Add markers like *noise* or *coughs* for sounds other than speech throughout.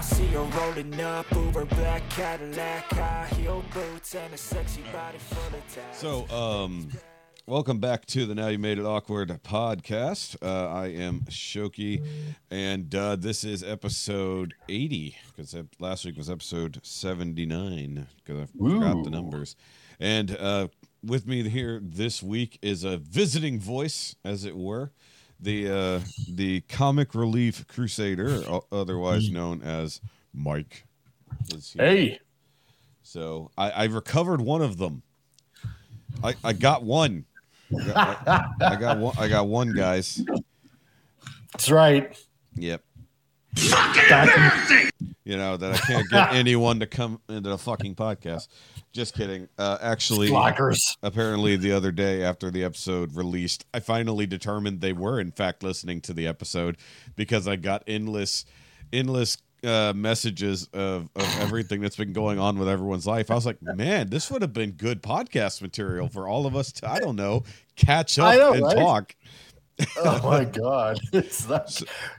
I see her rolling up, Uber black Cadillac, high heel boots, and a sexy body full of tats. So, um, welcome back to the Now You Made It Awkward podcast. Uh, I am Shoky, and uh, this is episode 80 because last week was episode 79 because I forgot the numbers. And uh, with me here this week is a visiting voice, as it were, the uh, the comic relief crusader, otherwise known as Mike. Hey, So I, I recovered one of them. I, I got one. I got, I, I got one. I got one, guys. that's right. Yep. Back in- You know that I can't get *laughs* anyone to come into the fucking podcast. Just kidding. Uh, actually, blockers. apparently the other day after the episode released, I finally determined they were in fact listening to the episode because I got endless, endless uh, messages of, of everything that's been going on with everyone's life. I was like, man, this would have been good podcast material for all of us to, I don't know, catch up know, and right? talk. *laughs* Oh my god, *laughs* it's that.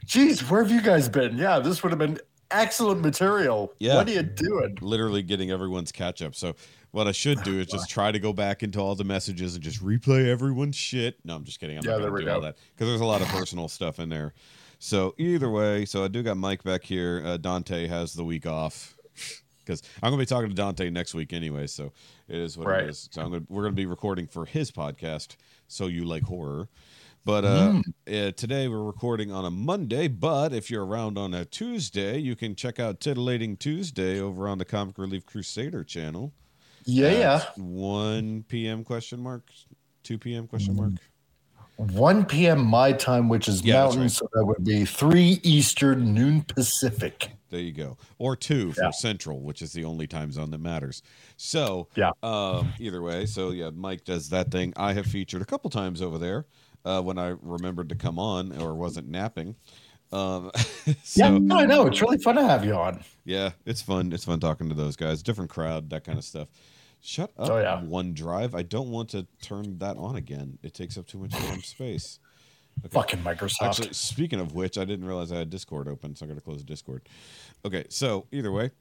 Jeez, where have you guys been? Yeah, this would have been excellent material. Yeah. What are you doing? literally getting everyone's catch up. So what I should do is just *laughs* try to go back into all the messages and just replay everyone's shit. No, I'm just kidding. I'm Yeah, not there gonna we do all go. that because there's a lot of personal stuff in there. So either way, so I do got Mike back here. Uh, Dante has the week off because I'm gonna be talking to Dante next week anyway. So it is what Right. it is. So I'm gonna, we're gonna be recording for his podcast. So you like horror. But uh, Mm. uh, today we're recording on a Monday. But if you're around on a Tuesday, you can check out Titillating Tuesday over on the Comic Relief Crusader channel. Yeah, yeah. 1 p.m. question mark, 2 p.m. question mark. 1 p.m. my time, which is Yeah, mountain, right. so that would be 3 Eastern, noon Pacific. There you go. Or 2 for Central, which is the only time zone that matters. So, Yeah. um, either way, so yeah, Mike does that thing. I have featured a couple times over there uh, when I remembered to come on or wasn't napping. Um, *laughs* so, yeah, I know. It's really fun to have you on. Yeah, it's fun. It's fun talking to those guys. Different crowd, that kind of stuff. Shut up, Oh, yeah. OneDrive. I don't want to turn that on again. It takes up too much damn space. Fucking Microsoft. Actually, speaking of which, I didn't realize I had Discord open, so I got to close Discord. Okay, so either way,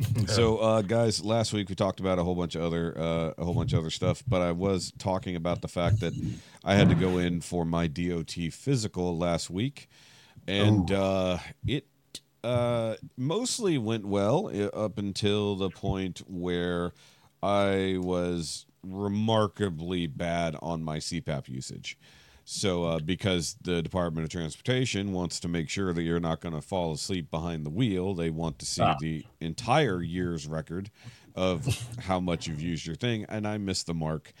*laughs* so uh, guys, last week we talked about a whole bunch of other uh, a whole bunch of other stuff, but I was talking about the fact that I had to go in for my DOT physical last week, and uh, it uh, mostly went well uh, up until the point where I was remarkably bad on my CPAP usage. So, uh, because the Department of Transportation wants to make sure that you're not going to fall asleep behind the wheel, they want to see Ah. the entire year's record of how much you've used your thing, and I missed the mark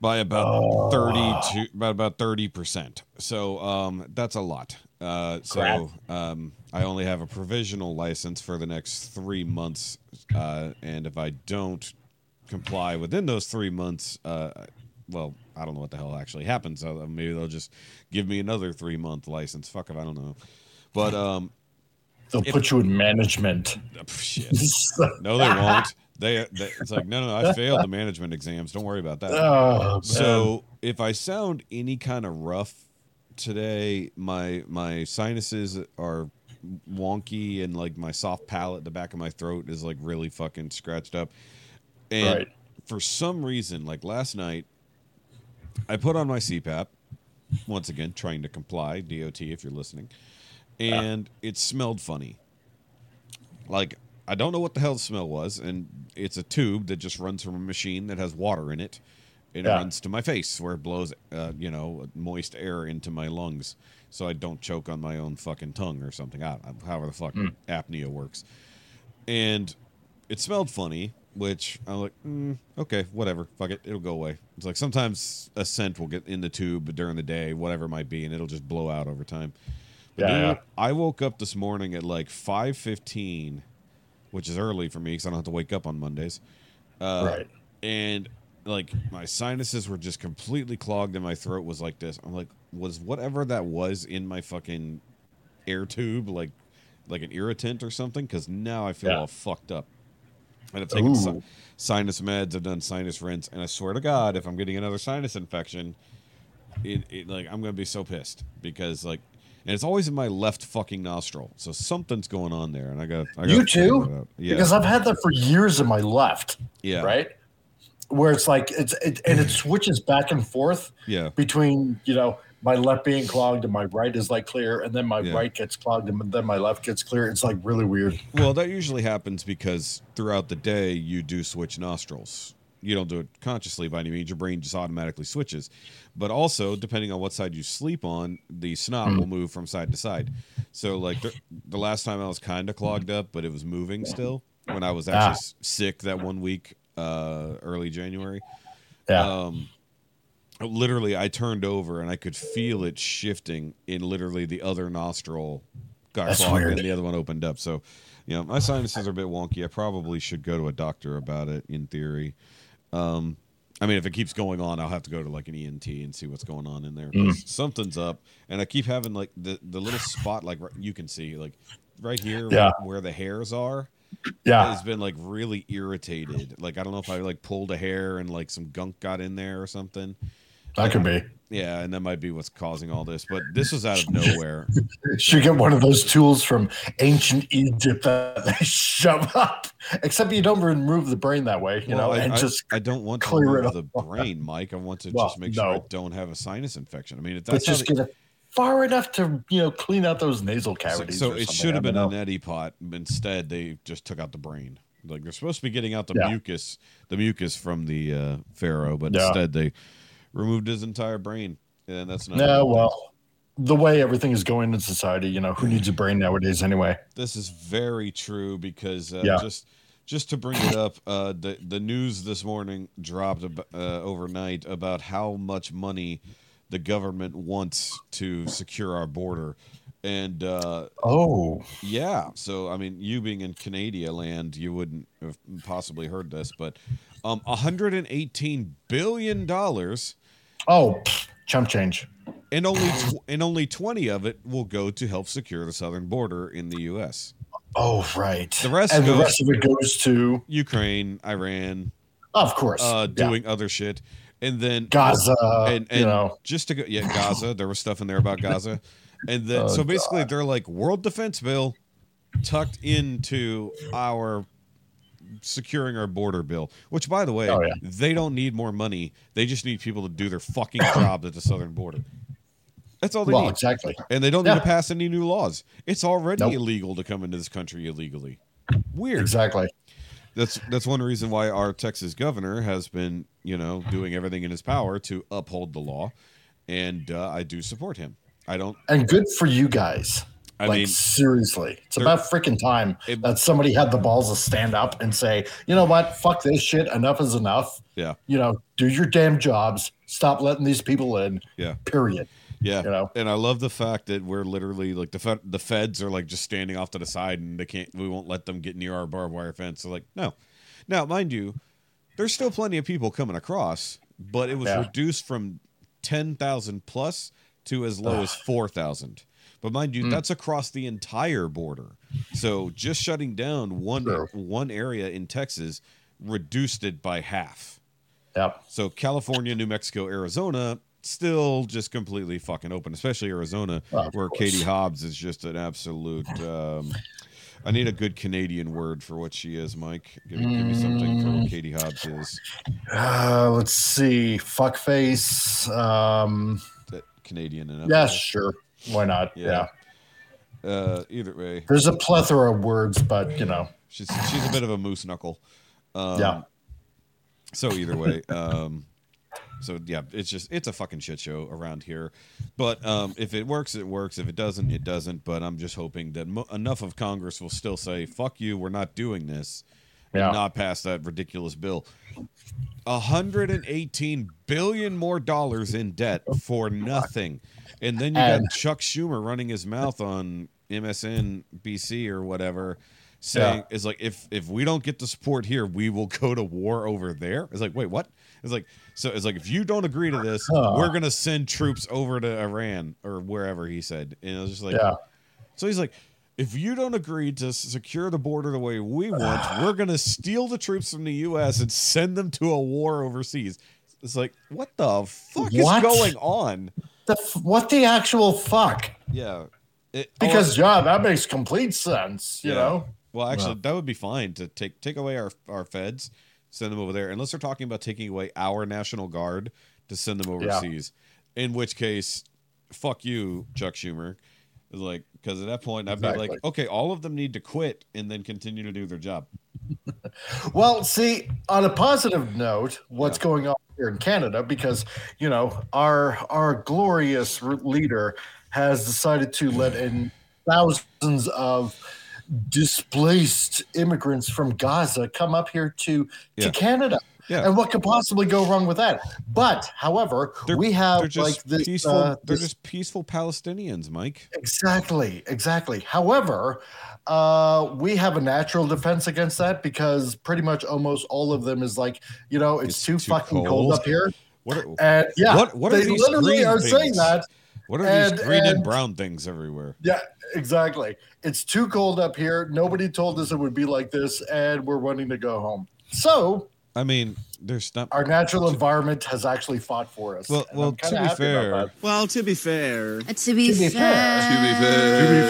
by about thirty to about about thirty percent. So, um, that's a lot. Uh, so, um, I only have a provisional license for the next three months, uh, and if I don't comply within those three months, uh, well, I don't know what the hell actually happens. So maybe they'll just give me another three month license. Fuck if I don't know. But um, They'll put you in management. *laughs* shit. No, they won't. They, they it's like no, no, I failed the management exams. Don't worry about that. oh. So if I sound any kind of rough today, my my sinuses are wonky and like my soft palate, the back of my throat is like really fucking scratched up. And Right. for some reason, like last night, I put on my CPAP once again, trying to comply, DOT if you're listening, and it smelled funny. Like I don't know what the hell the smell was, and it's a tube that just runs from a machine that has water in it, and it runs to my face where it blows, uh, you know, moist air into my lungs, so I don't choke on my own fucking tongue or something. I, however the fuck apnea works, and it smelled funny, which I'm like, mm, okay, whatever, fuck it, it'll go away. It's like sometimes a scent will get in the tube during the day, whatever it might be, and it'll just blow out over time. But Yeah, dude, yeah. I woke up this morning at like 5:15, which is early for me because I don't have to wake up on Mondays. Uh, right. And like my sinuses were just completely clogged, and my throat was like this. I'm like, was whatever that was in my fucking air tube like like an irritant or something? Because now I feel Yeah. all fucked up. And I've taken si- sinus meds. I've done sinus rinse, and I swear to God, if I'm getting another sinus infection, it, it like I'm gonna be so pissed because like and it's always in my left fucking nostril. So something's going on there, and I got I You too? Yeah, Because I've had that for years in my left, yeah, right? Where it's like it's it, and it *clears throat* switches back and forth yeah, between you know my left being clogged and my right is like clear, and then my Yeah. right gets clogged and then my left gets clear. It's like really weird. Well, that usually happens because throughout the day you do switch nostrils. You don't do it consciously by any means. Your brain just automatically switches. But also, depending on what side you sleep on, the snot Mm. will move from side to side. So, like the, the last time I was kind of clogged up, but it was moving still when I was actually Ah. sick that one week, uh, early January. Yeah, Um, literally, I turned over and I could feel it shifting in literally the other nostril got That's clogged weird. and the other one opened up. So, you know, my sinuses are a bit wonky. I probably should go to a doctor about it in theory. Um, I mean, if it keeps going on, I'll have to go to like an ENT and see what's going on in there. Mm. Something's up, and I keep having like the the little spot, like you can see, like right here, Yeah. where, where the hairs are, yeah. has been like really irritated. Like I don't know if I like pulled a hair and like some gunk got in there or something. That could be. Yeah, and that might be what's causing all this. But this was out of *laughs* nowhere. *laughs* Should get one of those tools from ancient Egypt that they *laughs* shove up. Except you don't remove the brain that way, you Well, know, I, and I- just I don't want to remove the brain, Mike. I want to Well, just make sure I don't have a sinus infection. I mean, if that's just get it far enough to you know clean out those nasal cavities. so or it should have been a neti pot. Instead, they just took out the brain. Like they're supposed to be getting out the Yeah. mucus, the mucus from the uh, pharaoh, but Yeah. instead they removed his entire brain, and that's not. No, well, the way everything is going in society, you know, who needs a brain nowadays anyway? This is very true because uh, Yeah. just just to bring it up, uh, the the news this morning dropped uh, overnight about how much money the government wants to secure our border, and uh, Oh, yeah, so I mean, you being in Canada land, you wouldn't have possibly heard this, but um, 118 billion dollars, oh, chump change. and only tw- and only 20 of it will go to help secure the southern border in the U.S. Oh, right. The rest and goes- the rest of it goes to, Ukraine, Iran, of course, uh, yeah. doing other shit, and then Gaza. and, and you know, just to go, yeah, Gaza. There was stuff in there about Gaza, and then Oh, so basically they're like world defense bill tucked into our securing our border bill. Which, by the way, Oh, yeah. they don't need more money. They just need people to do their fucking job at the southern border. That's all they well, need, exactly. and they don't need to pass any new laws. It's already Nope. illegal to come into this country illegally. Weird. Exactly. That's that's one reason why our Texas governor has been, you know, doing everything in his power to uphold the law, and uh, I do support him. I don't. And good for you guys. I like mean, seriously, it's about freaking time It- that somebody had the balls to stand up and say, you know what, fuck this shit. Enough is enough. yeah, You know, do your damn jobs. Stop letting these people in. yeah, Period. yeah. You know? And I love the fact that we're literally like the fed, the feds are like just standing off to the side, and they can't. We won't let them get near our barbed wire fence. So like, no. Now, mind you, there's still plenty of people coming across, but it was Yeah. reduced from ten thousand plus to as low as four thousand. But mind you, that's across the entire border. So just shutting down one Sure. one area in Texas reduced it by half. Yep. So California, New Mexico, Arizona still just completely fucking open, especially Arizona, Well, where course. Katie Hobbs is just an absolute. Um, I need a good Canadian word for what she is, Mike. Give me, give me something for Mm. what Katie Hobbs is. Uh, let's see. Fuckface. Um, That Canadian enough. yeah, sure. Why not? Yeah. yeah. Uh, either way, There's a plethora of words, but you know, she's she's a bit of a moose knuckle. Um, Yeah. So either way, um, so yeah, it's just it's a fucking shit show around here. But um, if it works, it works. If it doesn't, it doesn't. But I'm just hoping that mo- enough of Congress will still say "fuck you," we're not doing this, and Yeah. not pass that ridiculous bill. 118 billion more dollars in debt for nothing. And then you And- got Chuck Schumer running his mouth on MSNBC or whatever saying Yeah. is like if if we don't get the support here, we will go to war over there. It's like, wait, what? It's like so it's like if you don't agree to this, Huh. we're gonna send troops over to Iran or wherever he said. And it was just like yeah. so he's like, if you don't agree to secure the border the way we want, *sighs* we're going to steal the troops from the U.S. and send them to a war overseas. It's like, what the fuck What? is going on? the f- what the actual fuck? Yeah. It, oh, Because yeah, that makes complete sense. You Yeah. know. Well, actually, Well. that would be fine to take take away our our feds, send them over there. Unless they're talking about taking away our national guard to send them overseas, in which case, fuck you, Chuck Schumer. Like because at that point I'd be like, okay, all of them need to quit and then continue to do their job. *laughs* Well, see, on a positive note, what's going on here in Canada, because you know our our glorious leader has decided to let in thousands of displaced immigrants from Gaza come up here to Yeah. to Canada. Yeah. And what could possibly go wrong with that? But, however, They're- we have just like this. peaceful. uh, they're this- just peaceful Palestinians, Mike. Exactly, exactly. However, uh, we have a natural defense against that because pretty much almost all of them is like, you know, it's, It's too, too fucking cold. cold. up here. What? Are, And yeah, What- what are they literally are saying that. what are and- these green and, and- brown things everywhere? Yeah, exactly. It's too cold up here. Nobody told us it would be like this, and we're wanting to go home. So I mean, there's not. our natural environment has actually fought for us. Well, well, I'm to kinda be fair, that. Well, to be fair, Uh, To be, fair. To be fair.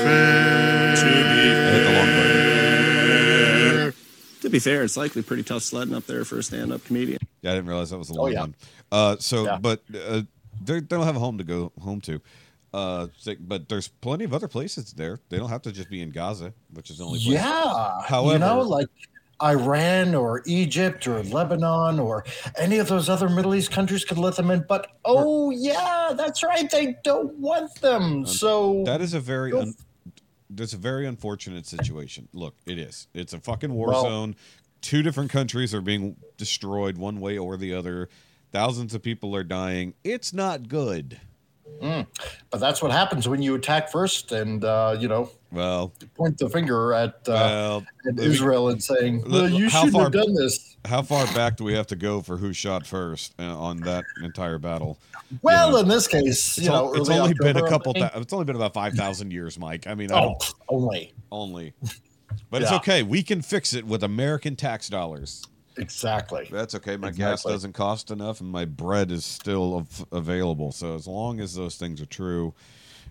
fair. I hit the long button. to be fair, it's likely pretty tough sledding up there for a stand-up comedian. Yeah, I didn't realize that was a long Oh, yeah. one. Uh, so, Yeah. but uh, they they don't have a home to go home to. Uh, but there's plenty of other places there. They don't have to just be in Gaza, which is the only place. Yeah. you know, like Iran or Egypt or Lebanon or any of those other Middle East countries could let them in. But oh, yeah, that's right. They don't want them. So That is a very un- that's a very unfortunate situation. Look, it is. It's a fucking war Well- zone. Two different countries are being destroyed one way or the other. Thousands of people are dying. It's not good. But that's what happens when you attack first and, uh, you know, Well, point the finger at, uh, well, at Israel and saying, well, you how shouldn't far- have done this. how far back do we have to go for who shot first uh, on that entire battle? Well, know, in this case, you know, it's only been a couple. Th- it's only been about five thousand years, Mike. I mean, I Oh, only. only, *laughs* but it's okay. We can fix it with American tax dollars. Exactly. That's okay. My gas doesn't cost enough, and my bread is still av- available. So as long as those things are true,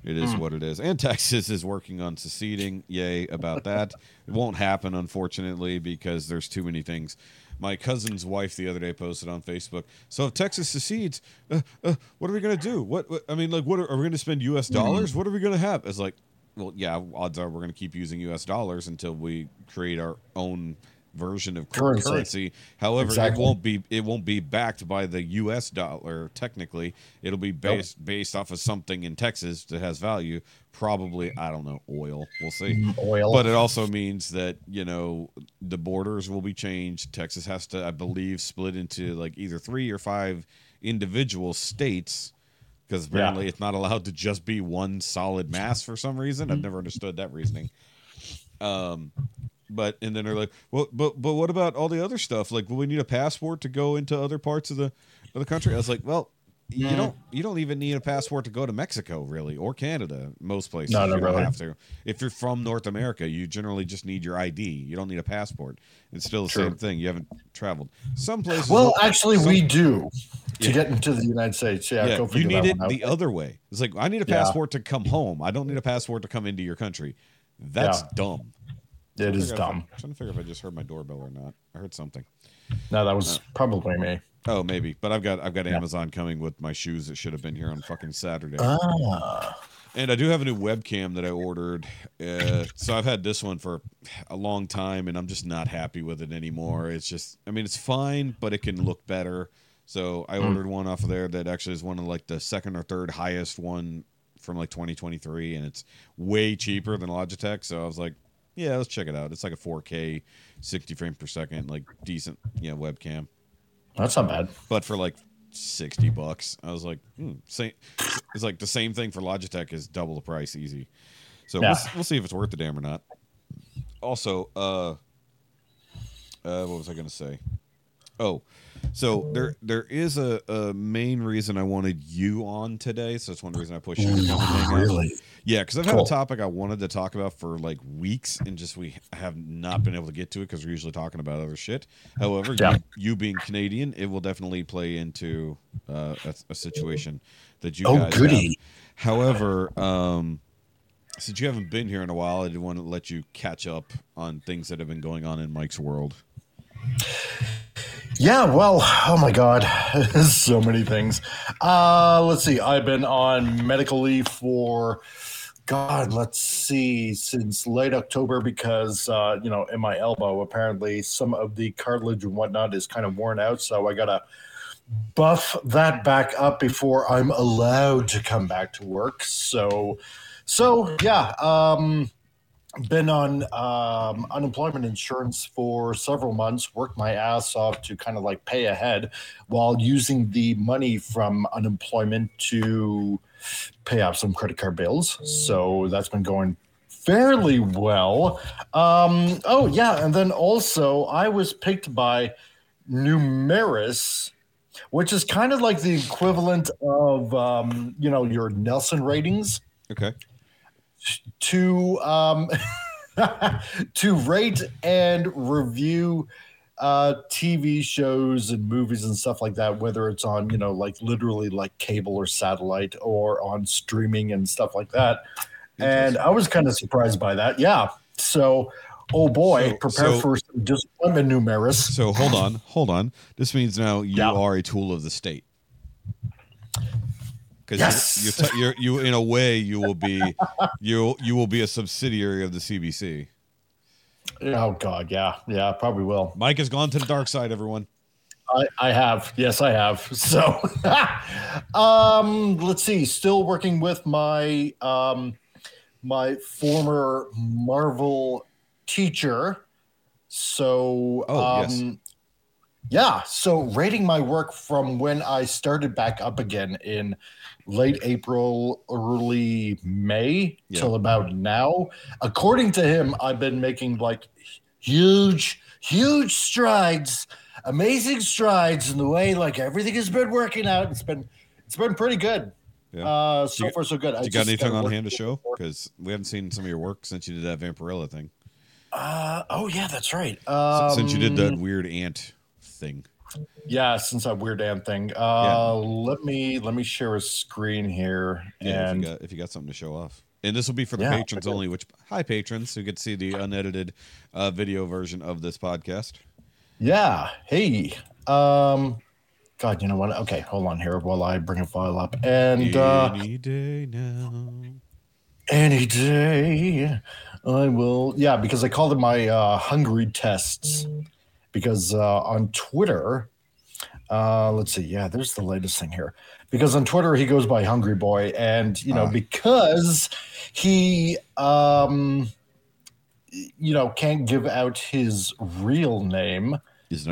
it is is what it is. And Texas is working on seceding. Yay about that. it won't happen, unfortunately, because there's too many things. My cousin's wife the other day posted on Facebook. So if Texas secedes, uh, uh, what are we gonna do? What, what I mean, like, what are, are we gonna spend U.S. Hmm. dollars? What are we gonna have? It's like, well, yeah, odds are we're gonna keep using U.S. dollars until we create our own version of Currency. currency. However, Exactly. it won't be it won't be backed by the U.S. dollar. Technically, it'll be based based off of something in Texas that has value. Probably, I don't know, oil. We'll see. Oil. But it also means that you know the borders will be changed. Texas has to, I believe, split into like either three or five individual states because Yeah. apparently it's not allowed to just be one solid mass for some reason. I've never understood that reasoning. Um, but and then they're like, well, but but what about all the other stuff? Like, will we need a passport to go into other parts of the of the country? I was like, well. You Mm. don't. You don't even need a passport to go to Mexico, really, or Canada. Most places, No, not you don't really. have to. If you're from North America, you generally just need your ID. You don't need a passport. It's still the True. same thing. You haven't traveled. Some places. well, actually, some- we do to Yeah. get into the United States. Yeah, yeah, go you need it out. the other way. It's like I need a Yeah. passport to come home. I don't need a passport to come into your country. That's Yeah. dumb. It is Figure if I- dumb. I'm trying to figure if I just heard my doorbell or not. I heard something. No, that was probably me. Oh, maybe. But I've got I've got Yeah. Amazon coming with my shoes that should have been here on fucking Saturday. Ah, And I do have a new webcam that I ordered. Uh, so I've had this one for a long time, and I'm just not happy with it anymore. It's just, I mean, it's fine, but it can look better. So I Hmm. ordered one off of there that actually is one of like the second or third highest one from like 2023, and it's way cheaper than Logitech. So I was like, yeah, let's check it out. It's like a 4K, 60 frames per second, like decent, yeah, webcam that's not bad. but for like 60 bucks i was like hmm, same it's like the same thing for logitech is double the price easy so we'll, we'll see if it's worth the damn or not also uh uh what was i gonna say oh so there there is a, a main reason i wanted you on today so that's one reason i pushed you to come and hang out. Really? Yeah, because I've had Cool. a topic I wanted to talk about for like weeks, and just we have not been able to get to it because we're usually talking about other shit. However, Yeah. you, you being Canadian, it will definitely play into uh, a, a situation that you Oh, goody. have. However, um, since you haven't been here in a while, I did want to let you catch up on things that have been going on in Mike's world. Yeah, well, oh my God, *laughs* so many things. Uh, let's see. I've been on medical leave for, God, let's see, since late October because, uh, you know, in my elbow, apparently some of the cartilage and whatnot is kind of worn out. So I got to buff that back up before I'm allowed to come back to work. So, so yeah, um, been on um, unemployment insurance for several months, worked my ass off to kind of like pay ahead while using the money from unemployment to pay off some credit card bills. So that's been going fairly well. Um, oh, yeah. And then also, I was picked by Numeris. Which is kind of like the equivalent of, um, you know, your Nielsen ratings Okay. to um, *laughs* to rate and review uh, TV shows and movies and stuff like that, whether it's on you know like literally like cable or satellite or on streaming and stuff like that. And I was kind of surprised by that. Yeah. So, oh boy, So- prepare so- for some disappointment, Numeris. So hold on, hold on. This means now you Yeah. are a tool of the state. Because Yes. you're, you're, t- you're, you in a way you will be you you will be a subsidiary of the CBC. Oh God, yeah, yeah, probably will. Mike has gone to the dark side. Everyone. I, I have. Yes, I have. *laughs* So, um, let's see. Still working with my um, my former Marvel teacher. So, Oh, um, yes. yeah. So, rating my work from when I started back up again in late April, early May Yeah. till about now. According to him, I've been making like huge, huge strides, amazing strides in the way like everything has been working out. It's been it's been pretty good. Yeah. Uh, so You- far so good. I You got anything on hand to show? Because we haven't seen some of your work since you did that Vampirella thing. Uh, oh yeah, that's right. Um, since you did that weird ant thing. yeah, since that weird ant thing. Uh, let me let me share a screen here Yeah, and if you got if you got something to show off. And this will be for the Yeah, patrons only, which hi patrons who get to see the unedited uh, video version of this podcast. Yeah. Hey. Um God, you know what? Okay, hold on here while I bring a file up. And uh Any day now. any day I will yeah, because I called it my uh hungry tests. Because uh on Twitter, uh let's see, yeah, there's the latest thing here. Because on Twitter he goes by Hungry Boy, and you know, Ah. because he um you know can't give out his real name.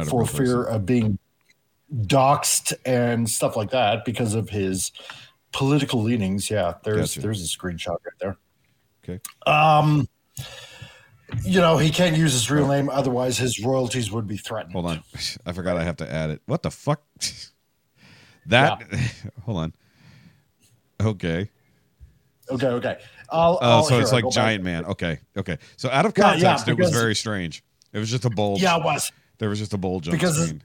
For fear of being doxxed and stuff like that because of his political leanings. Yeah, there's Gotcha. there's a screenshot right there. Okay. Um, you know he can't use his real name, otherwise his royalties would be threatened. Hold on. *laughs* I forgot I have to add it. What the fuck? *laughs* That *laughs* hold on. Okay. Okay, okay. I'll, Uh, I'll- so here, it's I'll like go back. Giant Man. Okay. Okay. So out of Yeah, yeah, context, it was very strange. It was just a bulge. Yeah, it was. There was just a bulge on Because screen.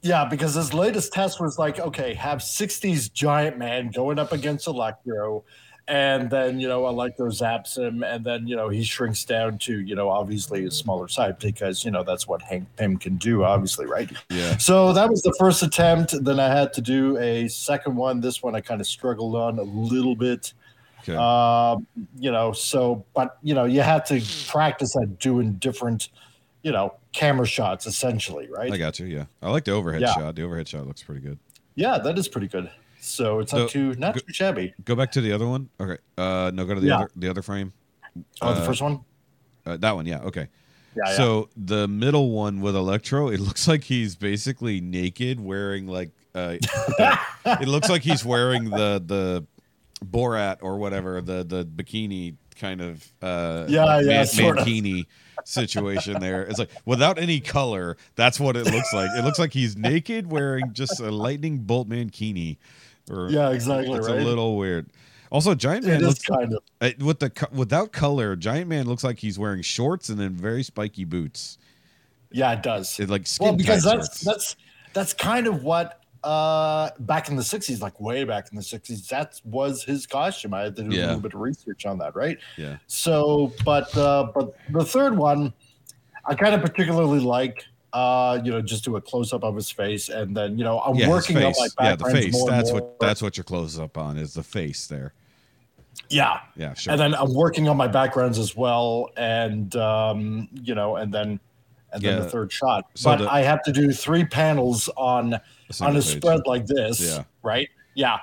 Yeah, because his latest test was like, okay, have 60s Giant Man going up against Electro, and then, you know, Electro zaps him, and then, you know, he shrinks down to, you know, obviously a smaller size because, you know, that's what Hank Pym can do, obviously, right? Yeah. So that was the first attempt. Then I had to do a second one. This one I kind of struggled on a little bit. Okay. Um, you know, so, but, you know, you had to practice at doing different, you know, camera shots essentially, right? I got you. Yeah. I like the overhead Yeah. shot. The overhead shot looks pretty good. Yeah, that is pretty good. So it's So, not too not go- too shabby. Go back to the other one. Okay. Uh no, go to the Yeah. other the other frame. Oh, the uh, first one. Uh, that one, yeah. Okay. Yeah, yeah. So the middle one with Electro, it *laughs* looks like he's basically naked, wearing like uh, it looks like he's wearing the the Borat or whatever the the bikini kind of uh, Yeah, yeah, man- of. situation there. It's like without any color, that's what it looks like. It looks like he's naked wearing just a lightning bolt mankini. Or Yeah, exactly, It's right? a little weird. Also, Giant Man looks kind of. with the without color. Giant Man looks like he's wearing shorts and then very spiky boots. Yeah, it does. It, like skin well, because that's shorts. that's that's kind of what uh back in the 60s like way back in the 60s that was his costume i had to do Yeah. a little bit of research on that right yeah. so but uh but the third one i kind of particularly like uh you know just do a close-up of his face and then you know i'm Yeah, working on my yeah, the backgrounds face. That's more. what that's what your close up on is the face there. yeah Yeah, sure. and then i'm working on my backgrounds as well and um you know and then and then the third shot So but the- i have to do three panels on on a page. spread like this Yeah. right yeah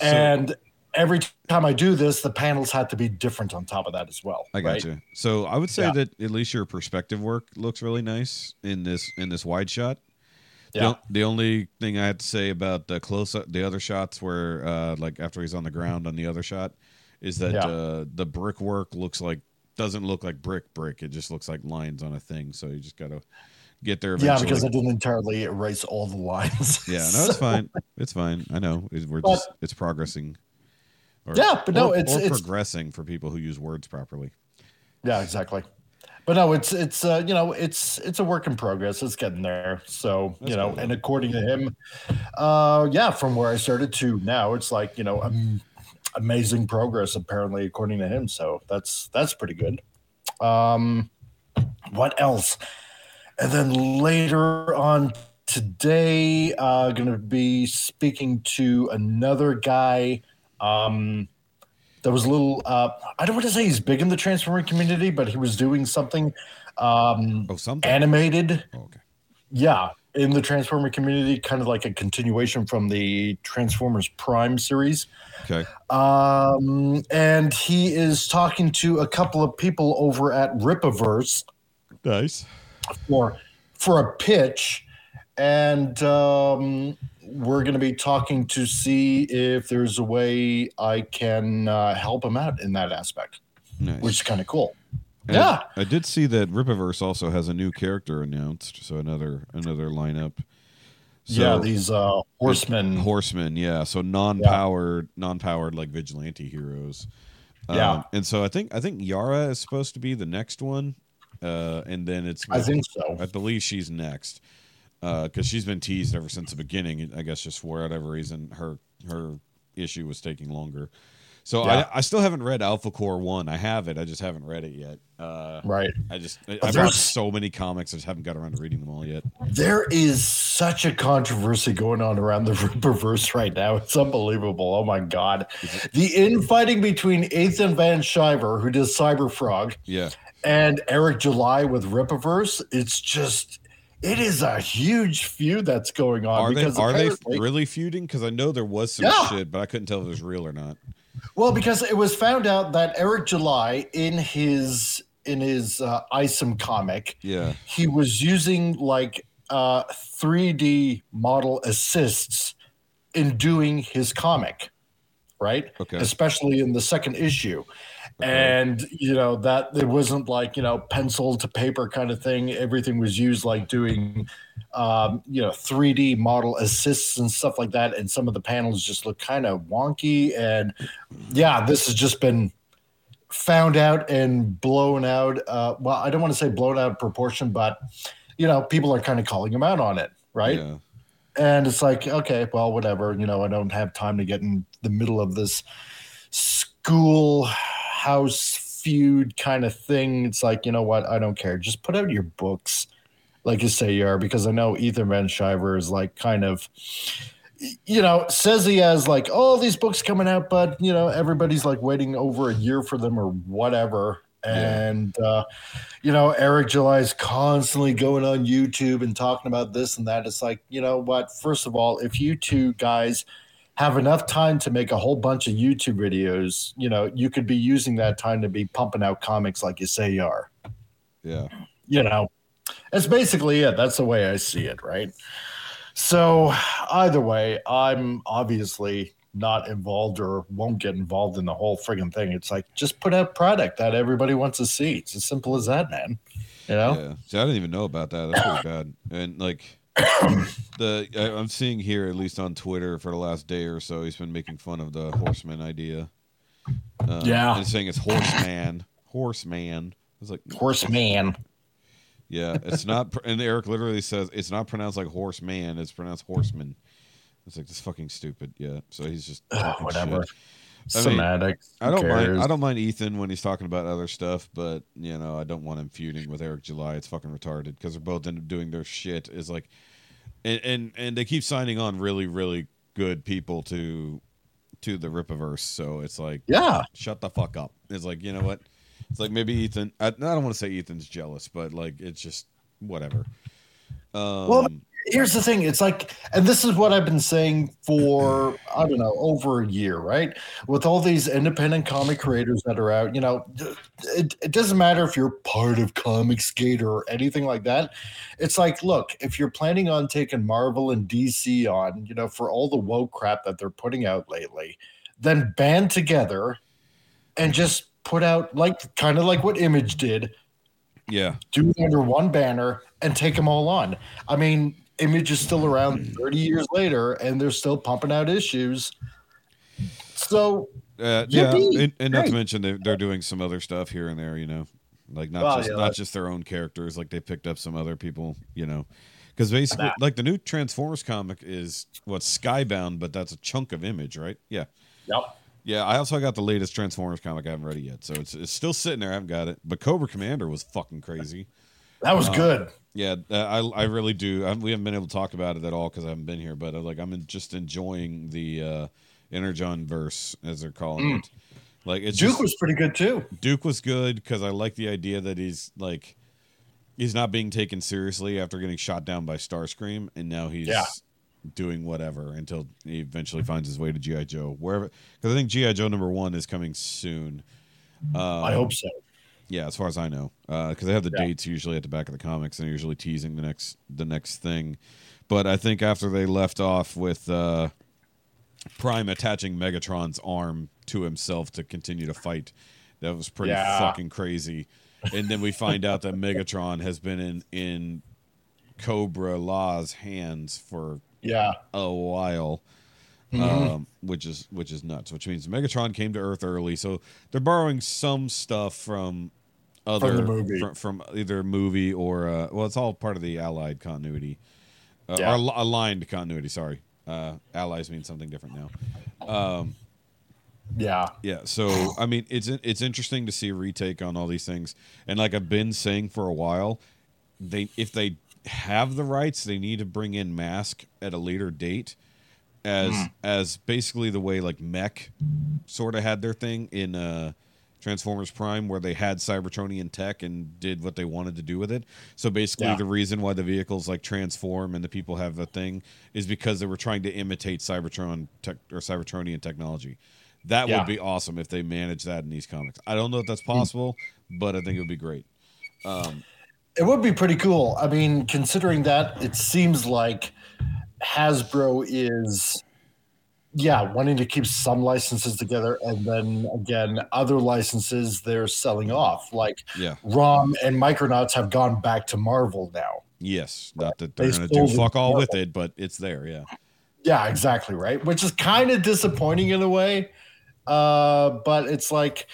So- and every time i do this the panels had to be different on top of that as well I got right? you. So I would say Yeah. that at least your perspective work looks really nice in this in this wide shot. The, Yeah. o- the only thing I had to say about the close up, the other shots where, uh, like after he's on the ground on the other shot, is that Yeah. uh, the brickwork looks like doesn't look like brick brick. It just looks like lines on a thing. So you just gotta get there. yeah because i didn't entirely erase all the lines yeah, no, *laughs* it's fine. It's fine. I know. We're But- just it's progressing. Or, Yeah, but no, or- it's- or it's- progressing for people who use words properly. yeah exactly. But no it's it's uh you know it's it's a work in progress. It's getting there. So That's you know cool. and according to him uh yeah from where i started to now it's like you know um, amazing progress apparently according to him. So that's that's pretty good. Um what else? And then later on today uh gonna be speaking to another guy um that was a little uh i don't want to say he's big in the transformer community but he was doing something um Oh, something. animated oh, okay. yeah in the transformer community kind of like a continuation from the transformers prime series Okay. um and he is talking to a couple of people over at Rippaverse Nice. for for a pitch and um we're going to be talking to see if there's a way i can uh, help him out in that aspect Nice. which is kind of cool And yeah I did see that Rippaverse also has a new character announced, so another another lineup. So, yeah these uh horsemen horsemen, yeah. So non-powered, non-powered like vigilante heroes. Yeah. Um, and so I think I think Yara is supposed to be the next one, uh, and then it's i think so I believe she's next because she's been teased ever since the beginning. I guess just for whatever reason, her her issue was taking longer. So Yeah. I, I still haven't read Alpha Core One. I have it. I just haven't read it yet. Uh, right I just I, I've there's- watched so many comics. I just haven't got around to reading them all yet. There is such a controversy going on around the *laughs* Rippaverse right now. It's unbelievable. Oh my god. The infighting between Ethan Van Sciver, who does Cyberfrog, Yeah, and Eric July with Rippaverse, it's just it is a huge feud that's going on. are they are they really feuding? Because I know there was some Yeah. shit, but I couldn't tell if it was real or not. Well, because it was found out that Eric July in his in his uh, ISOM comic, Yeah, he was using like uh 3D model assists in doing his comic, right? Okay. Especially in the second issue. And you know that it wasn't like you know pencil to paper kind of thing. Everything was used like doing, um, you know, 3D model assists and stuff like that. And some of the panels just look kind of wonky. And yeah, this has just been found out and blown out. Uh, well, I don't want to say blown out of proportion, but you know, people are kind of calling him out on it, right? Yeah, And it's like, okay, well, whatever. You know, I don't have time to get in the middle of this schoolhouse feud kind of thing. It's like, you know what? I don't care. Just put out your books, like you say you are, because I know Ethan Van Sciver is like kind of, you know, says he has like all these books coming out, but you know, everybody's like waiting over a year for them or whatever. Yeah. And uh, you know, Eric July is constantly going on YouTube and talking about this and that. It's like, you know what? First of all, if you two guys have enough time to make a whole bunch of YouTube videos, you know, you could be using that time to be pumping out comics like you say you are. yeah. You know, that's basically it. That's the way I see it, right? So, either way, I'm obviously not involved or won't get involved in the whole friggin' thing. It's like just put out product that everybody wants to see. It's as simple as that, man. You know? Yeah. See, I didn't even know about that. That's pretty *coughs* bad. And like *coughs* the I, I'm seeing here, at least on Twitter, for the last day or so, he's been making fun of the horseman idea. Uh, Yeah. and saying it's horseman, horseman. It's like Horseman. Yeah, it's not. And Eric literally says it's not pronounced like horseman. It's pronounced horseman. It's like this fucking stupid. Yeah. So he's just whatever. shit. I mean, I don't mind. I don't mind Ethan when he's talking about other stuff, but you know, I don't want him feuding with Eric July. It's fucking retarded because they're both end up doing their shit. Is like, and, and and they keep signing on really really good people to to the Rippaverse. So it's like, Yeah. shut the fuck up. It's like, you know what? It's like maybe Ethan. I, I don't want to say Ethan's jealous, but like it's just whatever. Um, Well, here's the thing it's like and this is what i've been saying for i don't know over a year right? With all these independent comic creators that are out you know it, it doesn't matter if you're part of Comicsgate or anything like that. It's like look if you're planning on taking marvel and dc on you know for all the woke crap that they're putting out lately then band together and just put out like kind of like what image did. Yeah, do it under one banner and take them all on. I mean, Image is still around 30 years later and they're still pumping out issues. So, uh, yeah, and, and not to mention they're, they're doing some other stuff here and there. You know, like not Well, just yeah, not like- just their own characters. Like they picked up some other people. You know, because basically, like the new Transformers comic is what Skybound, but that's a chunk of Image, right? Yeah. yep. Yeah, I also got the latest Transformers comic. I haven't read it yet, so it's it's still sitting there. I haven't got it. But Cobra Commander was fucking crazy. That was good. Yeah, uh, I I really do. I, we haven't been able to talk about it at all because I haven't been here. But uh, like, I'm just enjoying the uh, Energon verse as they're calling it. Like, it's Duke just- was pretty good too. Duke was good because I like the idea that he's like he's not being taken seriously after getting shot down by Starscream, and now he's Yeah. doing whatever until he eventually finds his way to GI Joe, wherever. Because I think GI Joe number one is coming soon. Um, I hope so. Yeah, as far as I know, because they have the Yeah. dates usually at the back of the comics, and they're usually teasing the next the next thing. But I think after they left off with uh, Prime attaching Megatron's arm to himself to continue to fight, that was pretty Yeah. fucking crazy. And then we find out that Megatron has been in in Cobra-La's hands for Yeah. a while, Mm-hmm. um, which is which is nuts. Which means Megatron came to Earth early, so they're borrowing some stuff from other the movie. From, from either movie or uh, well, it's all part of the Allied continuity, uh, Yeah. or al- aligned continuity. Sorry, uh, allies mean something different now. Yeah. Yeah, so I mean, it's it's interesting to see a retake on all these things, and like I've been saying for a while, they if they have the rights, they need to bring in Mask at a later date, as as basically the way like Mech sort of had their thing in uh, Transformers Prime, where they had Cybertronian tech and did what they wanted to do with it. So basically, Yeah. the reason why the vehicles like transform and the people have the thing is because they were trying to imitate Cybertron tech or Cybertronian technology. That Yeah. would be awesome if they managed that in these comics. I don't know if that's possible, but I think it would be great. Um, It would be pretty cool. I mean, considering that it seems like Hasbro is, yeah, wanting to keep some licenses together, and then again, other licenses they're selling off. Like Yeah. ROM and Micronauts have gone back to Marvel now. Yes. Not that they're They going to do fuck all to with it, but it's there. Yeah. Yeah, exactly right. Which is kind of disappointing in a way, uh, but it's like.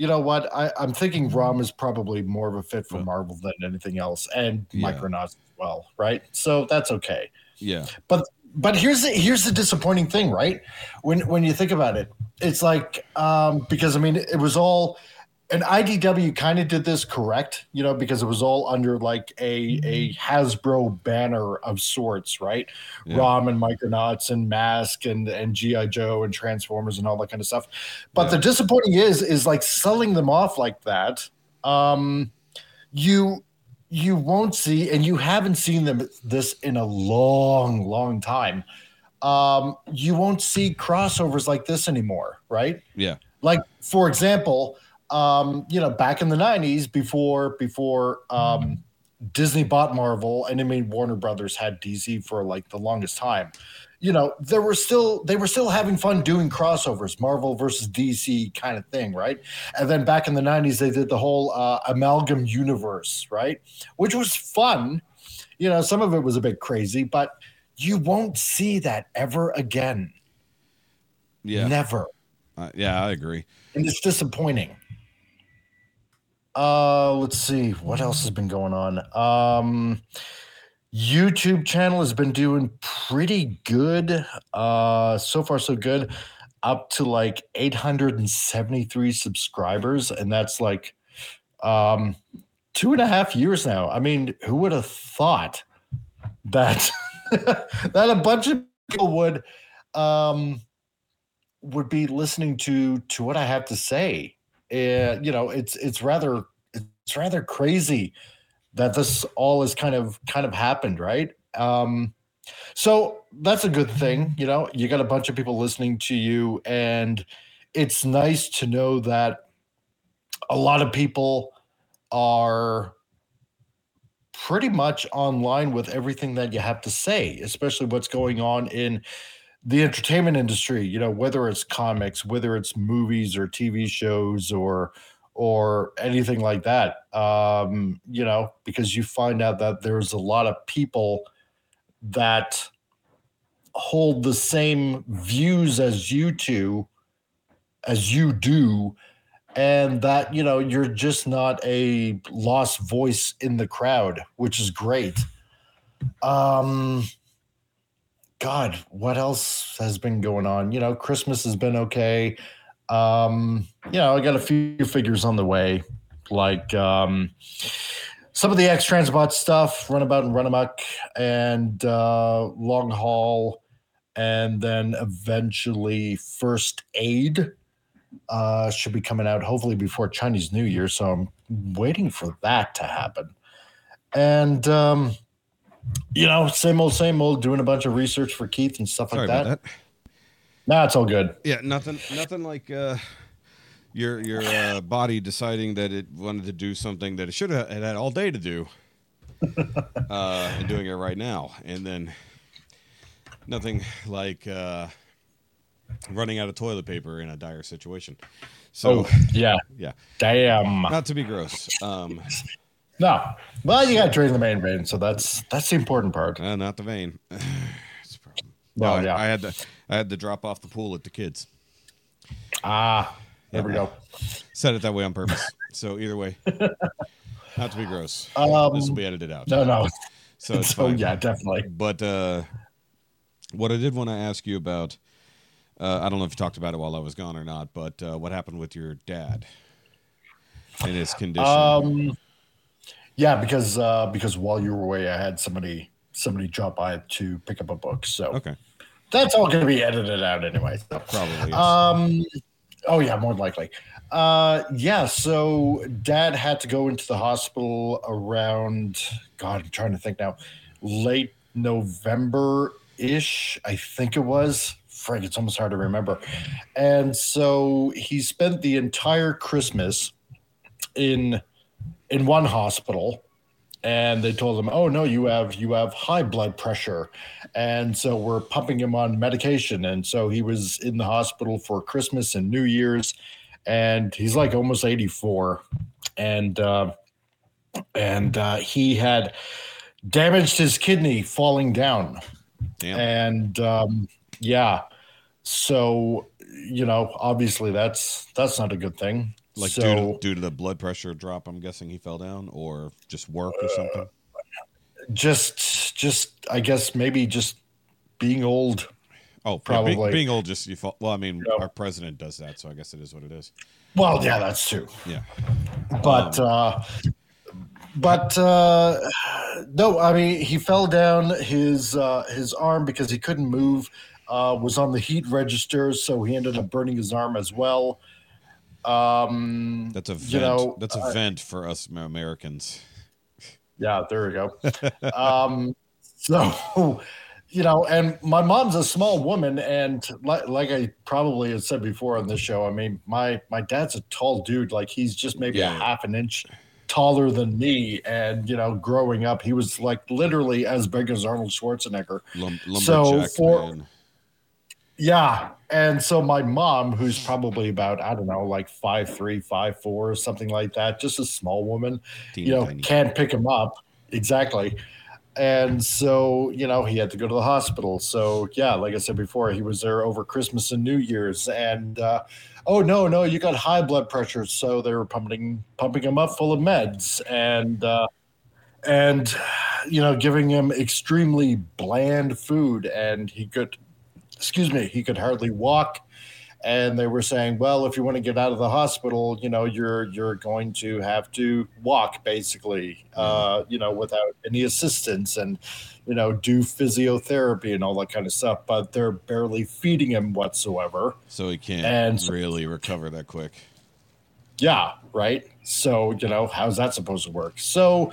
You know what? I, I'm thinking ROM is probably more of a fit for Yeah. Marvel than anything else, and Yeah. Micronauts as well, right? So that's okay. Yeah. but but here's the here's the disappointing thing right? When when you think about it it's like um because i mean it was all and idw kind of did this correct you know because it was all under like a a hasbro banner of sorts right? Yeah. rom and micronauts and mask and and gi joe and transformers and all that kind of stuff. But the disappointing is is like selling them off like that um you you won't see and you haven't seen them this in a long long time um you won't see crossovers like this anymore right Yeah. like for example um you know back in the 90s before before um disney bought marvel and i mean warner brothers had dc for like the longest time you know there were still they were still having fun doing crossovers marvel versus dc kind of thing right and then back in the 90s they did the whole uh, amalgam universe right which was fun you know some of it was a bit crazy but you won't see that ever again Yeah. never Uh, yeah, I agree. and it's disappointing. Uh, let's see what else has been going on. Um, YouTube channel has been doing pretty good. Uh, so far so good, up to like 873 subscribers, and that's like um two and a half years now. I mean, who would have thought that *laughs* that a bunch of people would um would be listening to to what I have to say. Uh, you know, it's it's rather it's rather crazy that this all is kind of kind of happened, right? Um, so that's a good thing. You know, you got a bunch of people listening to you, and it's nice to know that a lot of people are pretty much online with everything that you have to say, especially what's going on in the entertainment industry, you know, whether it's comics, whether it's movies or TV shows or or anything like that. Um, you know, because you find out that there's a lot of people that hold the same views as you two as you do and that you know you're just not a lost voice in the crowd which is great um god what else has been going on you know christmas has been okay um you know i got a few figures on the way like um some of the X Transbot stuff, Runabout and Runamuck, and uh, Long Haul, and then eventually First Aid uh, should be coming out hopefully before Chinese New Year. So I'm waiting for that to happen. And, um, you know, same old, same old, doing a bunch of research for Keith and stuff Sorry like that. Nah, it's all good. Yeah, nothing, nothing like uh, your your uh, body deciding that it wanted to do something that it should have had all day to do, *laughs* uh, and doing it right now, and then nothing like uh, running out of toilet paper in a dire situation. So, oh, yeah. *laughs* yeah, Damn. not to be gross, um, No. Well, you got to drain the main vein. So that's that's the important part. uh, not the vein. *laughs* it's a problem. Well, No, I- yeah. I had to I had to drop off the pool at the kids. Ah, there we go. Said it that way on purpose. So either way, *laughs* not to be gross. Um, this will be edited out. No, no. So it's *laughs* so yeah, definitely. But uh, what I did want to ask you about, uh, I don't know if you talked about it while I was gone or not, but uh, what happened with your dad and his condition? Um, yeah, because uh, because while you were away, I had somebody somebody drop by to pick up a book. So okay, that's all going to be edited out anyway. So. probably. Yes. Um, oh yeah, more than likely. Uh, yeah. So dad had to go into the hospital around. God, I'm trying to think now. Late November ish, I think it was. Frank, it's almost hard to remember. And so he spent the entire Christmas in in one hospital and they told him oh no you have you have high blood pressure. And so we're pumping him on medication. And so he was in the hospital for christmas and new year's and he's like almost 84 and uh, and uh, he had damaged his kidney falling down. Damn. and um, yeah. So you know obviously that's that's not a good thing like so due, to, due to the blood pressure drop, I'm guessing he fell down, or just work or something. just just i guess maybe just being old Oh, probably. being, being old, just you fall. Well, I mean, Yeah. our president does that, so I guess it is what it is. well yeah that's true Yeah. but Um, uh but uh no i mean he fell down his uh his arm because he couldn't move uh was on the heat register so he ended up burning his arm as well um That's a vent. you know That's a uh, vent for us Americans. Yeah, there we go. *laughs* um, so, *laughs* you know, and my mom's a small woman, and like, like I probably had said before on this show, I mean, my my dad's a tall dude. Like he's just maybe Yeah. a half an inch taller than me, and you know, growing up, he was like literally as big as Arnold Schwarzenegger. Lum- So for- man. Yeah. And so my mom, who's probably about, I don't know, like five three, five four, or something like that, just a small woman, Teeny you know, tiny. can't pick him up. Exactly. and so you know he had to go to the hospital. So yeah, like I said before, he was there over Christmas and New Year's, and uh, oh no, no, you got high blood pressure, so they were pumping pumping him up full of meds, and uh, and you know giving him extremely bland food, and he could, excuse me, he could hardly walk and they were saying, well, if you want to get out of the hospital, you know, you're you're going to have to walk basically, uh, you know, without any assistance, and you know, do physiotherapy and all that kind of stuff. But they're barely feeding him whatsoever. So he can't And really recover that quick. Yeah, right. So you know, how's that supposed to work? So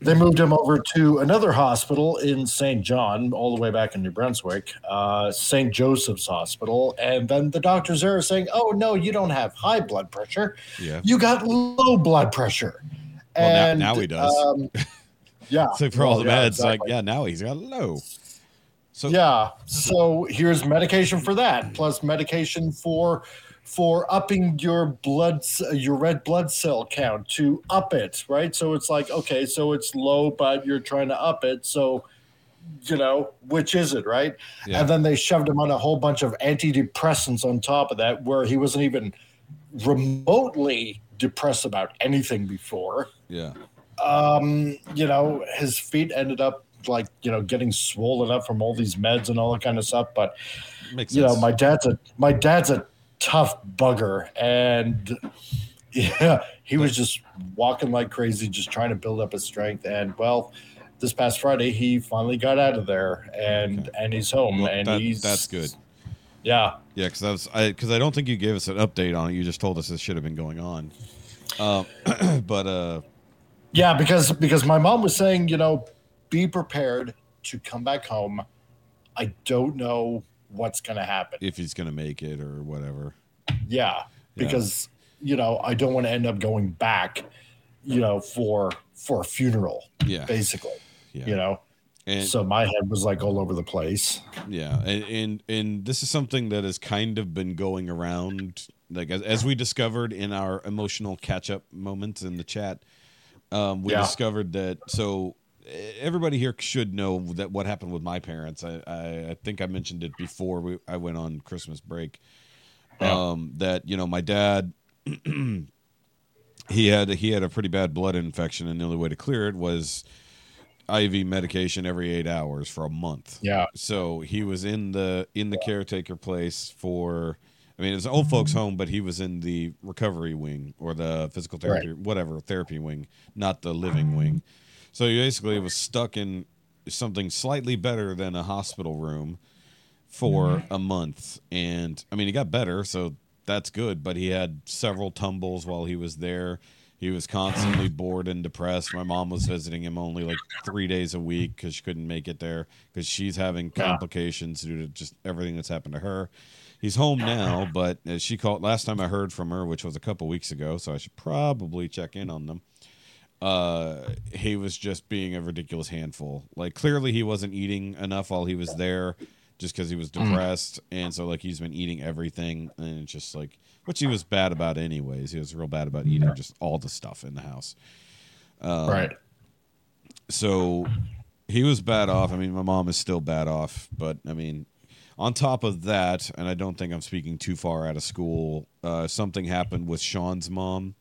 they moved him over to another hospital in Saint John, all the way back in New Brunswick, uh, St. Joseph's Hospital. And then the doctors there are saying, "Oh no, you don't have high blood pressure. Yeah. You got low blood pressure." Well, now- and now he does. Um, *laughs* yeah. So for all the yeah, meds, like yeah, now he's got low. So Yeah. So here's medication for that, plus medication for for upping your blood your red blood cell count to up it, right? So it's like okay, so it's low, but you're trying to up it. So you know which is it, right? Yeah. And then they shoved him on a whole bunch of antidepressants on top of that, where he wasn't even remotely depressed about anything before yeah, um, you know, his feet ended up like, you know, getting swollen up from all these meds and all that kind of stuff. But makes you sense. know, my dad's a my dad's a tough bugger and *laughs* yeah, he was just walking like crazy, just trying to build up his strength. And well, this past Friday he finally got out of there and and he's home Well, and that- he's that's good. Yeah. Yeah, because I was I because I don't think you gave us an update on it. You just told us this should have been going on. Um, *clears throat* but uh, Yeah, because because my mom was saying, you know, be prepared to come back home. I don't know what's going to happen. if he's gonna make it or whatever. Yeah, because you know, I don't want to end up going back, you know, for for a funeral, Yeah, basically. yeah. You know. and so my head was like all over the place. yeah, and, and and this is something that has kind of been going around, like as, as we discovered in our emotional catch up moments in the chat. Um, we Yeah. discovered that so everybody here should know that what happened with my parents. I, I, I think I mentioned it before we, I went on Christmas break. Yeah. Um, that you know my dad *clears throat* he had he had a pretty bad blood infection, and the only way to clear it was IV medication every eight hours for a month. Yeah. So he was in the in the caretaker place for. I mean, it's an old folks' home, but he was in the recovery wing or the physical therapy, whatever therapy wing, not the living wing. So he basically was stuck in something slightly better than a hospital room for mm-hmm. a month. And I mean, he got better, so that's good, but he had several tumbles while he was there. He was constantly *sighs* bored and depressed. My mom was visiting him only like three days a week because she couldn't make it there because she's having complications due to just everything that's happened to her. He's home now, but as she called last time I heard from her, which was a couple weeks ago, so I should probably check in on them uh he was just being a ridiculous handful. Like clearly he wasn't eating enough while he was there just because he was depressed. And so like he's been eating everything. And it's just like which he was bad about anyways. He was real bad about eating just all the stuff in the house. Um, right. so he was bad off. I mean, my mom is still bad off, but I mean, on top of that, and I don't think I'm speaking too far out of school. Uh, something happened with Sean's mom,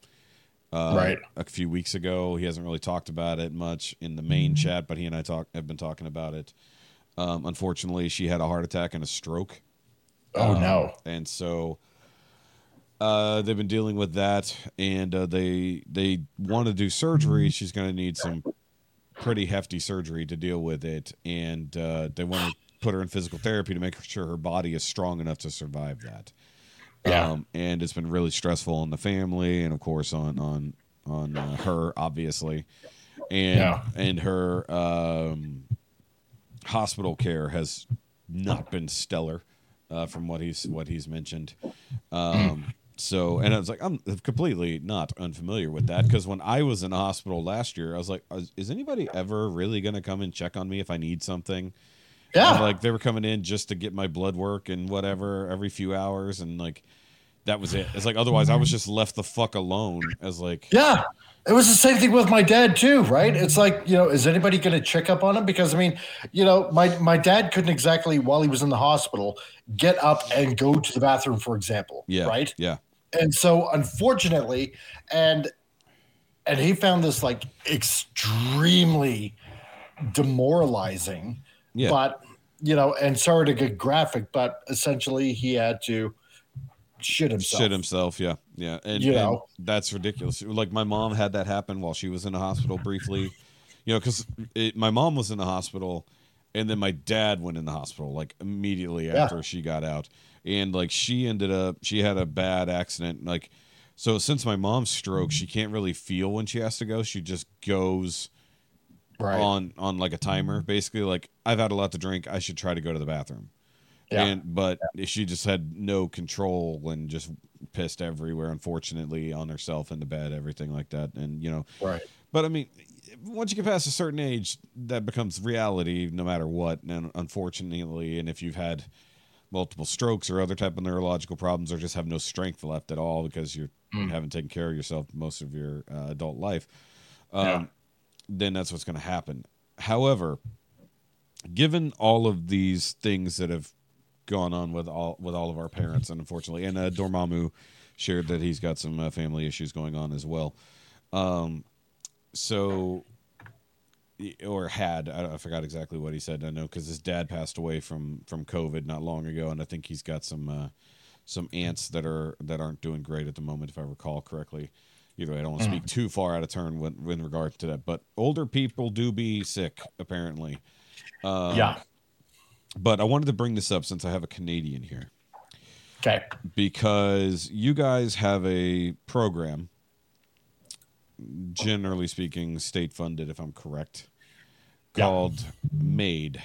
uh, Right. a few weeks ago. He hasn't really talked about it much in the main chat, but he and I talk have been talking about it. Um, unfortunately, she had a heart attack and a stroke. Oh Um, no. And so uh, they've been dealing with that, and uh, they they want to do surgery. She's going to need some pretty hefty surgery to deal with it, and uh, they want to put her in physical therapy to make sure her body is strong enough to survive that. Yeah. Um, and it's been really stressful on the family, and of course on on on uh, her, obviously, and Yeah. and her um, hospital care has not been stellar uh, from what he's what he's mentioned. Um, so, and I was like, I'm completely not unfamiliar with that because when I was in the hospital last year, I was like, is, is anybody ever really going to come and check on me if I need something? Yeah. And, like they were coming in just to get my blood work and whatever every few hours, and like that was it. It's like otherwise I was just left the fuck alone as like Yeah. It was the same thing with my dad too, right? It's like, you know, is anybody going to check up on him? Because I mean, you know, my my dad couldn't exactly while he was in the hospital get up and go to the bathroom, for example. yeah, Right. yeah, And so unfortunately, and and he found this like extremely demoralizing. Yeah. But you know, and sorry to get graphic, but essentially he had to shit himself. shit himself. Yeah, yeah, and, You and know. that's ridiculous. Like my mom had that happen while she was in the hospital briefly. You know, because my mom was in the hospital, and then my dad went in the hospital like immediately Yeah. after she got out, and like she ended up she had a bad accident. Like, so since my mom's stroke, she can't really feel when she has to go. She just goes Right. on on like a timer, basically. Like I've had a lot to drink. I should try to go to the bathroom. Yeah. And but she just had no control and just pissed everywhere. Unfortunately, on herself in the bed, everything like that. And you know, right. but I mean, once you get past a certain age, that becomes reality, no matter what. And unfortunately, and if you've had multiple strokes or other type of neurological problems, or just have no strength left at all because you're, you haven't taken care of yourself most of your uh, adult life, um, Yeah. Then that's what's going to happen. However, given all of these things that have gone on with all with all of our parents, and unfortunately, and uh, Dormammu shared that he's got some uh, family issues going on as well. Um, so or had I, I forgot exactly what he said. I know because his dad passed away from from COVID not long ago, and I think he's got some uh, some aunts that are that aren't doing great at the moment, if I recall correctly. Either way, I don't want to speak too far out of turn with, in regard to that, but older people do be sick apparently. Um, yeah. But I wanted to bring this up since I have a Canadian here Okay. because you guys have a program, generally speaking, state funded, if I'm correct, Yeah. called MAID.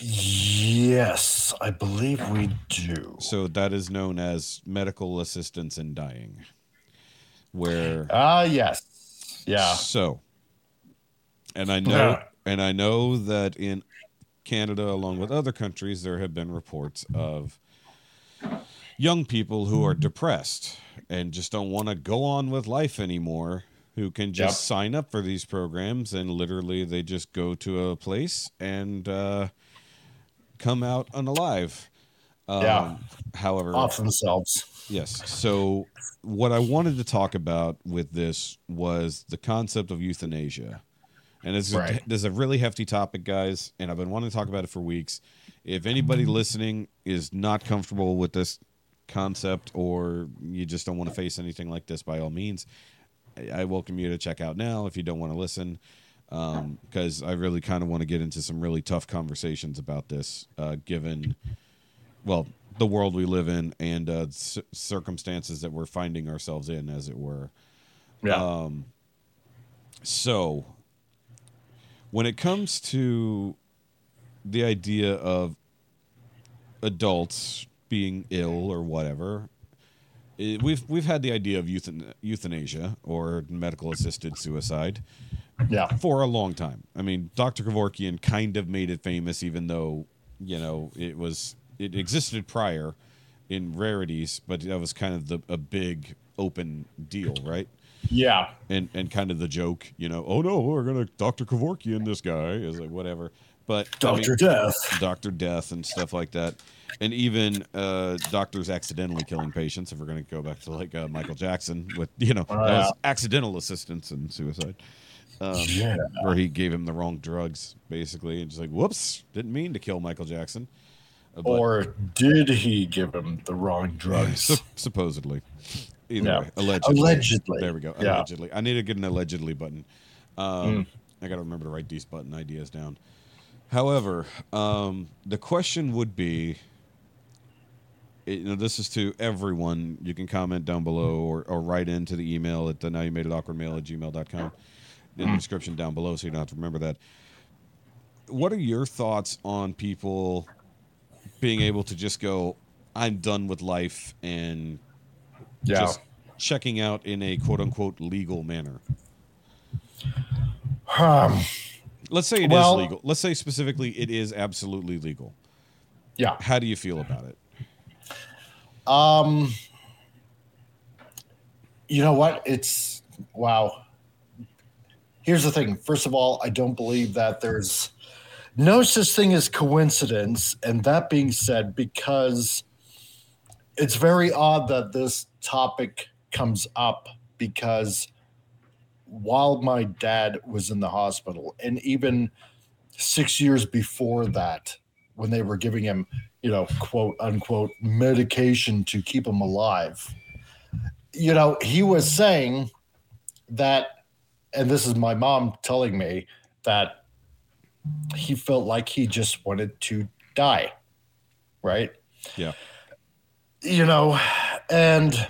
Yes, I believe we do. So that is known as medical assistance in dying. Where Ah, yes. Yeah. so, and I know, Yeah. and I know that in Canada, along with other countries, there have been reports of young people who are depressed and just don't want to go on with life anymore. Who can just Yep. sign up for these programs and literally they just go to a place and uh, come out unalive. Um, Yeah. However, Off themselves. Yes. So, what I wanted to talk about with this was the concept of euthanasia. And this is, Right. this is a really hefty topic, guys, and I've been wanting to talk about it for weeks. If anybody listening is not comfortable with this concept or you just don't want to face anything like this, by all means, I welcome you to check out now if you don't want to listen. Because I really kind of want to get into some really tough conversations about this, uh, given well the world we live in and uh, c- circumstances that we're finding ourselves in as it were Yeah. so when it comes to the idea of adults being ill or whatever it, we've we've had the idea of euthan- euthanasia or medical assisted suicide yeah. for a long time. I mean, Dr. Kevorkian kind of made it famous, even though you know it was it existed prior in rarities, but that was kind of the a big open deal, right? Yeah. And and kind of the joke, you know, oh no, we're gonna Dr. Kevorkian this guy is like whatever, but I mean-. Death. Doctor Death and stuff like that, and even uh, doctors accidentally killing patients. If we're going to go back to like uh, Michael Jackson with you know was accidental assistance and suicide, um, Yeah. where he gave him the wrong drugs basically, and just like whoops, didn't mean to kill Michael Jackson, Uh, but- Or did he give him the wrong drugs? Sup- supposedly. Either Yeah. way, allegedly. Allegedly. There we go. Yeah. Mm. Allegedly. I need to get an allegedly button. Um, I got to remember to write these button ideas down. However, um, the question would be you know, this is to everyone. You can comment down below or, or write into the email at the now you made it awkward mail at gmail.com in the description down below so you don't have to remember that. What are your thoughts on people being able to just go, I'm done with life and yeah. just checking out in a quote unquote legal manner? Um, Let's say it is Well- legal. Let's say specifically it is absolutely legal. Yeah. How do you feel about it? Um, you know what? It's wow. Here's the thing. First of all, I don't believe that there's no such thing as coincidence. And that being said, because it's very odd that this topic comes up because while my dad was in the hospital, and even six years before that, when they were giving him, you know, quote unquote, medication to keep him alive, you know, he was saying that, and this is my mom telling me that he felt like he just wanted to die. Right. Yeah. You know, and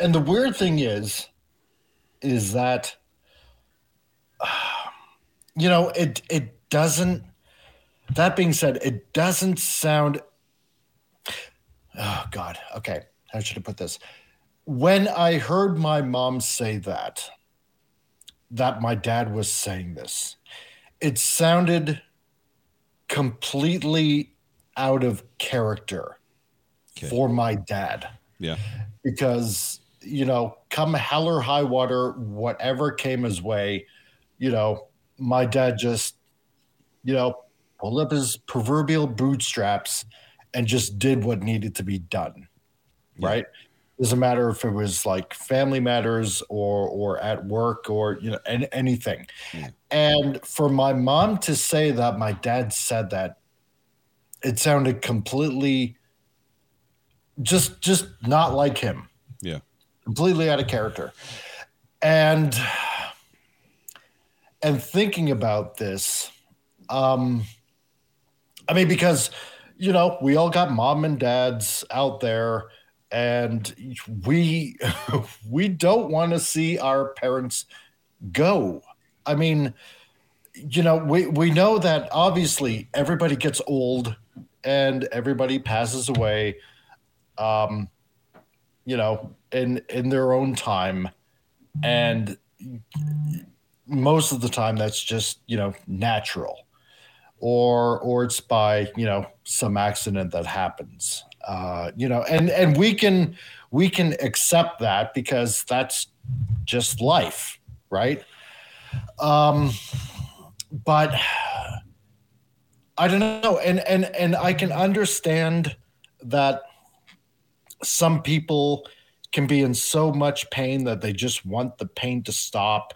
and the weird thing is is that *sighs* you know it it doesn't that being said it doesn't sound *sighs* oh god okay how should i put this when i heard my mom say that that my dad was saying this it sounded completely out of character Okay. for my dad Yeah. because you know, come hell or high water, whatever came his way, you know, my dad just, you know, pulled up his proverbial bootstraps and just did what needed to be done. Yeah. Right. Doesn't matter if it was like family matters or or at work or you know an, anything. Yeah. And for my mom to say that my dad said that, it sounded completely just just not like him Yeah. Completely out of character. And and thinking about this um i mean because you know we all got mom and dads out there and we *laughs* we don't want to see our parents go. I mean you know we we know that obviously everybody gets old and everybody passes away. Um you know in in their own time. And most of the time that's just you know natural. Or or it's by you know some accident that happens. Uh you know and and we can we can accept that because that's just life right? Um but i don't know. And and and i can understand that some people can be in so much pain that they just want the pain to stop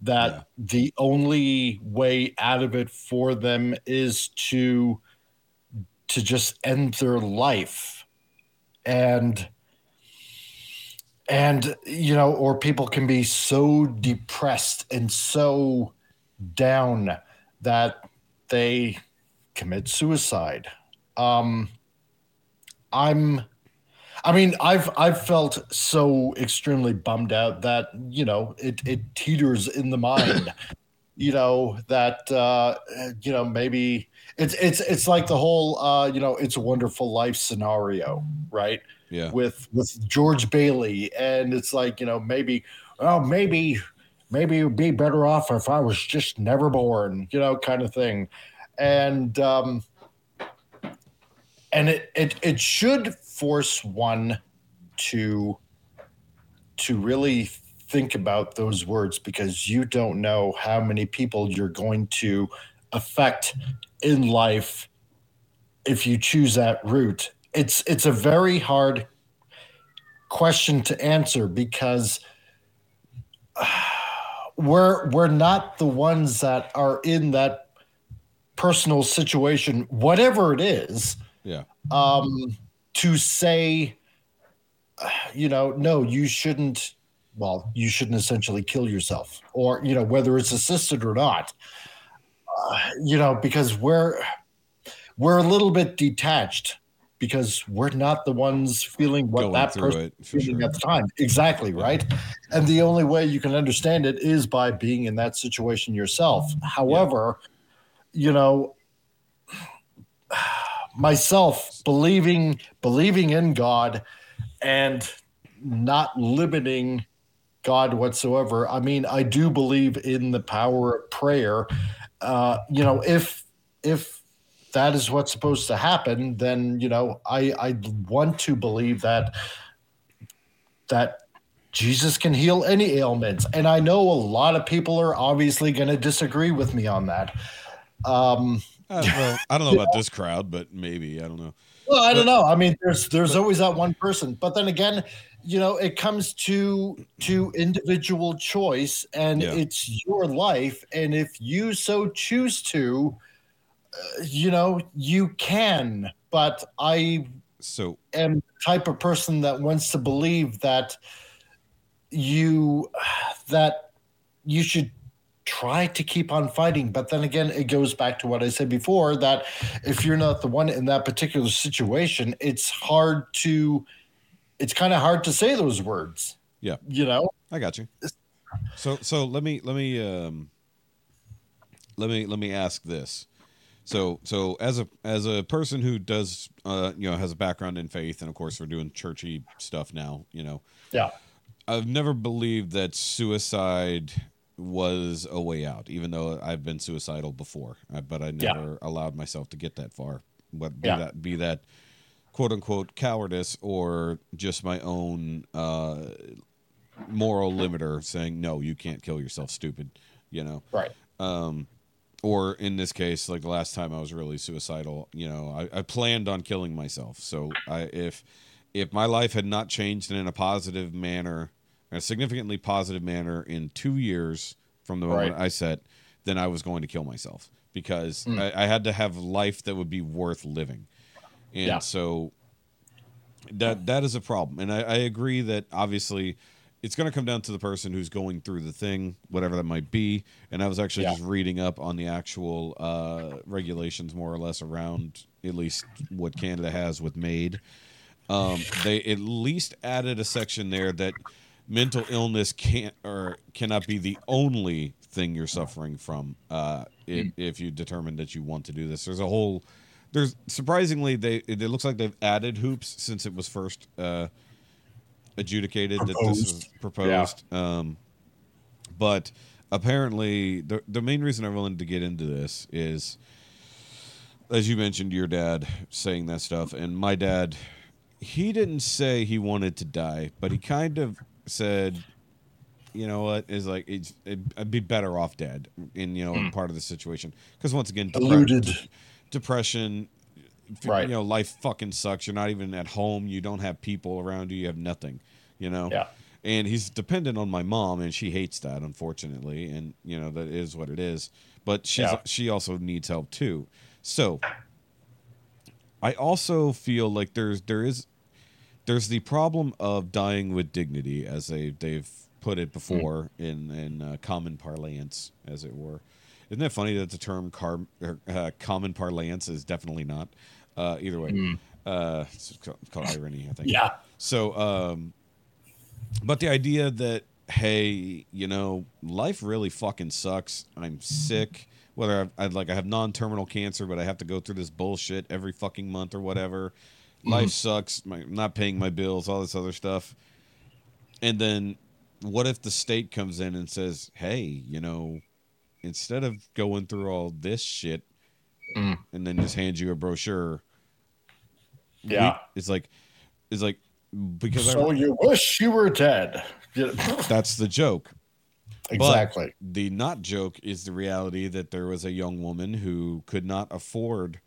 that Yeah. the only way out of it for them is to to just end their life and and you know or people can be so depressed and so down that they commit suicide um i'm I mean, I've I've felt so extremely bummed out that you know it it teeters in the mind. *laughs* you know that uh, you know maybe it's it's it's like the whole uh, you know it's a wonderful life scenario, right? Yeah. With with George Bailey, and it's like you know maybe oh maybe maybe it would be better off if I was just never born, you know, kind of thing, and um, and it it it should force one to to really think about those words because you don't know how many people you're going to affect in life if you choose that route. It's it's a very hard question to answer because *sighs* we're we're not the ones that are in that personal situation whatever it is Yeah. um, to say, uh, you know, no, you shouldn't. Well, you shouldn't essentially kill yourself, or you know, whether it's assisted or not. Uh, you know, because we're we're a little bit detached because we're not the ones feeling what Going that person it, feeling sure. at the time. Exactly right. And the only way you can understand it is by being in that situation yourself. However, you know, myself believing believing in God and not limiting God whatsoever. I mean, I do believe in the power of prayer. Uh, you know, if if that is what's supposed to happen, then you know I I want to believe that that Jesus can heal any ailments, and I know a lot of people are obviously going to disagree with me on that. Um, Uh, well, I don't know about this crowd, but maybe I don't know. well, I don't know. I mean, there's there's always that one person, but then again, you know, it comes to to individual choice, and Yeah. it's your life, and if you so choose to, uh, you know, you can. But I So am the type of person that wants to believe that you that you should try to keep on fighting but then again it goes back to what i said before that if you're not the one in that particular situation it's hard to it's kind of hard to say those words Yeah. you know I got you. So so let me let me um let me let me ask this. So so as a as a person who does uh you know has a background in faith and of course we're doing churchy stuff now, you know. yeah I've never believed that suicide was a way out, even though I've been suicidal before, uh, but I Yeah. never allowed myself to get that far. What be Yeah. that be that quote unquote cowardice or just my own uh, moral limiter saying no, you can't kill yourself, stupid. You know, right um, or in this case, like the last time I was really suicidal, you know, I, I planned on killing myself. So I, if if my life had not changed in a positive manner, a significantly positive manner in two years from the moment Right. I set, then I was going to kill myself because I, I had to have life that would be worth living, and Yeah. so that that is a problem. And I, I agree that obviously it's going to come down to the person who's going through the thing, whatever that might be. And I was actually Yeah. just reading up on the actual uh, regulations, more or less, around at least what Canada has with MAID. Um, they at least added a section there that mental illness can't or cannot be the only thing you're suffering from uh, if, if you determine that you want to do this. There's a whole there's surprisingly they it looks like they've added hoops since it was first uh, adjudicated that this was proposed. Um, but apparently, the the main reason I wanted to get into this is, as you mentioned, your dad saying that stuff, and my dad, he didn't say he wanted to die, but he kind of said. You know what is like? It's, it, I'd be better off dead in you know hmm. part of the situation because once again, depre- alluded depression Right. you know life fucking sucks you're not even at home you don't have people around you you have nothing you know Yeah. and he's dependent on my mom and she hates that unfortunately and you know that is what it is but she's Yeah. she also needs help too so i also feel like there's there is there's the problem of dying with dignity as they they've put it before in in uh, common parlance as it were isn't it funny that the term car, or, uh, common parlance is definitely not uh, either way uh, it's ca- it's called irony i think yeah so, um, but the idea that hey, you know, life really fucking sucks. I'm sick. Whether I've, I'd like I have non-terminal cancer, but I have to go through this bullshit every fucking month or whatever. Life sucks. My, I'm not paying my bills, all this other stuff. And then, what if the state comes in and says, "Hey, you know, instead of going through all this shit, Mm. and then just hand you a brochure, we- yeah it's like, it's like because I, so you wish you were dead *laughs* that's the joke. exactly But the not joke is the reality that there was a young woman who could not afford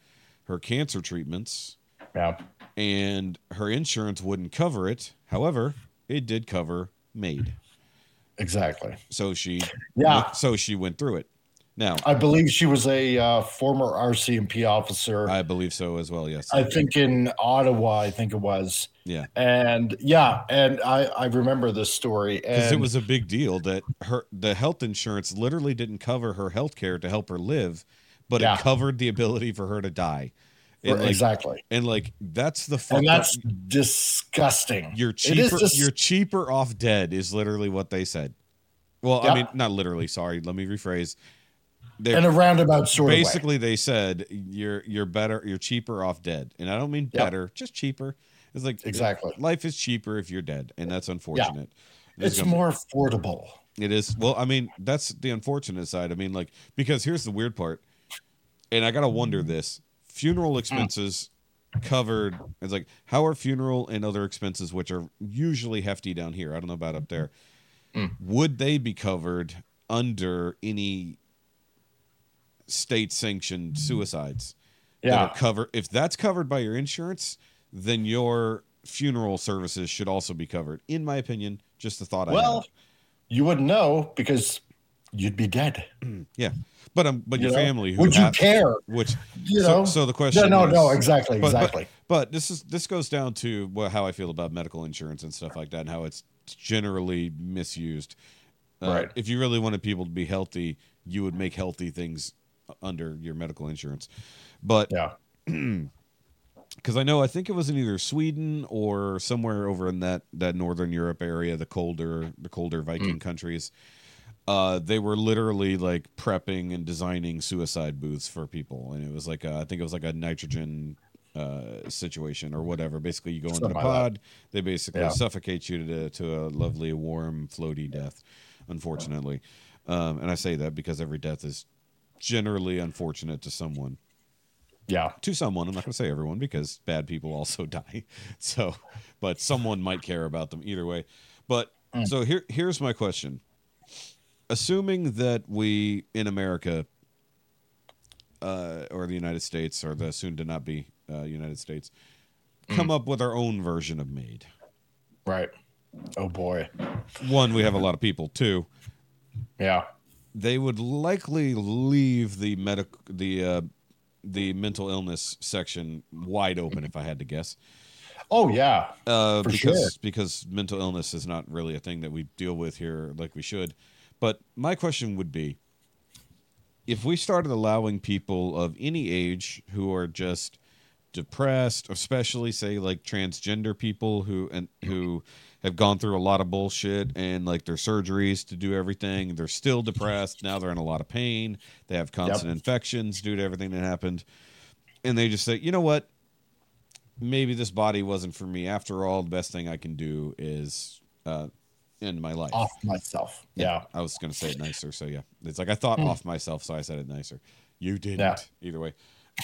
her cancer treatments yeah and her insurance wouldn't cover it. However, it did cover MAID. exactly So she Yeah. so she went through it. Now, I believe she was a uh, former RCMP officer. I, believe so as well, yes. I think in Ottawa, I think it was. yeah. And yeah, and I, I remember this story. Because it was a big deal that her the health insurance literally didn't cover her health care to help her live, but Yeah. it covered the ability for her to die. And like, exactly. and like that's the fucked And up- that's disgusting. You're cheaper. dis- you're cheaper off dead is literally what they said. Well, I mean, not literally. Sorry, let me rephrase. They in a roundabout sort of way. basically they said you're you're better. You're cheaper off dead, and I don't mean Yep. better, just cheaper. It's like Exactly. life is cheaper if you're dead, and that's unfortunate. It's gonna- more affordable. it is. Well, I mean, that's the unfortunate side. I mean, like because here's the weird part, and I gotta wonder mm-hmm. this: funeral expenses covered? It's like how are funeral and other expenses, which are usually hefty down here? I don't know about up there. Mm. Would they be covered under any state sanctioned suicides? Yeah. cover if that's covered by your insurance, then your funeral services should also be covered. In my opinion, just a thought I Well, you wouldn't know because you'd be dead. *clears throat* Yeah, but um, but You your know? family who Would you have- care? Which You so, know? so the question No, no, is- no, exactly, but- but- exactly. But, this is this goes down to well, how I feel about medical insurance and stuff like that, and how it's generally misused. Uh, Right. If you really wanted people to be healthy, you would make healthy things under your medical insurance. But Yeah. *clears throat* because I know I think it was in either Sweden or somewhere over in that that northern Europe area, the colder the colder Viking countries. Uh, they were literally like prepping and designing suicide booths for people, and it was like a, I think it was like a nitrogen uh, situation or whatever. Basically, you go into the Something like that. pod, they basically Yeah. suffocate you to to a lovely warm floaty death. Unfortunately, um, and I say that because every death is generally unfortunate to someone Yeah. to someone. I'm not going to say everyone because bad people also *laughs* die. So, but someone might care about them either way. But so here, here's my question: Assuming that we in America, uh, or the United States, or the soon to not be uh, United States, come up with our own version of MAID. Right. Oh boy. One, we have a lot of people. Two, Yeah. they would likely leave the medic the uh, the mental illness section wide open if I had to guess. Oh yeah. Uh, because sure. because mental illness is not really a thing that we deal with here like we should. But my question would be if we started allowing people of any age who are just depressed, especially say like transgender people who and who have gone through a lot of bullshit and like their surgeries to do everything, they're still depressed. Now they're in a lot of pain. They have constant infections due to everything that happened. And they just say, you know what? Maybe this body wasn't for me. After all, the best thing I can do is uh, end my life. Off myself. Yeah. I was going to say it nicer. So yeah, it's like I thought off myself, so I said it nicer. You didn't. Yeah. Either way.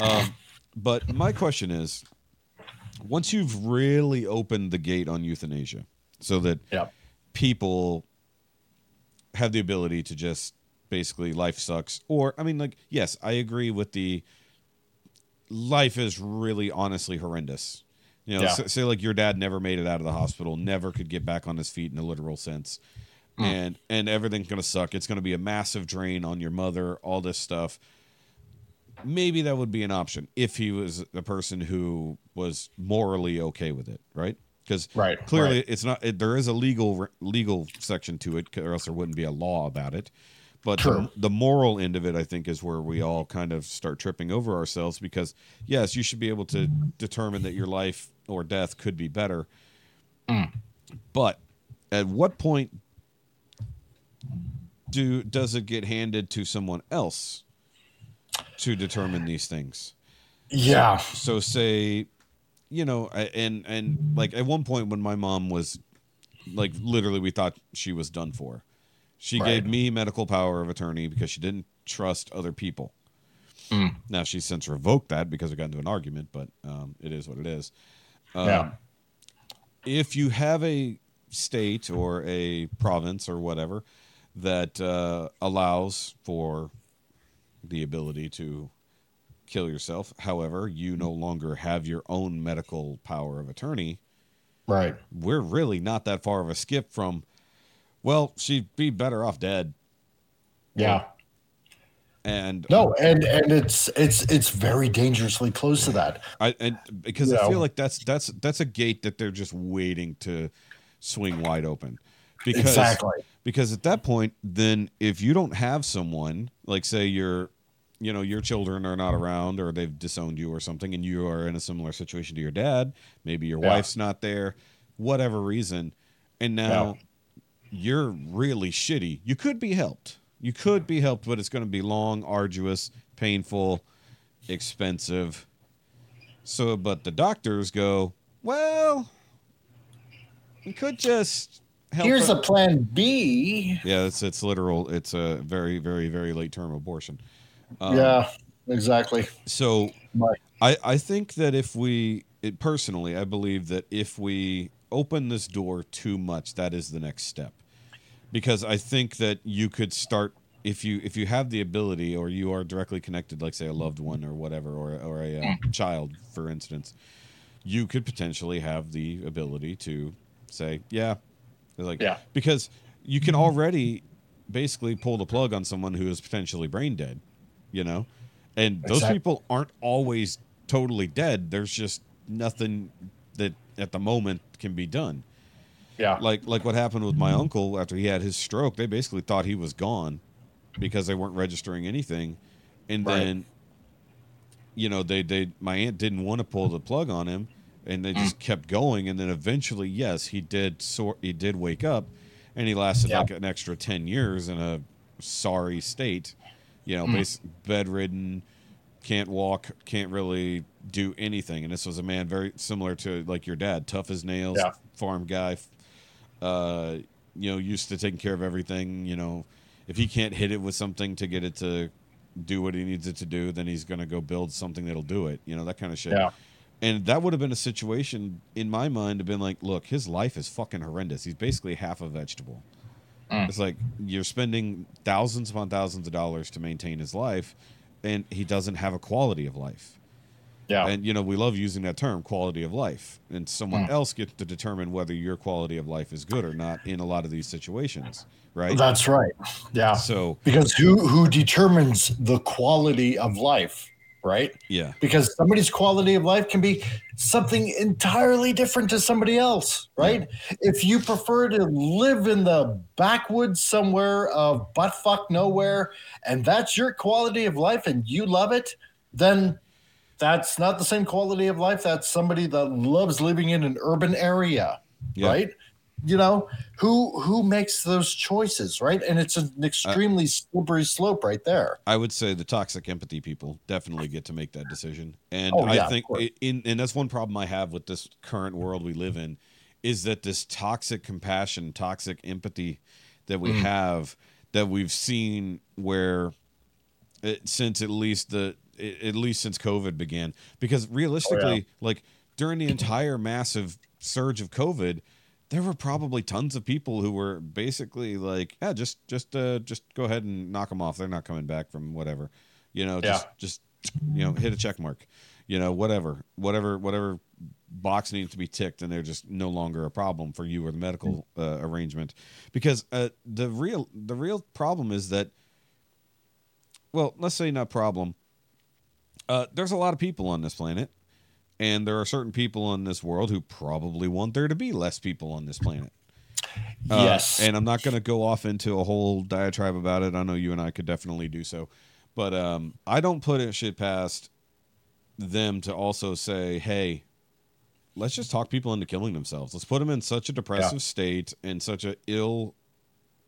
Um, but my question is, once you've really opened the gate on euthanasia, so that Yeah. people have the ability to just basically life sucks, or I mean, like yes, I agree with the life is really honestly horrendous. You know, Yeah. say, say like your dad never made it out of the hospital, never could get back on his feet in a literal sense. Mm. And and everything's gonna suck. It's gonna be a massive drain on your mother, all this stuff. Maybe that would be an option if he was a person who was morally okay with it, right? Because Right, clearly right. it's not. It, there is a legal legal section to it, or else there wouldn't be a law about it. But the, the moral end of it, I think, is where we all kind of start tripping over ourselves. Because yes, you should be able to determine that your life or death could be better. But at what point do does it get handed to someone else to determine these things? Yeah. so say you know and and like at one point when my mom was like literally we thought she was done for she Right. gave me medical power of attorney because she didn't trust other people now she's since revoked that because we got into an argument but um, it is what it is um, yeah. if you have a state or a province or whatever that uh, allows for the ability to kill yourself, however, you no longer have your own medical power of attorney, Right. we're really not that far of a skip from, well, she'd be better off dead. Yeah. And No, um, and and it's it's it's very dangerously close to that. I and because You I know. feel like that's that's that's a gate that they're just waiting to swing wide open. Because Exactly. because at that point, then if you don't have someone, like say your you know, your children are not around or they've disowned you or something and you are in a similar situation to your dad, maybe your Yeah. wife's not there, whatever reason, and now you're really shitty. You could be helped. You could be helped, but it's going to be long, arduous, painful, expensive. So, but the doctors go, well, we could just help. Here's her." a plan B. yeah, it's it's literal. It's a very, very, very late term abortion. Um, yeah. exactly. So Right. I, I think that if we it, personally, I believe that if we open this door too much, that is the next step. Because I think that you could start if you if you have the ability or you are directly connected, like say a loved one or whatever, or or a uh, child, for instance, you could potentially have the ability to say, yeah, like Yeah. because you can already basically pull the plug on someone who is potentially brain dead, you know, and those Exactly. people aren't always totally dead. There's just nothing that at the moment can be done. Yeah. Like like what happened with my uncle after he had his stroke. They basically thought he was gone because they weren't registering anything, and Right. then you know they they my aunt didn't want to pull the plug on him, and they Mm. just kept going, and then eventually yes he did sort he did wake up, and he lasted Yeah. like an extra ten years in a sorry state, you Mm. know, bas- bedridden, can't walk, can't really do anything, and this was a man very similar to like your dad, tough as nails, Yeah. farm guy, uh, you know, used to taking care of everything. You know, if he can't hit it with something to get it to do what he needs it to do, then he's going to go build something that'll do it. You know, that kind of shit. Yeah. And that would have been a situation in my mind to been like, look, his life is fucking horrendous. He's basically half a vegetable. Mm. It's like you're spending thousands upon thousands of dollars to maintain his life, and he doesn't have a quality of life. Yeah. And you know, we love using that term, quality of life. And someone Mm. else gets to determine whether your quality of life is good or not in a lot of these situations, right? That's right. Yeah. So, Because who who determines the quality of life, right? yeah, Because somebody's quality of life can be something entirely different to somebody else, right? If you prefer to live in the backwoods somewhere of buttfuck nowhere, and that's your quality of life and you love it, then that's not the same quality of life. That's somebody that loves living in an urban area, Yeah. right? You know, who who makes those choices, right? And it's an extremely slippery slope right there. I would say the toxic empathy people definitely get to make that decision. And Oh, yeah, I think in and that's one problem I have with this current world we live in is that this toxic compassion, toxic empathy that we Mm. have that we've seen where it, since at least the at least since COVID began because realistically like during the entire massive surge of COVID there were probably tons of people who were basically like, yeah, just just uh just go ahead and knock them off. They're not coming back from whatever. You know, just just you know, hit a check mark. You know, whatever. Whatever whatever box needs to be ticked and they're just no longer a problem for you or the medical uh, arrangement. Because uh the real the real problem is that well, let's say not problem. Uh there's a lot of people on this planet and there are certain people on this world who probably want there to be less people on this planet. Uh, Yes. and I'm not going to go off into a whole diatribe about it. I know you and I could definitely do so, but um, I don't put it shit past them to also say, "Hey, let's just talk people into killing themselves. Let's put them in such a depressive state and such a ill,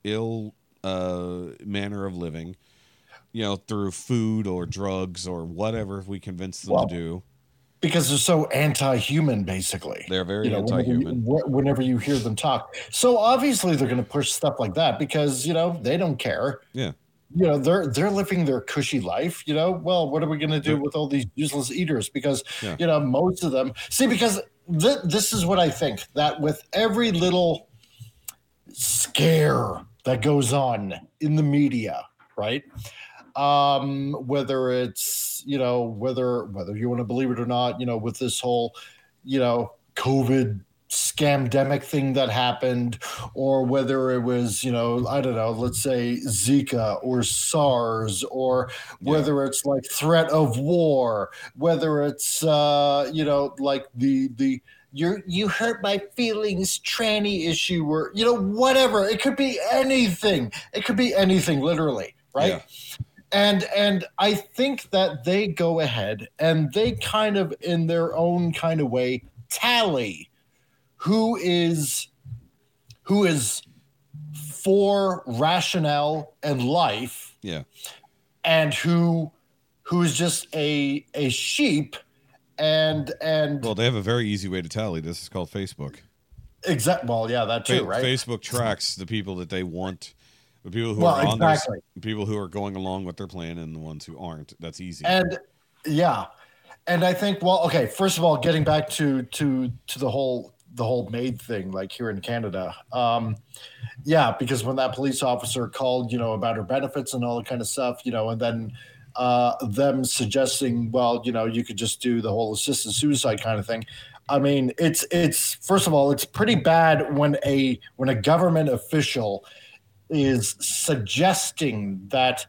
ill uh, manner of living." You know, through food or drugs or whatever we convince them Well, to do. because they're so anti-human basically They're very you know, anti-human. wh- Whenever you, hear them talk, so obviously they're going to push stuff like that because you know they don't care. Yeah. You know they're they're living their cushy life. You know, well, what are we going to do with all these useless eaters? Because Yeah. you know most of them see because th- this is what I think that with every little scare that goes on in the media, right? Um whether it's you know whether whether you want to believe it or not you know with this whole you know covid scamdemic thing that happened or whether it was you know i don't know let's say zika or sars or whether it's like threat of war whether it's uh you know like the the you you hurt my feelings tranny issue or you know whatever. It could be anything. It could be anything literally right? Yeah. And and i think that they go ahead and they kind of in their own kind of way tally who is who is for rationale and life Yeah. and who who is just a a sheep and and Well, they have a very easy way to tally. This is called Facebook. exact well yeah that too right Facebook tracks the people that they want The people who Well, are on exactly. this, people who are going along with their plan, and the ones who aren't. That's easy. and yeah and i think well okay first of all getting back to to to the whole the whole MAID thing like here in canada um yeah because when that police officer called you know about her benefits and all that kind of stuff you know and then uh them suggesting well you know you could just do the whole assisted suicide kind of thing i mean it's it's first of all it's pretty bad when a when a government official is suggesting that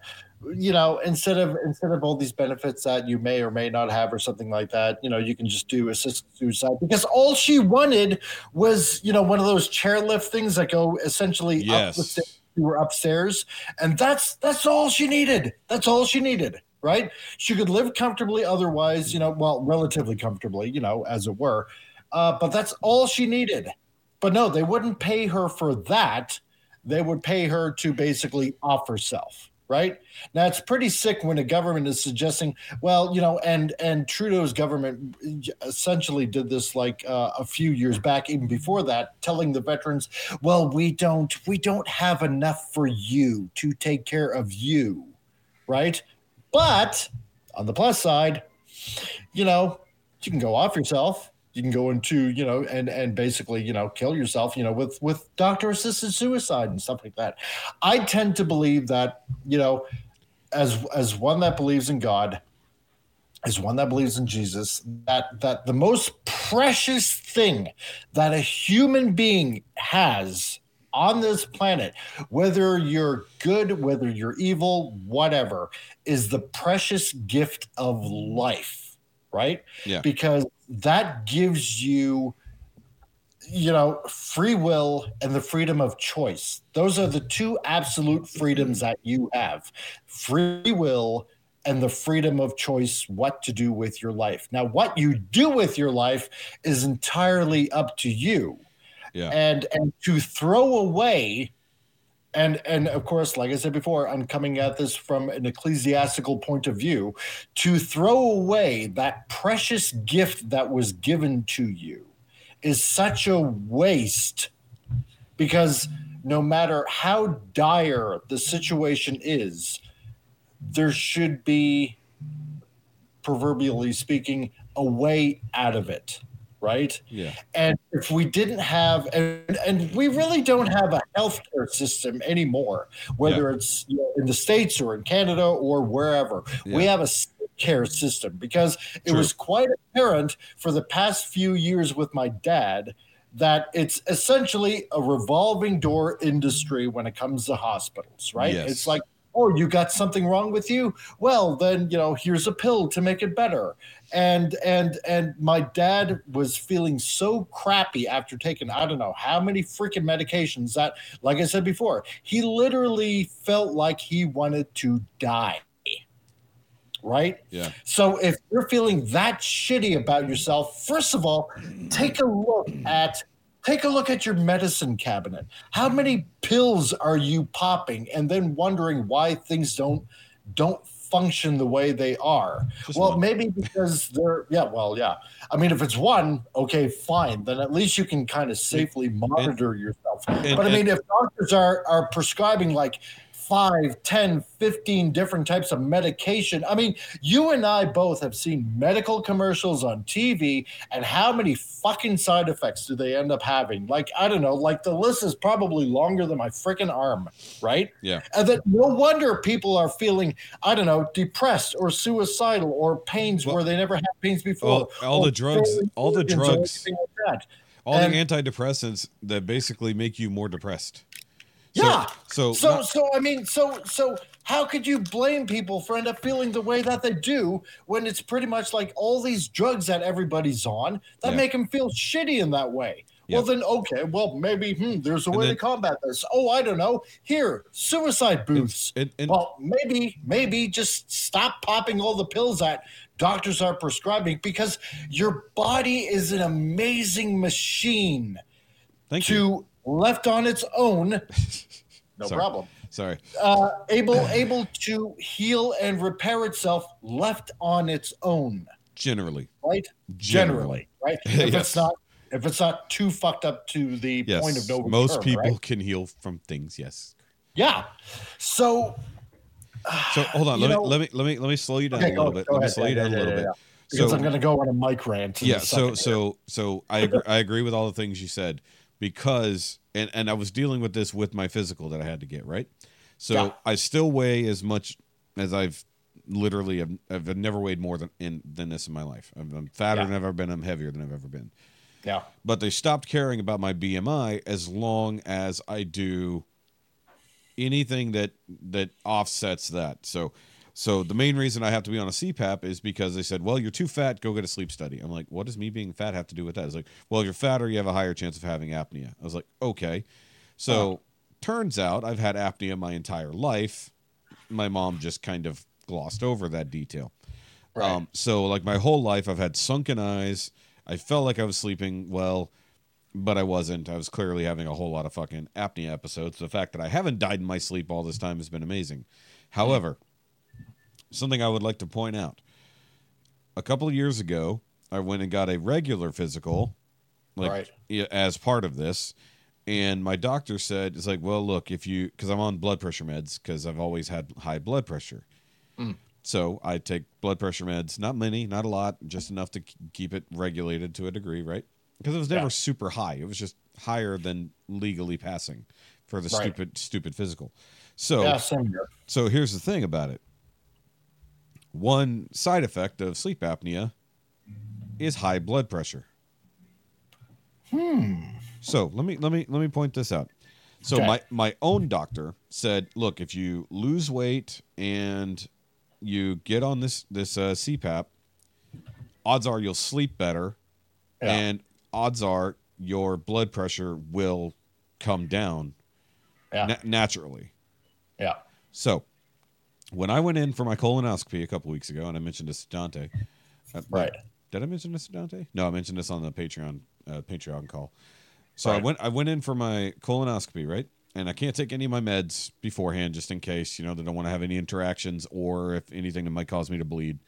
you know instead of instead of all these benefits that you may or may not have or something like that you know you can just do assisted suicide. Because all she wanted was you know one of those chairlift things that go essentially up the Yes. stairs you were upstairs. And that's that's all she needed. That's all she needed right? She could live comfortably otherwise you know well relatively comfortably you know as it were. Uh, but that's all she needed. But no they wouldn't pay her for that they would pay her to basically off herself right? Now it's pretty sick when a government is suggesting well you know and and trudeau's government essentially did this like uh, a few years back even before that telling the veterans well we don't we don't have enough for you to take care of you right? But on the plus side you know you can go off yourself you can go into you know and and basically you know kill yourself you know with with doctor assisted suicide and stuff like that. I tend to believe that you know as as one that believes in god as one that believes in jesus that that the most precious thing that a human being has on this planet whether you're good whether you're evil whatever is the precious gift of life right Yeah. because that gives you you know free will and the freedom of choice those are the two absolute freedoms that you have free will and the freedom of choice what to do with your life now what you do with your life is entirely up to you yeah. and and to throw away and and of course like i said before i'm coming at this from an ecclesiastical point of view. To throw away that precious gift that was given to you is such a waste because no matter how dire the situation is there should be proverbially speaking a way out of it right yeah. and if we didn't have, and, and we really don't have a healthcare system anymore, whether it's you know, in the States or in Canada or wherever, we have a care system because it True. was quite apparent for the past few years with my dad that it's essentially a revolving door industry when it comes to hospitals, right? Yes. It's like, oh, you got something wrong with you? Well, then, you know, here's a pill to make it better and and and my dad was feeling so crappy after taking i don't know how many freaking medications that like i said before he literally felt like he wanted to die. Right? Yeah. so if you're feeling that shitty about yourself first of all take a look at take a look at your medicine cabinet. How many pills are you popping and then wondering why things don't don't function the way they are. Just well one. maybe because they're yeah well yeah. I mean if it's one okay fine. Then at least you can kind of safely monitor yourself. and- but i mean and- if doctors are are prescribing like 5 10 15 different types of medication i mean you and i both have seen medical commercials on tv and how many fucking side effects do they end up having like i don't know like the list is probably longer than my freaking arm right Yeah. and that no wonder people are feeling i don't know depressed or suicidal or pains Well- where they never had pains before Well, all the drugs- all the drugs- like. All And- the antidepressants that basically make you more depressed. So- Yeah. So, so not- so i mean so so how could you blame people for end up feeling the way that they do when it's pretty much like all these drugs that everybody's on that Yeah. make them feel shitty in that way well then okay well maybe hmm, there's a way then- to combat this oh i don't know here suicide booths and, and well maybe maybe just stop popping all the pills that doctors are prescribing because your body is an amazing machine thank you. to left on its own *laughs* no Sorry. problem Sorry. uh, able able to heal and repair itself left on its own, Generally. right? Generally. right? *laughs* If Yes. it's not if it's not too fucked up to the Yes. point of no return, Most people right? can heal from things. Yes. Yeah. So So *sighs* hold on, let know- me let me let me let me slow you down Okay, a little go- bit. go Let me ahead. slow you down yeah, a little yeah, bit. because So I'm going to go on a mic rant. yeah, so so so I agree, I agree with all the things you said because and and I was dealing with this with my physical that I had to get right. So Yeah. I still weigh as much as I've literally have, I've never weighed more than in than this in my life. I'm, I'm fatter Yeah. than I've ever been. I'm heavier than I've ever been. Yeah. But they stopped caring about my BMI as long as I do anything that that offsets that. So so the main reason I have to be on a CPAP is because they said, "Well, you're too fat. Go get a sleep study." I'm like, "What does me being fat have to do with that?" It's like, "Well, you're fatter. You have a higher chance of having apnea." I was like, "Okay." So turns out I've had apnea my entire life. My mom just kind of glossed over that detail. Right. Um, so like my whole life, I've had sunken eyes. I felt like I was sleeping well, but I wasn't. I was clearly having a whole lot of fucking apnea episodes. The fact that I haven't died in my sleep all this time has been amazing. However, something I would like to point out: a couple of years ago, I went and got a regular physical, like Right. as part of this. And my doctor said, "It's like, well, look, if you, because I'm on blood pressure meds, because I've always had high blood pressure. Mm. So I take blood pressure meds, not many, not a lot, just enough to keep it regulated to a degree, right? Because it was never Yeah. super high. It was just higher than legally passing for the Right. stupid, stupid physical. So, Yeah, so here's the thing about it. One side effect of sleep apnea is high blood pressure. Hmm. So let me let me let me point this out. So Okay. my my own doctor said, look, if you lose weight and you get on this this uh, CPAP, odds are you'll sleep better, Yeah. and odds are your blood pressure will come down Yeah. na- naturally. yeah. So, when I went in for my colonoscopy a couple weeks ago, and I mentioned this to Dante, uh, Right. Did I mention this to Dante? No, I mentioned this on the Patreon uh, Patreon call. So I went I went in for my colonoscopy, right? And I can't take any of my meds beforehand, just in case you know they don't want to have any interactions or if anything that might cause me to bleed.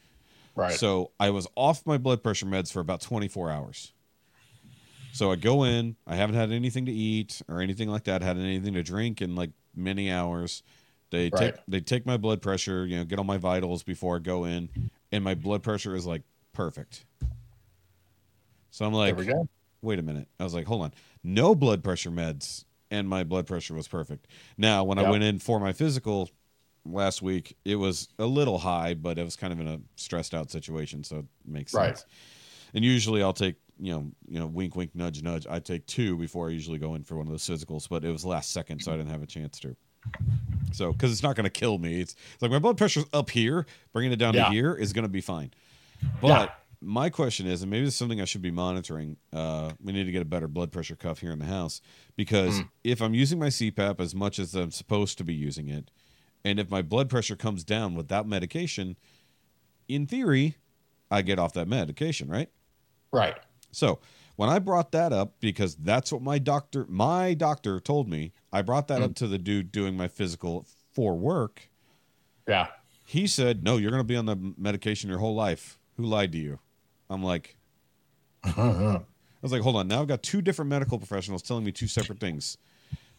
Right. So I was off my blood pressure meds for about 24 hours. So I go in, I haven't had anything to eat or anything like that, had anything to drink in like many hours. They take they take my blood pressure, you know, get all my vitals before I go in, and my blood pressure is like perfect. So I'm like, there we go. wait a minute. I was like, hold on. No blood pressure meds, and my blood pressure was perfect. Now, when I went in for my physical last week, it was a little high, but it was kind of in a stressed out situation, so it makes Right. sense. And usually I'll take, you know, you know, wink, wink, nudge, nudge. I take two before I usually go in for one of those physicals, but it was last second, so I didn't have a chance to. So, because it's not going to kill me. It's, it's like my blood pressure's up here, bringing it down Yeah. to here is going to be fine. But Yeah. my question is, and maybe this is something I should be monitoring. Uh, we need to get a better blood pressure cuff here in the house because if I'm using my CPAP as much as I'm supposed to be using it, and if my blood pressure comes down without medication, in theory, I get off that medication, right? Right. So when I brought that up, because that's what my doctor, my doctor told me, I brought that up mm. to the dude doing my physical for work. Yeah. He said, "No, you're going to be on the medication your whole life." Who lied to you? I'm like, *laughs* I was like, hold on. Now I've got two different medical professionals telling me two separate things.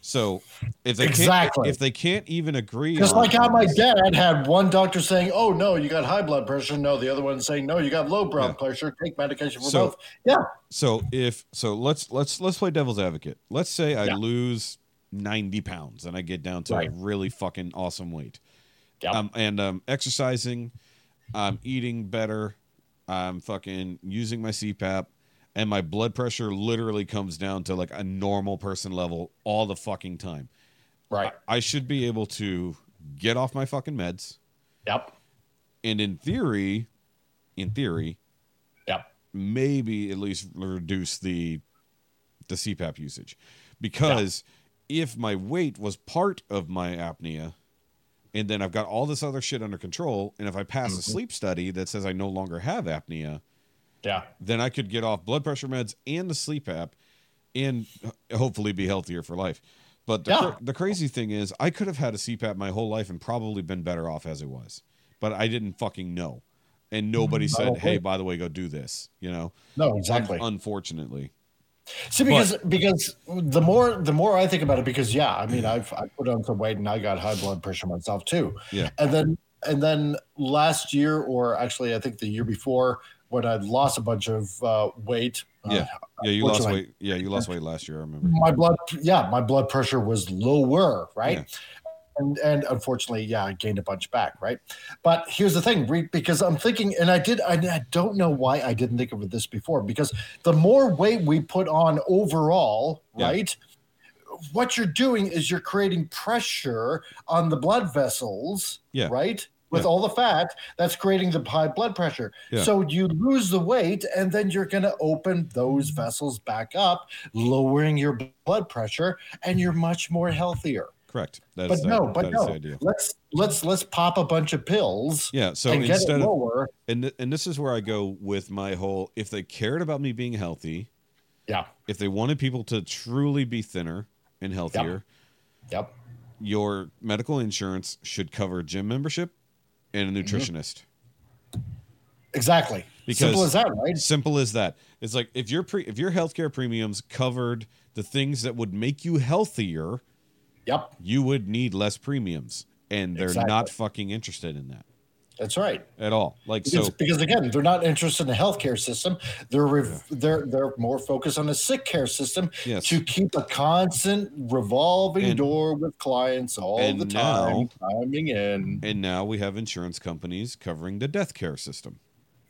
So if they Exactly. can't, if they can't even agree, Just like how my dad had one doctor saying, "Oh no, you got high blood pressure." No, the other one saying, "No, you got low blood Yeah. pressure. Take medication for So- both." Yeah. So if so, let's let's let's play devil's advocate. Let's say I Yeah. lose ninety pounds and I get down to Right. a really fucking awesome weight. Yep. Um, and um, exercising, I'm eating better, I'm fucking using my CPAP, and my blood pressure literally comes down to like a normal person level all the fucking time. right. I should be able to get off my fucking meds, Yep. and in theory, in theory, Yep. maybe at least reduce the the CPAP usage because if my weight was part of my apnea and then I've got all this other shit under control and if I pass a mm-hmm. sleep study that says I no longer have apnea Yeah. then I could get off blood pressure meds and the sleep app and hopefully be healthier for life but the, Yeah. cra- the crazy thing is I could have had a CPAP my whole life and probably been better off as it was but I didn't fucking know and nobody mm, said don't hey by the way go do this you know No, Un- exactly. unfortunately. See, because because the more the more I think about it, because yeah, I mean, I've I put on some weight and I got high blood pressure myself too. Yeah. And then and then last year, or actually, I think the year before, when I lost a bunch of uh, weight. uh, Yeah. Yeah, you lost weight. Yeah, you lost weight last year. I remember. my blood yeah my blood pressure was lower right Yeah. and and unfortunately yeah i gained a bunch back right but here's the thing because i'm thinking and i did I, I don't know why i didn't think of this before because the more weight we put on overall Yeah. right what you're doing is you're creating pressure on the blood vessels Yeah. right with Yeah. all the fat that's creating the high blood pressure Yeah. so you lose the weight and then you're going to open those vessels back up lowering your blood pressure and you're much more healthier Correct. That but no that, but no let's let's let's pop a bunch of pills Yeah. So and get it instead of and th- and this is where I go with my whole if they cared about me being healthy, yeah if they wanted people to truly be thinner and healthier, yep your medical insurance should cover gym membership and Mm-hmm. a nutritionist. exactly Because- simple as that right Simple as that. It's like if your pre- if your healthcare premiums covered the things that would make you healthier, yep you would need less premiums, and they're Exactly. not fucking interested in that that's right at all. Like because, so, because again they're not interested in the healthcare system they're rev- they're they're more focused on the sick care system Yes. to keep a constant revolving And- door with clients all the time now- coming in and now we have insurance companies covering the death care system.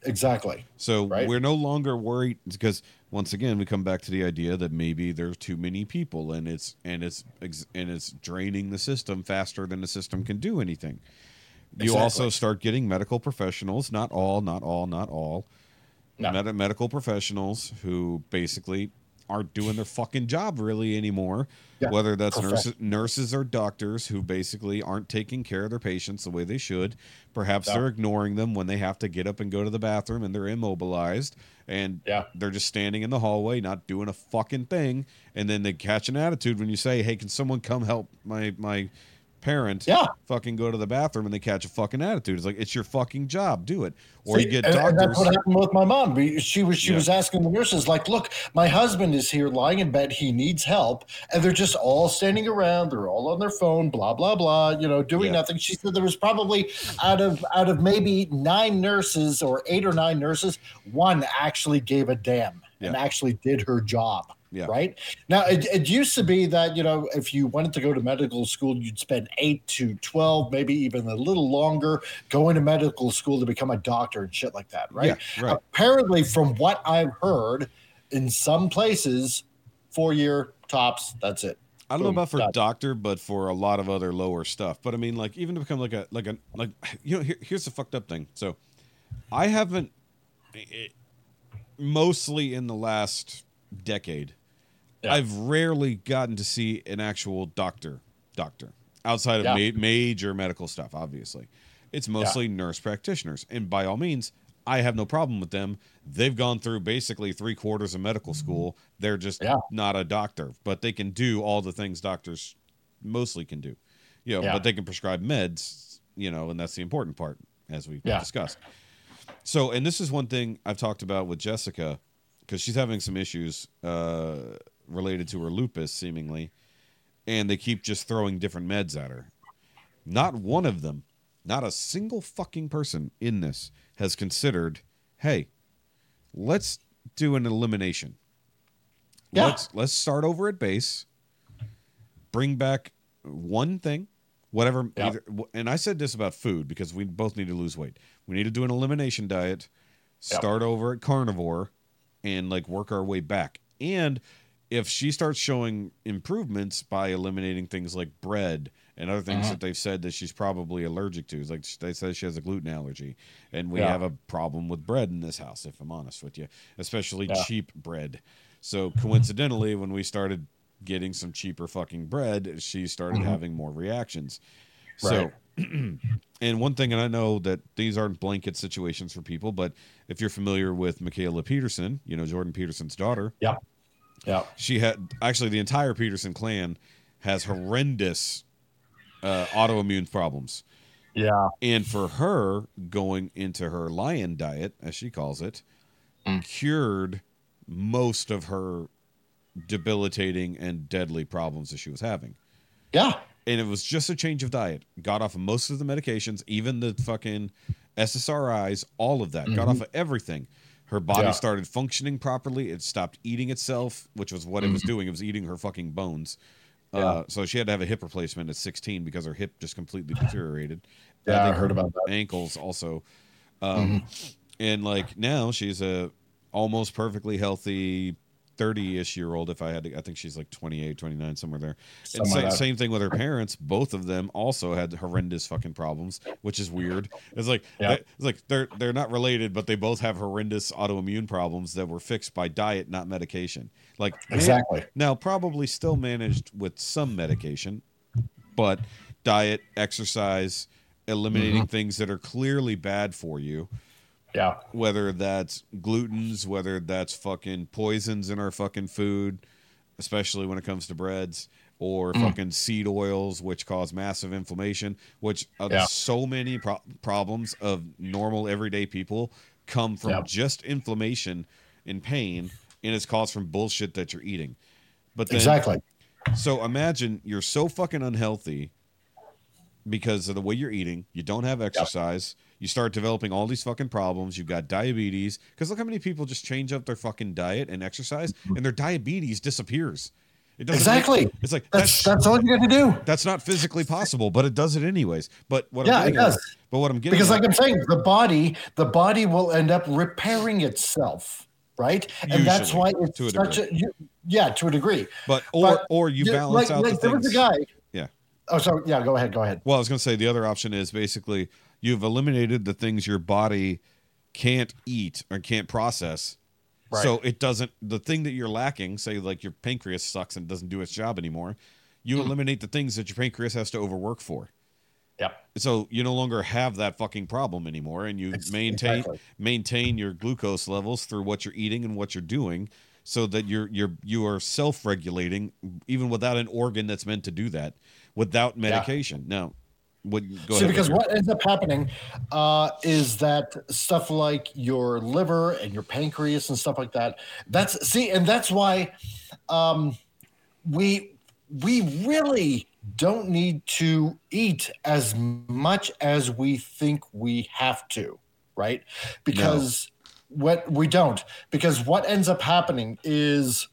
exactly So Right. we're no longer worried because once again we come back to the idea that maybe there's too many people and it's and it's and it's draining the system faster than the system can do anything. You also start getting medical professionals, not all, not all, not all, No. med- medical professionals who basically aren't doing their fucking job really anymore. Yeah. Whether that's nurses, nurses or doctors who basically aren't taking care of their patients the way they should. Perhaps Yeah. they're ignoring them when they have to get up and go to the bathroom and they're immobilized and Yeah. they're just standing in the hallway not doing a fucking thing and then they catch an attitude when you say, "Hey, can someone come help my my parent Yeah. fucking go to the bathroom and they catch a fucking attitude. It's like it's your fucking job. Do it. Or you get and, and doctors. that's what happened with my mom. She was she Yeah. was asking the nurses like, "Look, my husband is here lying in bed. He needs help." And they're just all standing around. They're all on their phone, blah blah blah. You know, doing Yeah. nothing. She said there was probably out of out of maybe nine nurses or eight or nine nurses, one actually gave a damn and actually did her job. Yeah. Right now, it, it used to be that you know if you wanted to go to medical school, you'd spend eight to twelve, maybe even a little longer, going to medical school to become a doctor and shit like that. Right? Yeah, right. Apparently, from what I've heard, in some places, four year tops. That's it. I don't know about for done. doctor, but for a lot of other lower stuff. But I mean, like even to become like a like a like you know, here, here's the fucked up thing. So, I haven't it, mostly in the last decade. Yeah. I've rarely gotten to see an actual doctor doctor outside of Yeah. ma- major medical stuff. Obviously, it's mostly nurse practitioners, and by all means. I have no problem with them. They've gone through basically three quarters of medical school. They're just Yeah. not a doctor, but they can do all the things doctors mostly can do. You know, Yeah. but they can prescribe meds, you know, and that's the important part as we Yeah. discussed. So, and this is one thing I've talked about with Jessica because she's having some issues uh, related to her lupus, seemingly, and they keep just throwing different meds at her. Not one of them, not a single fucking person in this has considered, hey, let's do an elimination. Yeah. Let's let's start over at base. Bring back one thing, whatever. Yeah. Either, and I said this about food because we both need to lose weight. We need to do an elimination diet. Start over at carnivore, and like work our way back. And if she starts showing improvements by eliminating things like bread and other things Uh-huh. that they've said that she's probably allergic to, like they said she has a gluten allergy, and we Yeah. have a problem with bread in this house. If I'm honest with you, especially Yeah. cheap bread. So coincidentally, when we started getting some cheaper fucking bread, she started having more reactions. So, *clears throat* and one thing, and I know that these aren't blanket situations for people, but if you're familiar with Mikhaila Peterson, you know Jordan Peterson's daughter, Yeah. Yeah. she had actually the entire Peterson clan has horrendous uh, autoimmune problems. Yeah. And for her, going into her lion diet, as she calls it, Mm. cured most of her debilitating and deadly problems that she was having. Yeah. And it was just a change of diet. Got off of most of the medications, even the fucking SSRIs, all of that. Got off of everything. Her body Mm-hmm. Yeah. started functioning properly. It stopped eating itself, which was what it was doing. It was eating her fucking bones. Uh, Mm-hmm. So she had to have a hip replacement at 16 because her hip just completely *laughs* deteriorated. Yeah, I think heard about that. Mm-hmm. Ankles also. Um, And like now she's a almost perfectly healthy 30-ish year old if I had to I think she's like 28, 29 somewhere there. And Something sa- same thing with her parents. Both of them also had horrendous fucking problems, which is weird. It's like Yeah. it's like they're they're not related, but they both have horrendous autoimmune problems that were fixed by diet, not medication. Like Exactly. now, probably still managed with some medication, but diet, exercise, eliminating Mm-hmm. things that are clearly bad for you Yeah. whether that's glutens, whether that's fucking poisons in our fucking food, especially when it comes to breads, or Mm. fucking seed oils, which cause massive inflammation, which uh, Yeah. so many pro- problems of normal everyday people come from Yeah. just inflammation and pain, and it's caused from bullshit that you're eating. But then, Exactly. so imagine you're so fucking unhealthy because of the way you're eating. You don't have exercise. You start developing all these fucking problems. You've got diabetes. Because look how many people just change up their fucking diet and exercise, mm-hmm. and their diabetes disappears. It doesn't make- Exactly. it's like That's that's that's all you got to do. that's not physically possible, but it does it anyways. But what Yeah, I'm it getting at- does. but what I'm getting Because at- like I'm saying, the body, the body will end up repairing itself, right? And that's why it's to a such a you- yeah, to a degree. but or but or you Yeah, balance like, out like the there was a guy. Yeah. Oh, sorry. Yeah, go ahead. Go ahead. Well, I was going to say the other option is basically you've eliminated the things your body can't eat or can't process. Right. So it doesn't, the thing that you're lacking, say like your pancreas sucks and doesn't do its job anymore, you Hmm. eliminate the things that your pancreas has to overwork for. Yep. So you no longer have that fucking problem anymore, and you Ex- maintain exactly. maintain your glucose levels through what you're eating and what you're doing, so that you're you're you are self regulating even without an organ that's meant to do that, without medication. Now, what? Go See, ahead. because what ends up happening uh, is that stuff like your liver and your pancreas and stuff like that. That's see, and that's why um, we we really don't need to eat as much as we think we have to, right? Because what we don't, because what ends up happening is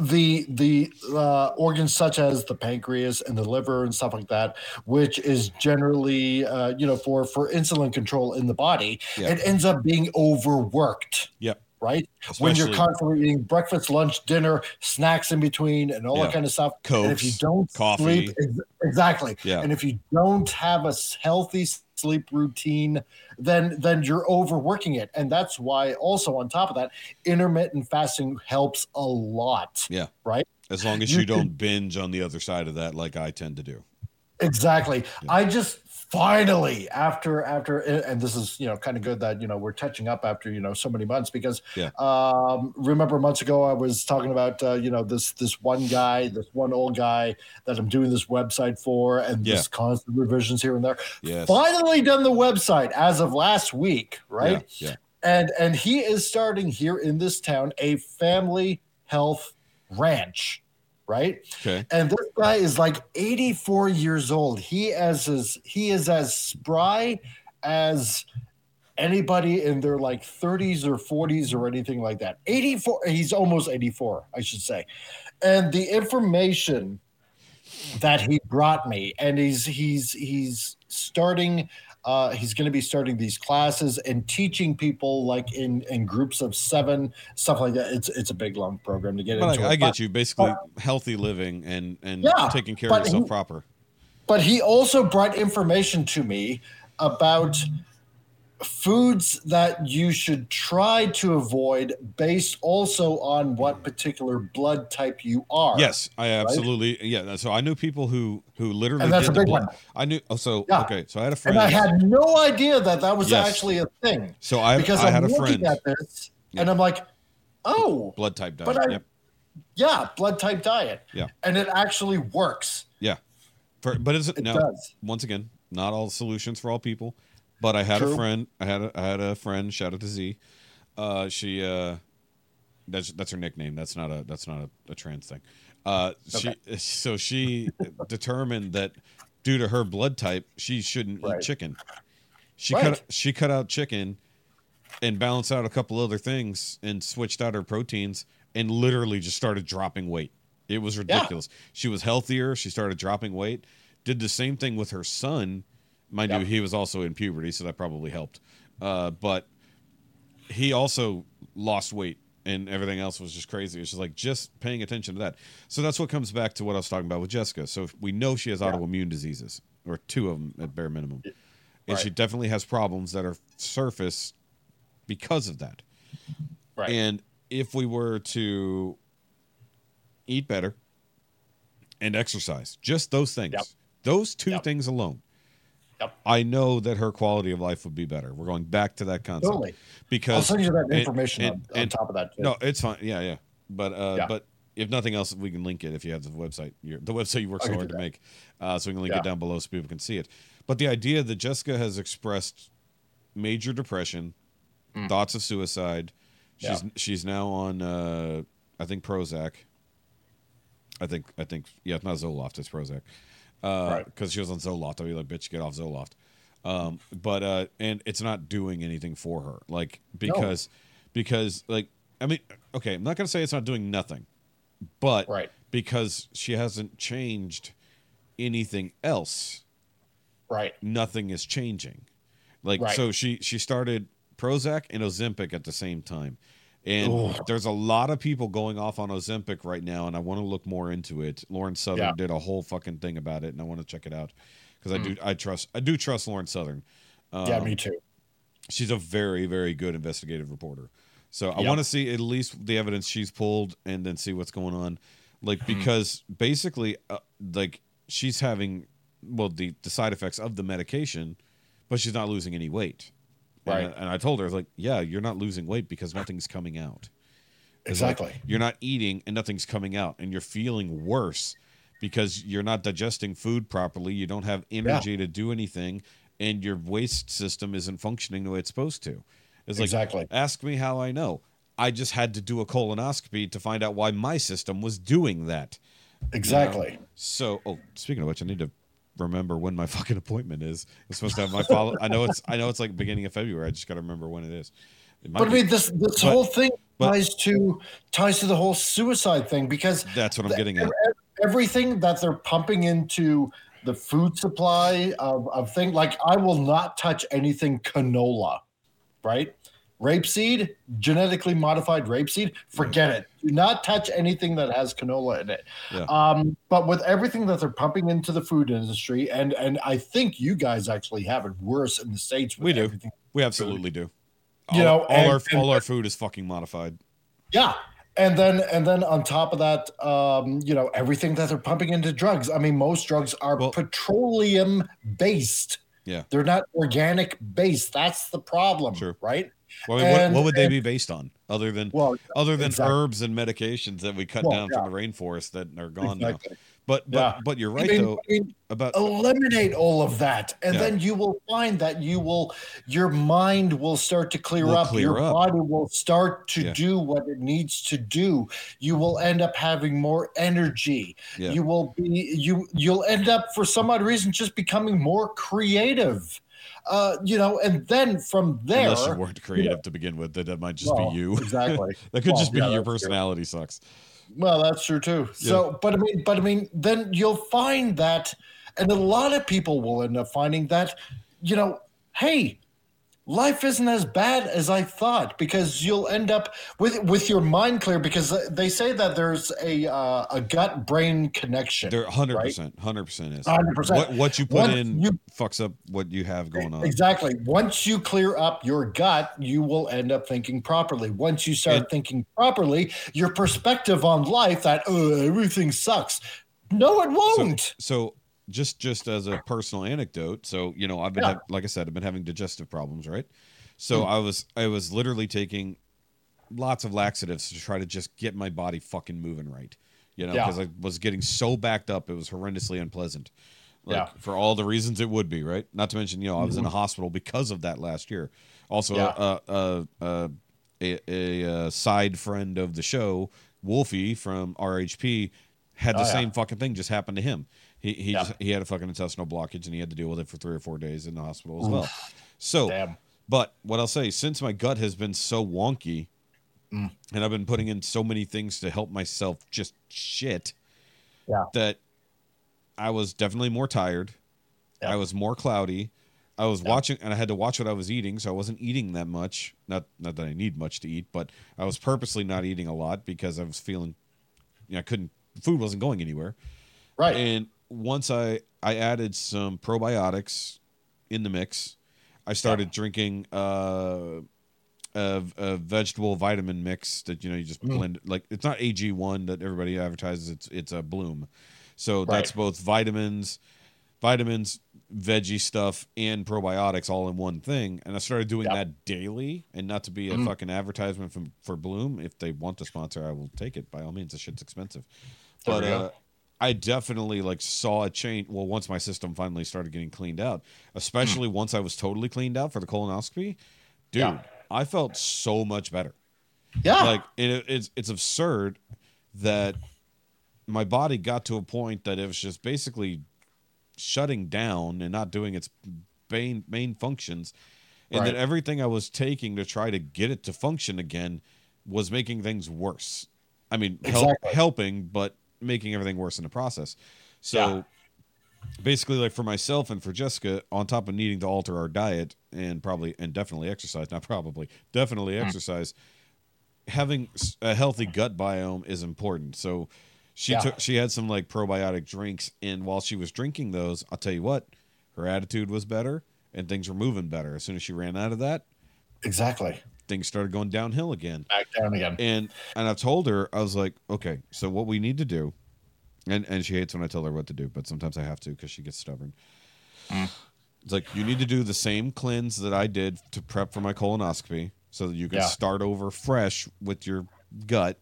the the uh, organs such as the pancreas and the liver and stuff like that, which is generally uh, you know for for insulin control in the body, Yeah. it ends up being overworked. Yep. Right when you're constantly eating breakfast, lunch, dinner, snacks in between, and all Yeah. that kind of stuff. and if you don't coffee. sleep, ex- exactly. Yeah. And if you don't have a healthy sleep routine, then then you're overworking it, and that's why also on top of that, intermittent fasting helps a lot. Yeah. Right. As long as You you, don't binge on the other side of that, like I tend to do. Exactly. I just finally after after and this is you know kind of good that you know we're touching up after you know so many months because Yeah. um remember months ago I was talking about uh, you know this this one guy this one old guy that I'm doing this website for and Yeah. this constant revisions here and there Yes. finally done the website as of last week right Yeah. and and he is starting here in this town a family health ranch right? Okay. and this guy is like 84 years old. He as is he is as spry as anybody in their like 30s or 40s or anything like that. 84 he's almost 84 i should say. And the information that he brought me and he's he's he's starting uh, he's going to be starting these classes and teaching people like in in groups of seven stuff like that it's it's a big long program to get But into I, I get you. Basically, healthy living and and Yeah, taking care of yourself he- proper. but he also brought information to me about foods that you should try to avoid based also on what particular blood type you are. Yes, I absolutely. Yeah. So I knew people who who literally And that's a big blood. one. I knew. Oh, so Yeah. okay. So I had a friend. And I had no idea that that was Yes. actually a thing so I because I I'm had a friend. at this and I'm like, oh, blood type diet. But I- yep. yeah, blood type diet. Yeah. And it actually works. Yeah. For, but is it It no? does. Once again, not all solutions for all people. But I had a friend. I had a, I had a friend. Shout out to Z. Uh, she uh, that's that's her nickname. That's not a that's not a, a trans thing. Uh, she so she determined that due to her blood type, she shouldn't Right. eat chicken. She Right. cut she cut out chicken and balanced out a couple other things and switched out her proteins and literally just started dropping weight. It was ridiculous. She was healthier. She started dropping weight. Did the same thing with her son. Mind Yep. you, he was also in puberty, so that probably helped. Uh, but he also lost weight and everything else was just crazy. It's just like just paying attention to that. So that's what comes back to what I was talking about with Jessica. So we know she has autoimmune diseases, or two of them at bare minimum, and she definitely has problems that are surface because of that. Right. And if we were to eat better and exercise, just those things, Yep. those two Yep. things alone, Yep. I know that her quality of life would be better. We're going back to that concept Totally. because I'll send you that information and- on, on and- top of that. Too. No, it's fine. Yeah, yeah. But uh, Yeah. but if nothing else, we can link it if you have the website. Your, the website you work so hard to make, uh, so we can link Yeah. it down below so people can see it. But the idea that Jessica has expressed major depression, thoughts of suicide. She's. Yeah. she's now on uh, I think Prozac. I think I think yeah, it's not Zoloft, it's Prozac. Uh, Right. because she was on Zoloft. I'd be like, bitch, get off Zoloft. Um, but uh, and it's not doing anything for her, like because because like I mean, okay, I'm not gonna say it's not doing nothing, but Right. because she hasn't changed anything else, Right. nothing is changing. Like Right. so she she started Prozac and Ozempic at the same time. And there's a lot of people going off on Ozempic right now, and I want to look more into it. Lauren Southern Yeah. did a whole fucking thing about it, and I want to check it out because Hmm. I do I trust I do trust Lauren Southern. yeah, Um, me too. she's a very very good investigative reporter so i Yep. want to see at least the evidence she's pulled and then see what's going on like Hmm. because basically uh, like she's having well the the side effects of the medication but she's not losing any weight Right. and, I, told her like yeah you're not losing weight because nothing's coming out It's like, Exactly. you're not eating and nothing's coming out and you're feeling worse because you're not digesting food properly you don't have energy to do anything and your waste system isn't functioning the way it's supposed to it's like Exactly. ask me how i know i just had to do a colonoscopy to find out why my system was doing that Exactly. so oh speaking of which i need to remember when my *laughs* fucking appointment is. I'm supposed to have my *laughs* follow i know it's i know it's like beginning of february. I just gotta remember when it is. It But I mean, this this but- whole thing but- ties to ties to the whole suicide thing because that's what i'm getting at. everything that they're pumping into the food supply of, of thing like I will not touch anything canola, right? Rapeseed, genetically modified rapeseed, forget it. Do not touch anything that has canola in it. Yeah. Um, but with everything that they're pumping into the food industry, and and I think you guys actually have it worse in the states. We do. We absolutely do. You all, know, all and- our and- all our food is fucking modified. Yeah. And then and then on top of that, um, you know, everything that they're pumping into drugs. I mean, most drugs are Well- petroleum based. Yeah. They're not organic based. That's the problem. Sure. Right? Well, I mean, what, And- what would they be based on other than Well, other than exactly. herbs and medications that we cut Well, down from the rainforest that are gone exactly. now? But but Yeah. but you're I right mean, though I mean, about eliminate all of that. And Yeah. then you will find that you will your mind will start to clear Will up. clear your up. body will start to Yeah. do what it needs to do. You will end up having more energy. Yeah. You will be you you'll end up for some odd reason just becoming more creative. Uh, you know, and then from there unless you weren't creative to begin with, that, that might just Well, be you. *laughs* Exactly. that could Well, just be yeah, your that's true. personality sucks. Well, that's true too. So, but I mean, but I mean, then you'll find that, and a lot of people will end up finding that, you know, hey, life isn't as bad as I thought because you'll end up with with your mind clear because they say that there's a uh, a gut brain connection. There, hundred percent, hundred percent is 100%. What what you put Once in you- fucks up what you have going on. Exactly. Once you clear up your gut, you will end up thinking properly. Once you start And- thinking properly, your perspective on life that oh, everything sucks. No, it won't. so just just as a personal anecdote, so you know, I've been Yeah. hav- like I said, I've been having digestive problems, right? So Hmm. I was I was literally taking lots of laxatives to try to just get my body fucking moving right. You know, Yeah. because I was getting so backed up, it was horrendously unpleasant. Like Yeah. Mm-hmm. for all the reasons it would be, right? Not to mention, you know, I was in a hospital because of that last year. Also, Yeah. uh, uh, uh, a, a, uh side friend of the show, Wolfie from RHP, had the Oh, yeah. same fucking thing just happened to him. He he Yeah. just, he had a fucking intestinal blockage and he had to deal with it for three or four days in the hospital as well. So, Damn. but what I'll say, since my gut has been so wonky, Mm. and I've been putting in so many things to help myself just shit, Yeah. that I was definitely more tired. Yeah. I was more cloudy. I was watching, and I had to watch what I was eating, so I wasn't eating that much. Not not that I need much to eat, but I was purposely not eating a lot because I was feeling, you know, I couldn't. Food wasn't going anywhere. Right. And once I I added some probiotics in the mix, I started drinking uh, a, a vegetable vitamin mix that you know you just Mm. blend like it's not AG one that everybody advertises. It's it's a Bloom, so that's both vitamins, vitamins, veggie stuff, and probiotics all in one thing. And I started doing Yep. that daily, and not to be a Mm. fucking advertisement from for Bloom. If they want to sponsor, I will take it by all means. The shit's expensive, but uh, I definitely like saw a change. Well, once my system finally started getting cleaned out, especially once I was totally cleaned out for the colonoscopy, dude, Hmm. Yeah. I felt so much better. yeah. Like it, it's it's absurd that my body got to a point that it was just basically shutting down and not doing its main main functions, and Right. that everything I was taking to try to get it to function again was making things worse. I mean, help, helping, but making everything worse in the process. So Yeah. basically, like for myself and for Jessica, on top of needing to alter our diet and probably and definitely exercise, not probably, definitely Mm. exercise, having a healthy gut biome is important. So she Yeah. took she had some like probiotic drinks, and while she was drinking those, I'll tell you what, her attitude was better and things were moving better. As soon as she ran out of that, exactly. Things started going downhill again Back down again. and and I've told her I was like, okay, so what we need to do, and and she hates when I tell her what to do, but sometimes I have to because she gets stubborn. Mm. It's like you need to do the same cleanse that I did to prep for my colonoscopy, so that you can Yeah. start over fresh with your gut,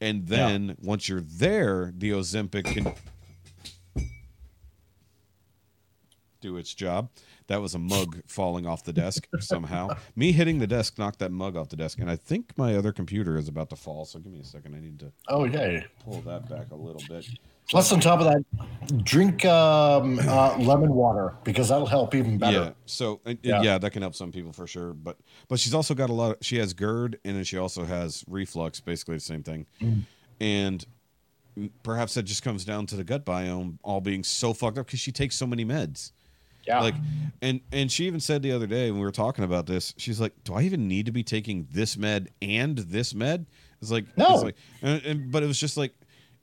and then once you're there, the Ozempic can do its job. That was a mug falling off the desk somehow. Me hitting the desk knocked that mug off the desk, and I think my other computer is about to fall. So give me a second. I need to Oh yeah. pull that back a little bit. Plus, on top of that, drink um, uh, lemon water because that'll help even better. Yeah. So and yeah. Yeah. that can help some people for sure. But but she's also got a lot. Of, she has GERD, and then she also has reflux, basically the same thing. Mm. And perhaps that just comes down to the gut biome all being so fucked up because she takes so many meds. Yeah. like and and she even said the other day when we were talking about this she's like do i even need to be taking this med and this med it's like No. it's like and, and but it was just like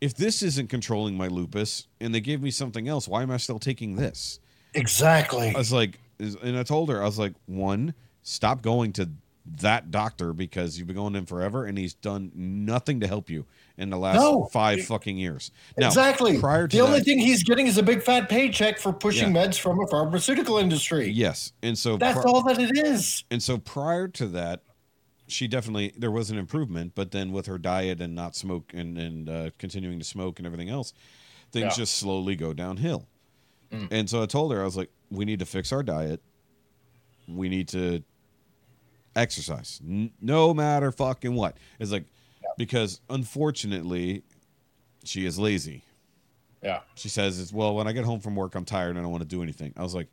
if this isn't controlling my lupus and they gave me something else why am i still taking this exactly. i was like and i told her i was like one stop going to that doctor because you've been going in forever and he's done nothing to help you in the last No. five fucking years now exactly. prior to the only that- thing he's getting is a big fat paycheck for pushing Yeah. meds from a pharmaceutical industry. yes and so That's pri- all that it is. And so prior to that, she definitely there was an improvement, but then with her diet and not smoke and and uh, continuing to smoke and everything else, things Yeah. Mm. just slowly go downhill. And so I told her I was like, we need to fix our diet. We need to exercise, no matter fucking what. It's like because unfortunately, she is lazy. Yeah. She says, "It's well, when I get home from work, I'm tired and I don't want to do anything." I was like,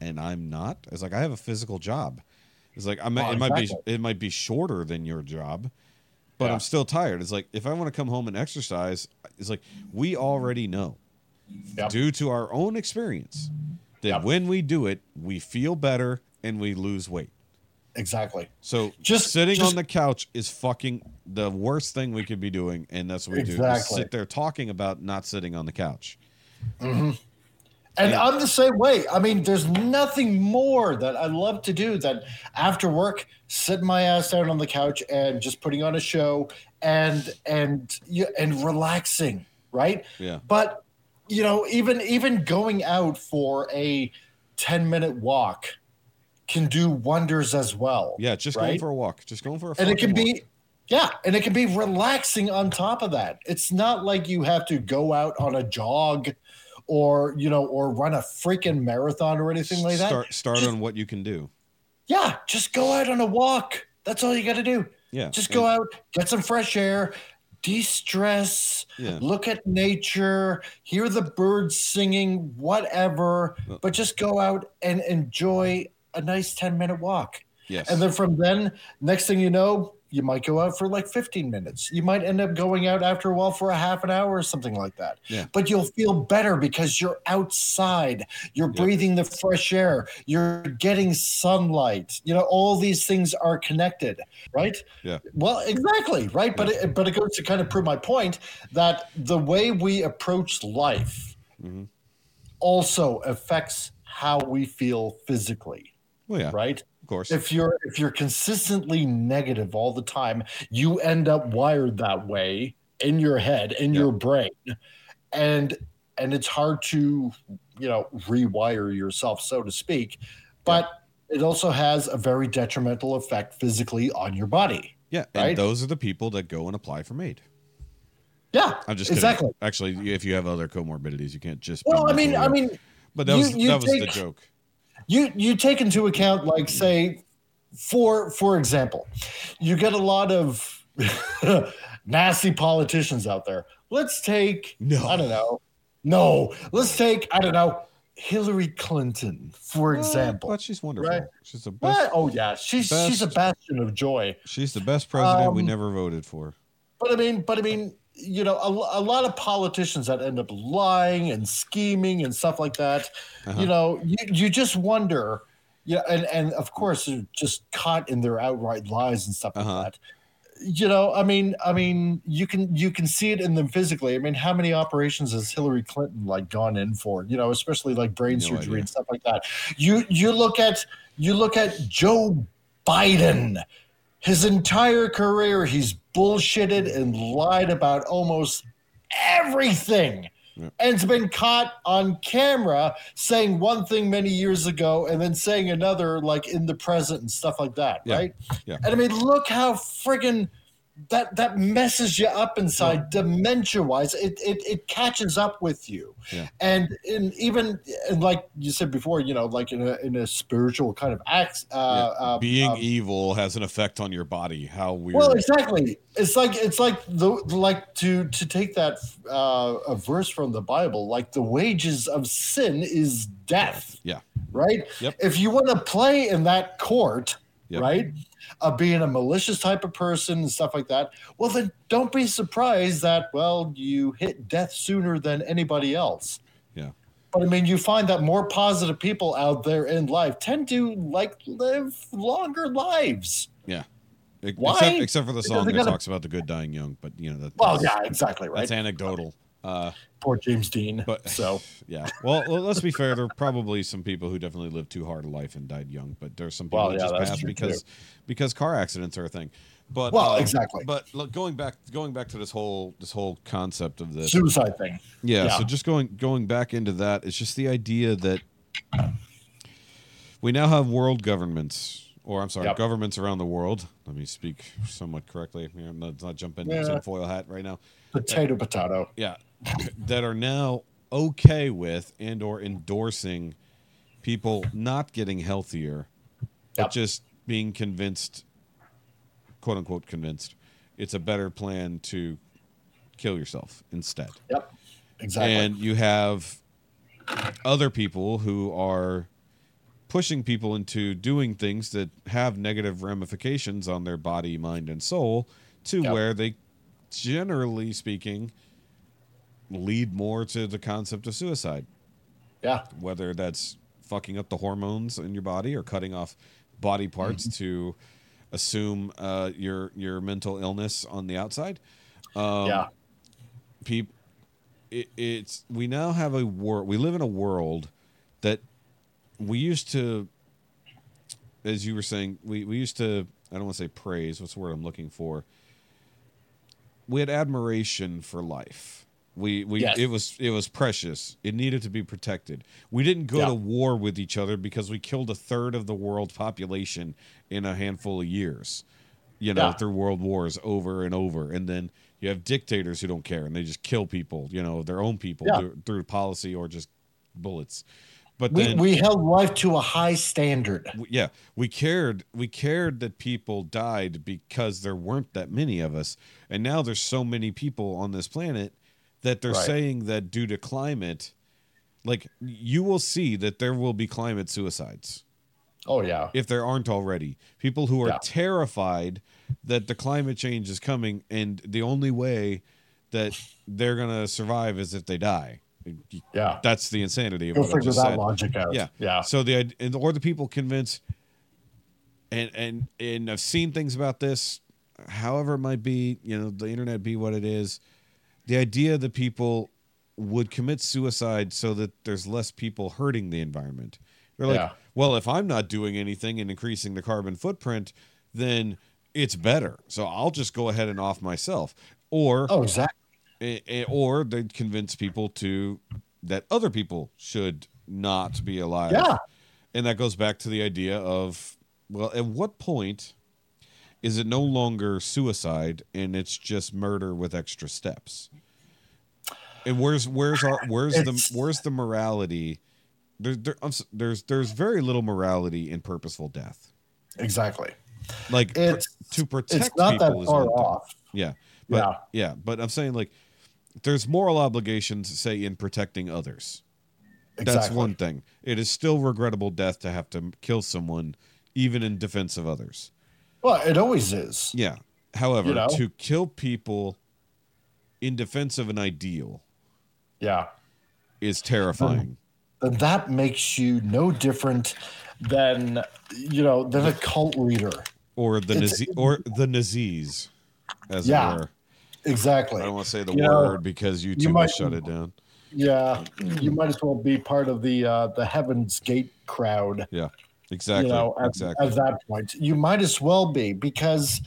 "And I'm not." I was like, "I have a physical job." It's like I might, Oh, it might be it might be shorter than your job, but Yeah. I'm still tired. It's like if I want to come home and exercise, it's like we already know Yep. due to our own experience that Yep. when we do it, we feel better and we lose weight. Exactly. So Just- sitting just- on the couch is fucking the worst thing we could be doing, and that's what we do. is Sit there talking about not sitting on the couch. Mm-hmm. And I'm the same way. I mean, there's nothing more that I love to do than after work, sitting my ass down on the couch and just putting on a show and and and relaxing, right? Yeah. But you know, even even going out for a 10 minute walk can do wonders as well. Yeah, just going for a walk. Just going for a and it can walk. be yeah and it can be relaxing on top of that it's not like you have to go out on a jog or you know or run a freaking marathon or anything like that Start start Just- on what you can do. yeah just go out on a walk that's all you got to do Yeah, Just go out, get some fresh air, de-stress, Yeah. look at nature, hear the birds singing, whatever. But just go out and enjoy a nice 10 minute walk. Yes. And then from then, next thing you know, you might go out for like 15 minutes. You might end up going out after a while for a half an hour or something like that. Yeah. But you'll feel better because you're outside. You're breathing the fresh air. You're getting sunlight. You know, all these things are connected, right? Yeah. Well, exactly, right? But it, but it goes to kind of prove my point that the way we approach life Mm-hmm. also affects how we feel physically, well, yeah, right? of course. if you're if you're consistently negative all the time you end up wired that way in your head in your brain and and it's hard to you know rewire yourself so to speak but it also has a very detrimental effect physically on your body yeah, and right? those are the people that go and apply for MAID. yeah I'm just kidding. exactly Actually, if you have other comorbidities, you can't just. well i mean i mean but that you- was you that was the joke. You you take into account like say for for example you get a lot of *laughs* nasty politicians out there let's take No. i don't know no let's take i don't know hillary clinton for example but she's wonderful. right. She's the best. oh yeah she's she's a best- bastion of joy She's the best president we Um, never voted for. But I mean, but I mean, you know, a, a lot of politicians that end up lying and scheming and stuff like that. Uh-huh. You know, you, you just wonder. Yeah, and and of course, they're just caught in their outright lies and stuff Uh-huh. like that. You know, I mean, I mean, you can you can see it in them physically. I mean, how many operations has Hillary Clinton like gone in for? You know, especially like brain No surgery idea. and stuff like that. You you look at you look at Joe Biden his entire career he's bullshitted and lied about almost everything Yeah. and has been caught on camera saying one thing many years ago and then saying another like in the present and stuff like that Yeah. right Yeah. and i mean look how friggin that that messes you up inside dementia wise it, it it catches up with you Yeah. and in even and like you said before you know like in a in a spiritual kind of act uh, uh Being um, evil has an effect on your body. How weird. well, exactly. It's like it's like the like to to take that uh, a verse from the Bible. Like the wages of sin is death, yeah. right? Yep. If you want to play in that court, Yep. right, of being a malicious type of person and stuff like that, well, then don't be surprised that well you hit death sooner than anybody else. Yeah. But I mean, you find that more positive people out there in life tend to like live longer lives. Yeah. Why? Except, except for the song that gotta- talks about the good dying young, but you know that. Well, that's, yeah, exactly right. That's anecdotal. Uh, Poor James Dean. but so *laughs* yeah. Well, well, let's be fair. There are probably some people who definitely lived too hard a life and died young, but there's some people Well, that yeah, just passed true, because because car accidents are a thing. But Well, um, exactly. But look, going back going back to this whole this whole concept of this. suicide thing. Yeah, Yeah. So just going going back into that, it's just the idea that we now have world governments, or I'm sorry, Yep. governments around the world. Let me speak somewhat correctly. Yeah, I'm not, not jumping into Yeah. some foil hat right now. Potato, potato. Yeah, that are now okay with and or endorsing people not getting healthier, but just being convinced, quote unquote convinced, it's a better plan to kill yourself instead Yep. Exactly. and you have other people who are pushing people into doing things that have negative ramifications on their body, mind, and soul to Yep. where they, generally speaking, lead more to the concept of suicide. yeah. Whether that's fucking up the hormones in your body or cutting off body parts to assume uh, your your mental illness on the outside. Um, yeah. people it, it's we now have a world we live in a world that we used to as you were saying we, we used to i don't want to say praise what's the word i'm looking for we had admiration for life we we Yes. it was it was precious it needed to be protected we didn't go Yeah. to war with each other because we killed a third of the world population in a handful of years you know Yeah. through world wars over and over and then you have dictators who don't care and they just kill people you know their own people Yeah. through, through policy or just bullets But We, then we held life to a high standard. yeah we cared we cared that people died because there weren't that many of us and now there's so many people on this planet that they're Right. saying that due to climate like you will see that there will be climate suicides Oh yeah. if there aren't already people who are Yeah. terrified that the climate change is coming and the only way that they're going to survive is if they die Yeah. that's the insanity of You'll what I just that said. logic out. Yeah, Yeah. So the and or the people convinced, and and and I've seen things about this. However, it might be, you know, the internet be what it is. The idea that people would commit suicide so that there's less people hurting the environment. They're like, Yeah. well, if I'm not doing anything and increasing the carbon footprint, then it's better. So I'll just go ahead and off myself. Or Oh, exactly. a- a- or they convince people to that other people should not be alive. Yeah. And that goes back to the idea of well, at what point is it no longer suicide and it's just murder with extra steps? And where's where's our where's It's- the where's the morality? There, there, I'm there's there's very little morality in purposeful death. Exactly. Like It's to protect it's not that people is far thing. off. Yeah. But yeah. but I'm saying like there's moral obligations say in protecting others. Exactly. That's one thing. It is still regrettable death to have to kill someone even in defense of others. Well, it always is. Yeah. However, You know? to kill people in defense of an ideal Yeah. is terrifying. Then that makes you no different than you know than a cult leader. Or the Nazi- or the Nazis as Yeah. it were. Exactly. I don't want to say the You know, word because YouTube will might- shut it down. Yeah. You might as well be part of the uh, the Heaven's Gate crowd. Yeah. Exactly. you know, at, exactly. at that point, you might as well be because,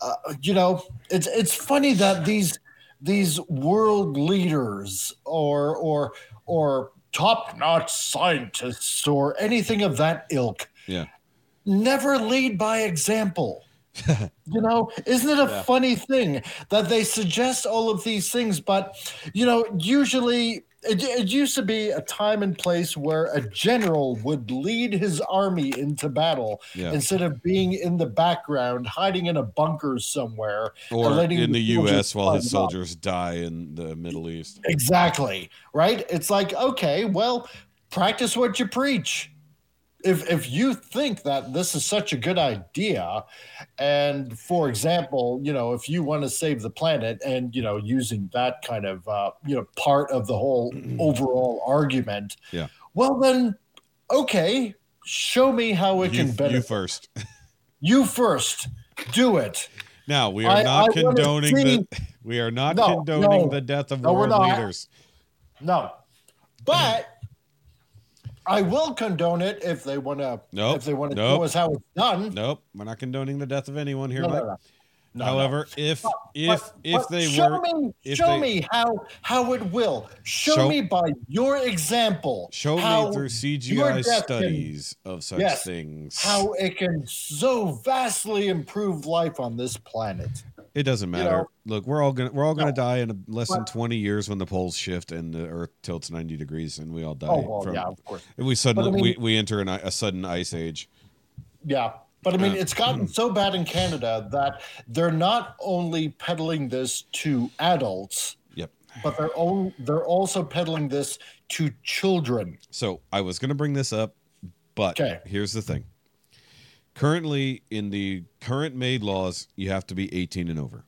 uh, you know, it's it's funny that these these world leaders or or or top notch scientists or anything of that ilk yeah. never lead by example. *laughs* you know, isn't it a funny thing that they suggest all of these things, but you know, usually it, it used to be a time and place where a general would lead his army into battle Yeah. instead of being in the background, hiding in a bunker somewhere, Or in the U.S. while his soldiers die in the Middle East. Exactly. Right? It's like, okay, well, practice what you preach. If if you think that this is such a good idea, and for example, you know, if you want to save the planet and you know, using that kind of uh, you know, part of the whole overall argument, Yeah. well then okay, show me how it You, can benefit you first. *laughs* you first. Do it. Now we are I- not I condoning the we are not No, condoning no. the death of No, we're world not. leaders. No. But I will condone it if they want to. Nope, If they want to nope. show us how it's done. Nope, we're not condoning the death of anyone here, No, no, no. No, However, if if But- if but they show were me, if show they- me how how it will. Show, Show- me by your example. show me through CGI death can- studies of such Yes, things. how it can so vastly improve life on this planet. It doesn't matter. know- Look, we're all gonna we're all gonna No. die in less than twenty years when the poles shift and the Earth tilts ninety degrees and we all die. Oh well, from, yeah, of course. And we suddenly mean- we, we enter an, a sudden ice age. Yeah. But I mean, it's gotten *clears throat* so bad in Canada that they're not only peddling this to adults, Yep. but they're own, they're also peddling this to children. So I was going to bring this up, but Okay. here's the thing. Currently, in the current MAID laws, you have to be 18 and over.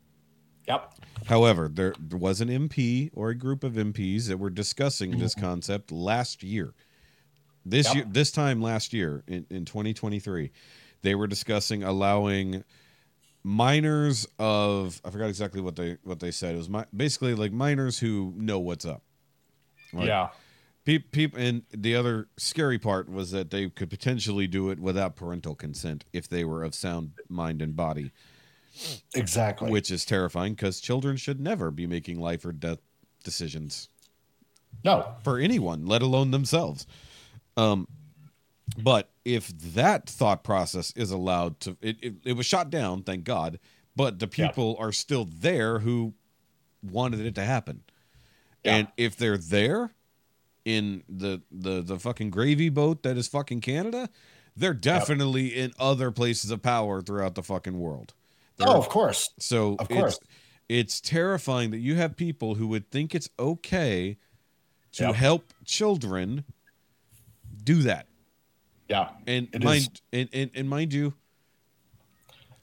Yep. However, there, was an MP or a group of MPs that were discussing this mm-hmm. concept last year. This Yep. year, this time last year in, in 2023, they were discussing allowing minors of I forgot exactly what they what they said. It was mi- basically like minors who know what's up. Like, yeah. People, people, and the other scary part was that they could potentially do it without parental consent if they were of sound mind and body, Exactly. which is terrifying because children should never be making life or death decisions no. for anyone, let alone themselves. Um, but if that thought process is allowed to, it, it, it was shot down, thank God. But the Yeah. people are still there who wanted it to happen, Yeah. and if they're there, in the the the fucking gravy boat that is fucking Canada, they're definitely in other places of power throughout the fucking world. They're- Oh, of course. so Of it's course. it's terrifying that you have people who would think it's okay to Yep. help children do that. Yeah. And mind and, and, and mind you,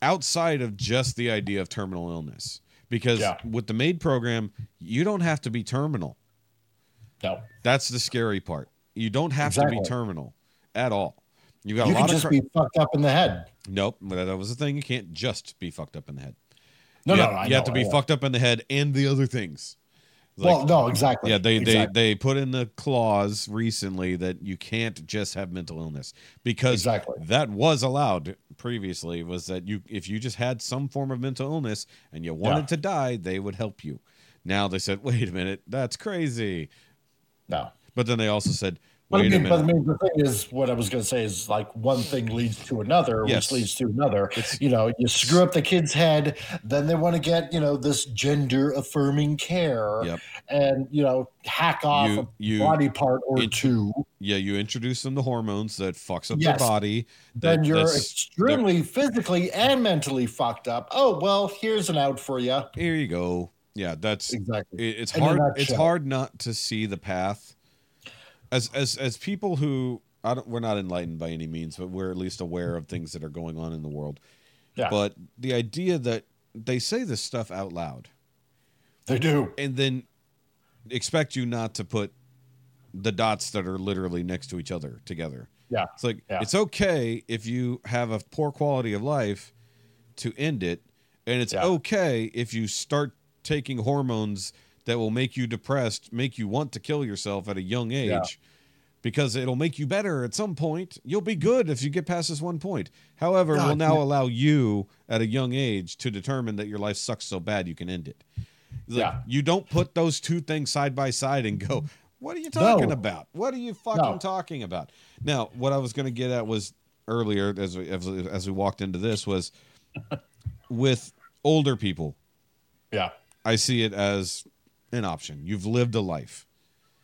outside of just the idea of terminal illness. Because Yeah. with the MAID program, you don't have to be terminal. No. That's the scary part. You don't have to be terminal at all. You got You a can lot just of be fucked up in the head. nope. That was the thing. You can't just be fucked up in the head. No, you no, have, no. You have to be fucked up in the head and the other things. Like, well, no, exactly. yeah, they, exactly. they they put in the clause recently that you can't just have mental illness because Exactly. that was allowed previously was that you if you just had some form of mental illness and you wanted Yeah. to die, they would help you. Now they said, wait a minute, that's crazy. No. But then they also said, But I wait a mean, but I minute. mean, the thing is, what I was going to say is like one thing leads to another, Yes. which leads to another. It's- you know, you screw up the kid's head, then they want to get you know this gender affirming care, Yep. and you know hack off You- a you body part or int- two. Yeah, you introduce them to hormones that fucks up Yes. their body. Then you're extremely physically and mentally fucked up. Oh well, here's an out for you. Here you go. Yeah, that's Exactly. it- it's In hard it's hard not to see the path as as as people who I don't we're not enlightened by any means but we're at least aware of things that are going on in the world Yeah, but the idea that they say this stuff out loud they do. and then expect you not to put the dots that are literally next to each other together Yeah, it's like Yeah. it's okay if you have a poor quality of life to end it, and it's Yeah. okay if you start taking hormones that will make you depressed, make you want to kill yourself at a young age. Yeah. Because it'll make you better at some point. You'll be good if you get past this one point. However, Yeah, will now allow you at a young age to determine that your life sucks so bad you can end it. Like, Yeah. You don't put those two things side by side and go, what are you talking No. about? What are you fucking No. talking about? Now, what I was going to get at was earlier as we, as, as we walked into this was *laughs* with older people. Yeah, I see it as an option. You've lived a life.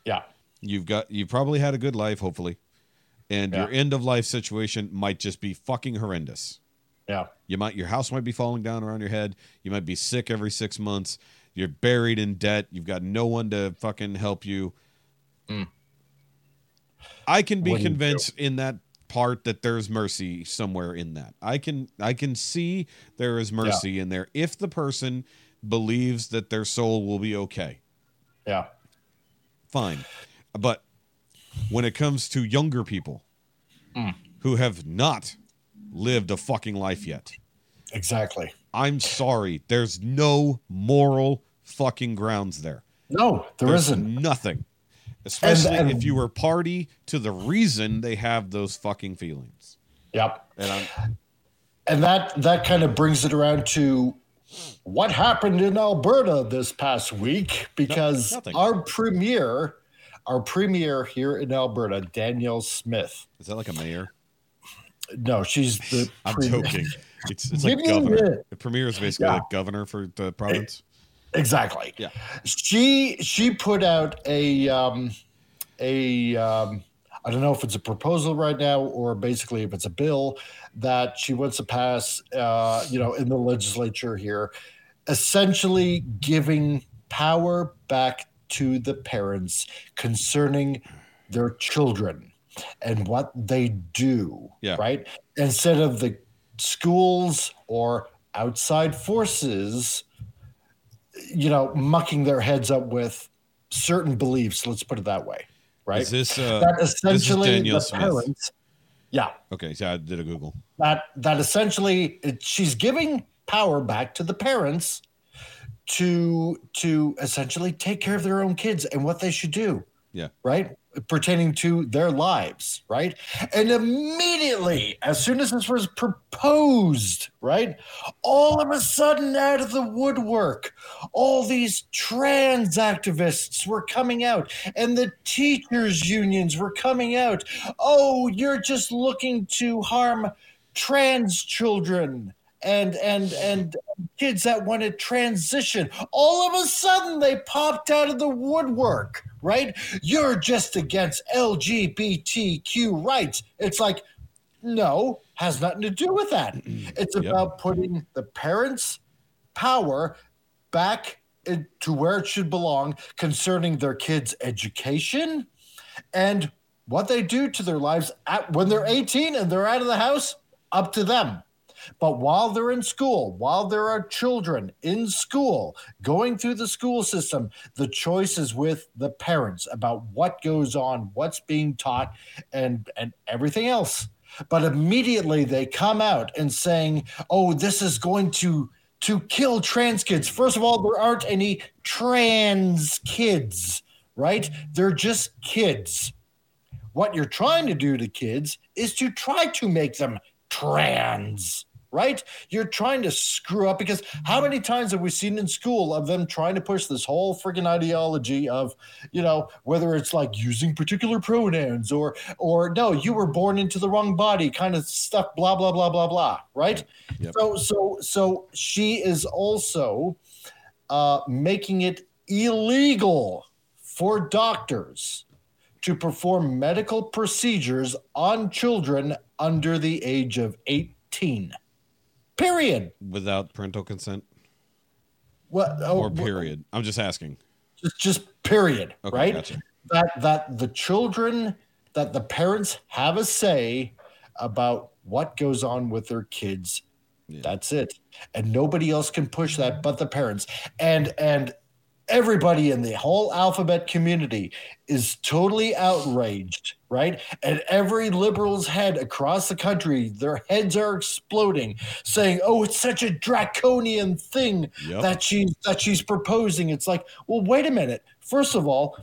yeah, You've got you probably had a good life, hopefully, and your end of life situation might just be fucking horrendous. yeah, You might your house might be falling down around your head. You might be sick every six months. You're buried in debt. You've got no one to fucking help you. Mm. I can be What do you do? convinced in that part that there's mercy somewhere in that. I can I can see there is mercy in there if the person believes that their soul will be okay. yeah, Fine. But when it comes to younger people Hmm. who have not lived a fucking life yet, exactly. I'm sorry. There's no moral fucking grounds there. No, there There's not nothing. Especially and- if you were party to the reason they have those fucking feelings. Yep. And I'm and that that kind of brings it around to what happened in Alberta this past week because nothing. our premier our premier here in Alberta Danielle Smith is that like a mayor? no she's *laughs* the I'm pre- joking. It's it's like Give me a governor. The premier is basically Yeah. like governor for the province. exactly Yeah. she she put out a um a um I don't know if it's a proposal right now or basically if it's a bill that she wants to pass uh you know in the legislature here essentially giving power back to the parents concerning their children and what they do Yeah. right instead of the schools or outside forces you know, mucking their heads up with certain beliefs. Let's put it that way, right? Is this uh that this essentially Danielle the Smith. parents, yeah, Okay, so I did a Google. that that essentially it, she's giving power back to the parents to to essentially take care of their own kids and what they should do Yeah. right pertaining to their lives right? And immediately as soon as this was proposed right all of a sudden out of the woodwork all these trans activists were coming out and the teachers unions were coming out. Oh you're just looking to harm trans children and and and kids that want to transition. All of a sudden they popped out of the woodwork right? You're just against lgbtq rights. It's like no has nothing to do with that. It's Yep. about putting the parents power back to where it should belong concerning their kids education and what they do to their lives at, when they're 18 and they're out of the house up to them but while they're in school, while there are children in school going through the school system, the choice is with the parents about what goes on, what's being taught, and, and everything else. But immediately they come out and saying, oh, this is going to to kill trans kids. First of all, there aren't any trans kids, right? They're just kids. What you're trying to do to kids is to try to make them trans, right? You're trying to screw up because how many times have we seen in school of them trying to push this whole friggin' ideology of, you know, whether it's like using particular pronouns or or no, you were born into the wrong body kind of stuff, blah blah blah blah blah, right? Yep. So so so she is also uh, making it illegal for doctors to perform medical procedures on children under the age of 18. Period. Without parental consent What oh, or period? I'm just asking. Just, just period, Okay, right? gotcha. That that the children that the parents have a say about what goes on with their kids. Yeah. That's it. And nobody else can push that but the parents. And and everybody in the whole alphabet community is totally outraged, right? And every liberal's head across the country, their heads are exploding, saying, "Oh, it's such a draconian thing Yep. that she's that she's proposing." It's like, well, wait a minute. First of all,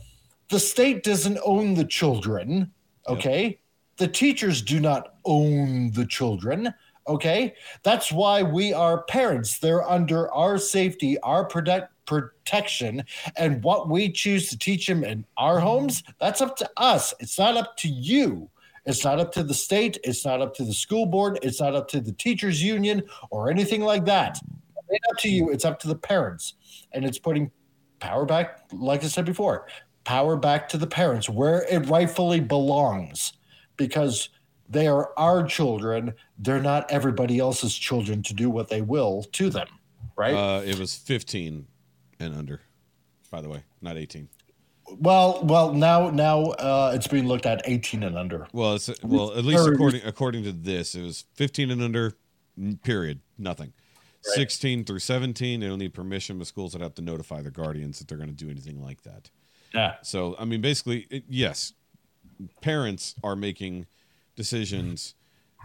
the state doesn't own the children, okay? The teachers do not own the children. Okay, that's why we are parents. They're under our safety, our protect, protection, and what we choose to teach them in our homes. That's up to us. It's not up to you. It's not up to the state. It's not up to the school board. It's not up to the teachers union or anything like that. It's up to you. It's up to the parents, and it's putting power back. Like I said before, power back to the parents where it rightfully belongs, because they are our children. They're not everybody else's children to do what they will to them, right? Uh, it was 15 and under, by the way, not 18. well, well, now now uh, it's being looked at 18 and under. Well, it's well at least according according to this, it was 15 and under. Period. Nothing. 16 through 17, they don't need permission, but schools would have to notify their guardians that they're going to do anything like that. Yeah. So, I mean, basically, it, yes, parents are making decisions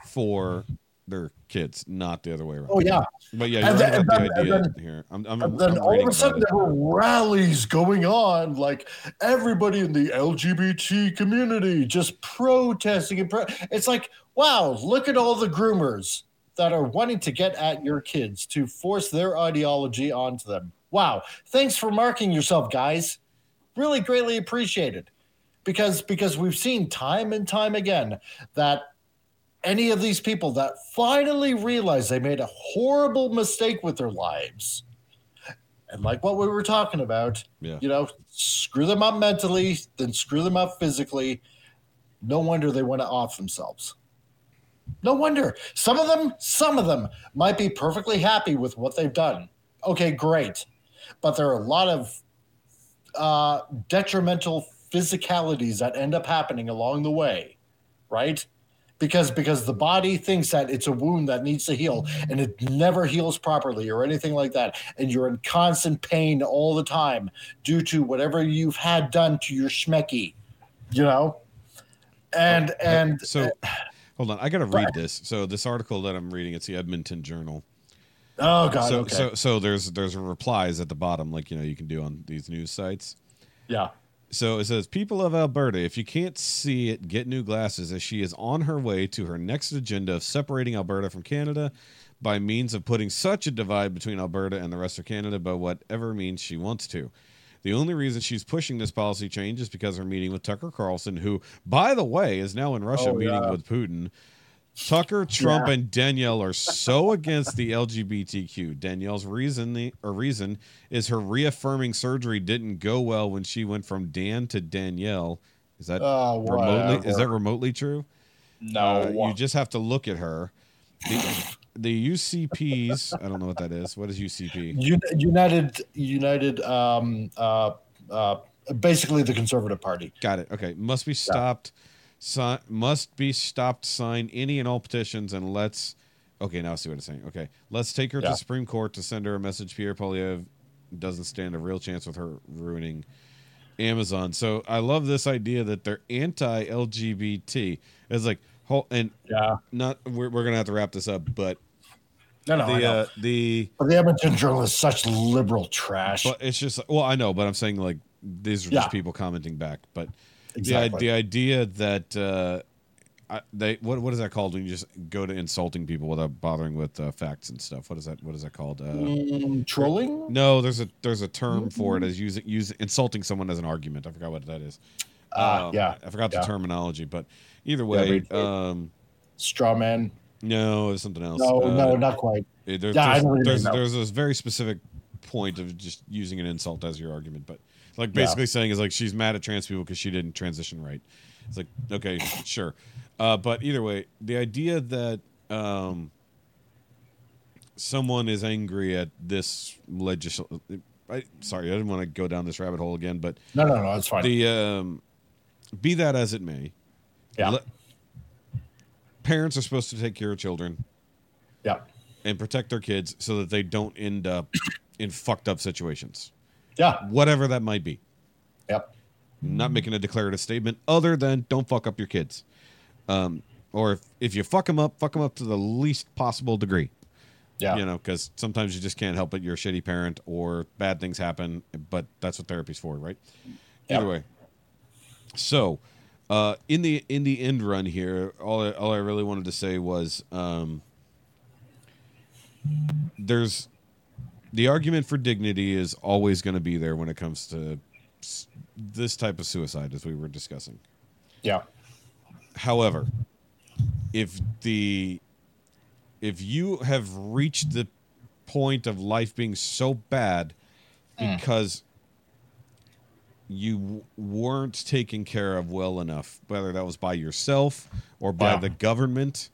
for their kids, not the other way around. Oh yeah. But yeah, And you're then- right about the then- idea and then- here. I'm, I'm, And then I'm all of a sudden there were rallies going on, like everybody in the LGBT community just protesting and pro- it's like, wow, look at all the groomers that are wanting to get at your kids to force their ideology onto them. Wow. Thanks for marking yourself, guys. Really greatly appreciated. Because because we've seen time and time again that any of these people that finally realize they made a horrible mistake with their lives. And like what we were talking about Yeah. you know screw them up mentally then screw them up physically. No wonder they want to off themselves. No wonder. Some of them some of them might be perfectly happy with what they've done. Okay great. But there are a lot of uh, detrimental physicalities that end up happening along the way right because because the body thinks that it's a wound that needs to heal and it never heals properly or anything like that. And you're in constant pain all the time due to whatever you've had done to your schmecky you know? And and So, eh, hold on, I got to read this. So, this article that I'm reading, it's the Edmonton Journal. oh god so, okay. so, so there's there's replies at the bottom, like you know you can do on these news sites. yeah So it says, People of Alberta, if you can't see it, get new glasses as she is on her way to her next agenda of separating Alberta from Canada by means of putting such a divide between Alberta and the rest of Canada by whatever means she wants to. The only reason she's pushing this policy change is because her meeting with Tucker Carlson, who, by the way, is now in Russia Oh, meeting yeah. with Putin. Tucker, Trump, Yeah. and Danielle are so against the LGBTQ. Danielle's reason the or reason is her reaffirming surgery didn't go well when she went from Dan to Danielle. Is that Oh, remotely? Is that remotely true? No. Uh, you just have to look at her. The, the UCPs. I don't know what that is. What is UCP? United United um uh uh basically the conservative party. Got it. Okay. Must be stopped. Si- must be stopped. Sign any and all petitions and let's. Okay, now I see what it's saying. Okay, let's take her Yeah. to Supreme Court to send her a message. Pierre Poilievre doesn't stand a real chance with her ruining Amazon. So I love this idea that they're anti-LGBT. It's like, whole and Yeah. not. We're, we're gonna have to wrap this up, but No, no, I the know. uh, the but the Edmonton Journal is such liberal trash. But it's just well, I know, but I'm saying like these are just Yeah. people commenting back. But Exactly. the the idea that uh, I, they what what is that called when you just go to insulting people without bothering with uh, facts and stuff? What is that? What is that called? Uh, Mm, trolling? no, there's a there's a term Mm-hmm. for it as using use insulting someone as an argument. I forgot what that is. Um, yeah. I forgot the terminology, but either way, retweet. um, Straw man. no, it's something else. No, Uh, no, not quite. Eh, There, Yeah, there's, there's, mean, there's this very specific point of just using an insult as your argument, but like Yeah. basically saying is like she's mad at trans people because she didn't transition right. It's like okay, sure, uh, but either way, the idea that um, someone is angry at this legislation. I, sorry, I didn't want to go down this rabbit hole again, but No, no, no, that's fine. the um, be that as it may, yeah. le- parents are supposed to take care of children yeah. and protect their kids so that they don't end up in fucked up situations, Yeah. whatever that might be. Yep. Not making a declarative statement other than don't fuck up your kids. Um, or if, if you fuck them up, fuck them up to the least possible degree. Yeah. You know, because sometimes you just can't help it. You're a shitty parent or bad things happen, but that's what therapy's for, right? Either way. So, uh, in the in the end run here, all I, all I really wanted to say was um, there's the argument for dignity is always going to be there when it comes to this type of suicide, as we were discussing. Yeah. However, if the if you have reached the point of life being so bad hmm. because you w- weren't taken care of well enough, whether that was by yourself or by Yeah. the government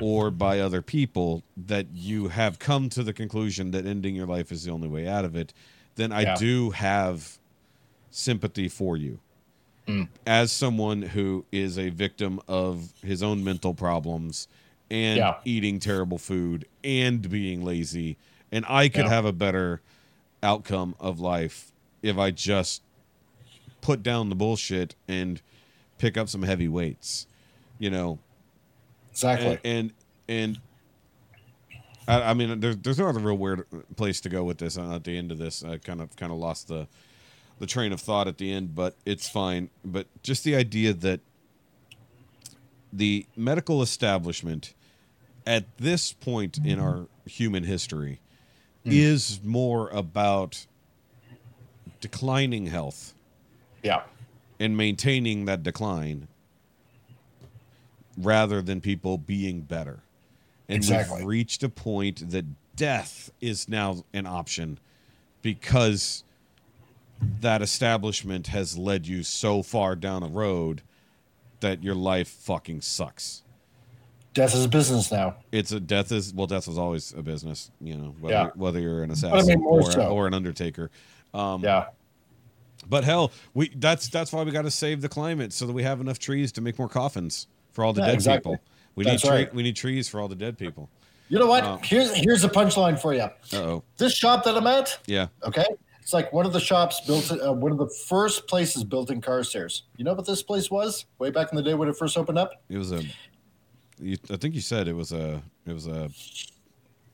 or by other people, that you have come to the conclusion that ending your life is the only way out of it, then I Yeah. do have sympathy for you mm. as someone who is a victim of his own mental problems and Yeah. eating terrible food and being lazy and i could Yeah. have a better outcome of life if i just put down the bullshit and pick up some heavy weights you know Exactly. and and, and I, I mean there's there's no other real weird place to go with this uh, at the end of this i kind of kind of lost the the train of thought at the end but it's fine but just the idea that the medical establishment at this point in our human history is more about declining health yeah. and maintaining that decline rather than people being better. And Exactly. we've reached a point that death is now an option because that establishment has led you so far down a road that your life fucking sucks. Death is a business now. It's a death is well, death was always a business, you know, whether Yeah. whether you're an I assassin mean, or, so. or an undertaker. Um, Yeah. But hell, we that's that's why we got to save the climate so that we have enough trees to make more coffins for all the Yeah, dead exactly. people. We That's need tree, right. we need trees for all the dead people. You know what? Uh, here's here's a punchline for you. Uh oh. This shop that I'm at, Yeah. okay, it's like one of the shops built, uh, one of the first places built in Carstairs. You know what this place was way back in the day when it first opened up? It was a. You, I think you said it was a. It was a.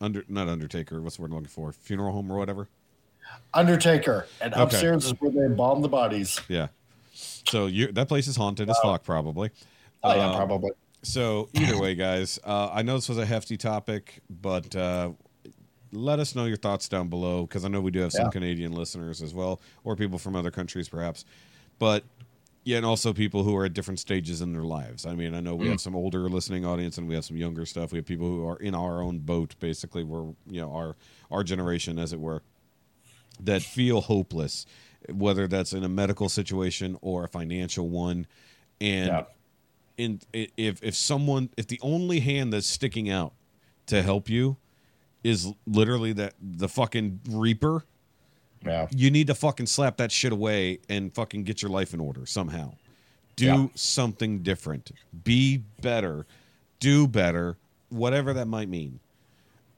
Under not undertaker. What's the word I'm looking for? Funeral home or whatever. Undertaker, and Okay. upstairs is where they embalm the bodies. Yeah. So you that place is haunted as fuck probably. Oh yeah, Um, probably. So either way, guys, uh, I know this was a hefty topic, but uh, let us know your thoughts down below because I know we do have some Yeah. Canadian listeners as well, or people from other countries perhaps. But Yeah, and also people who are at different stages in their lives. I mean, I know we Mm. have some older listening audience, and we have some younger stuff. We have people who are in our own boat, basically. We're you know our our generation, as it were, that feel hopeless, whether that's in a medical situation or a financial one, and Yeah. In if if someone if the only hand that's sticking out to help you is literally that the fucking reaper Yeah. you need to fucking slap that shit away and fucking get your life in order somehow. Do Yeah. something different. Be better. Do better. Whatever that might mean.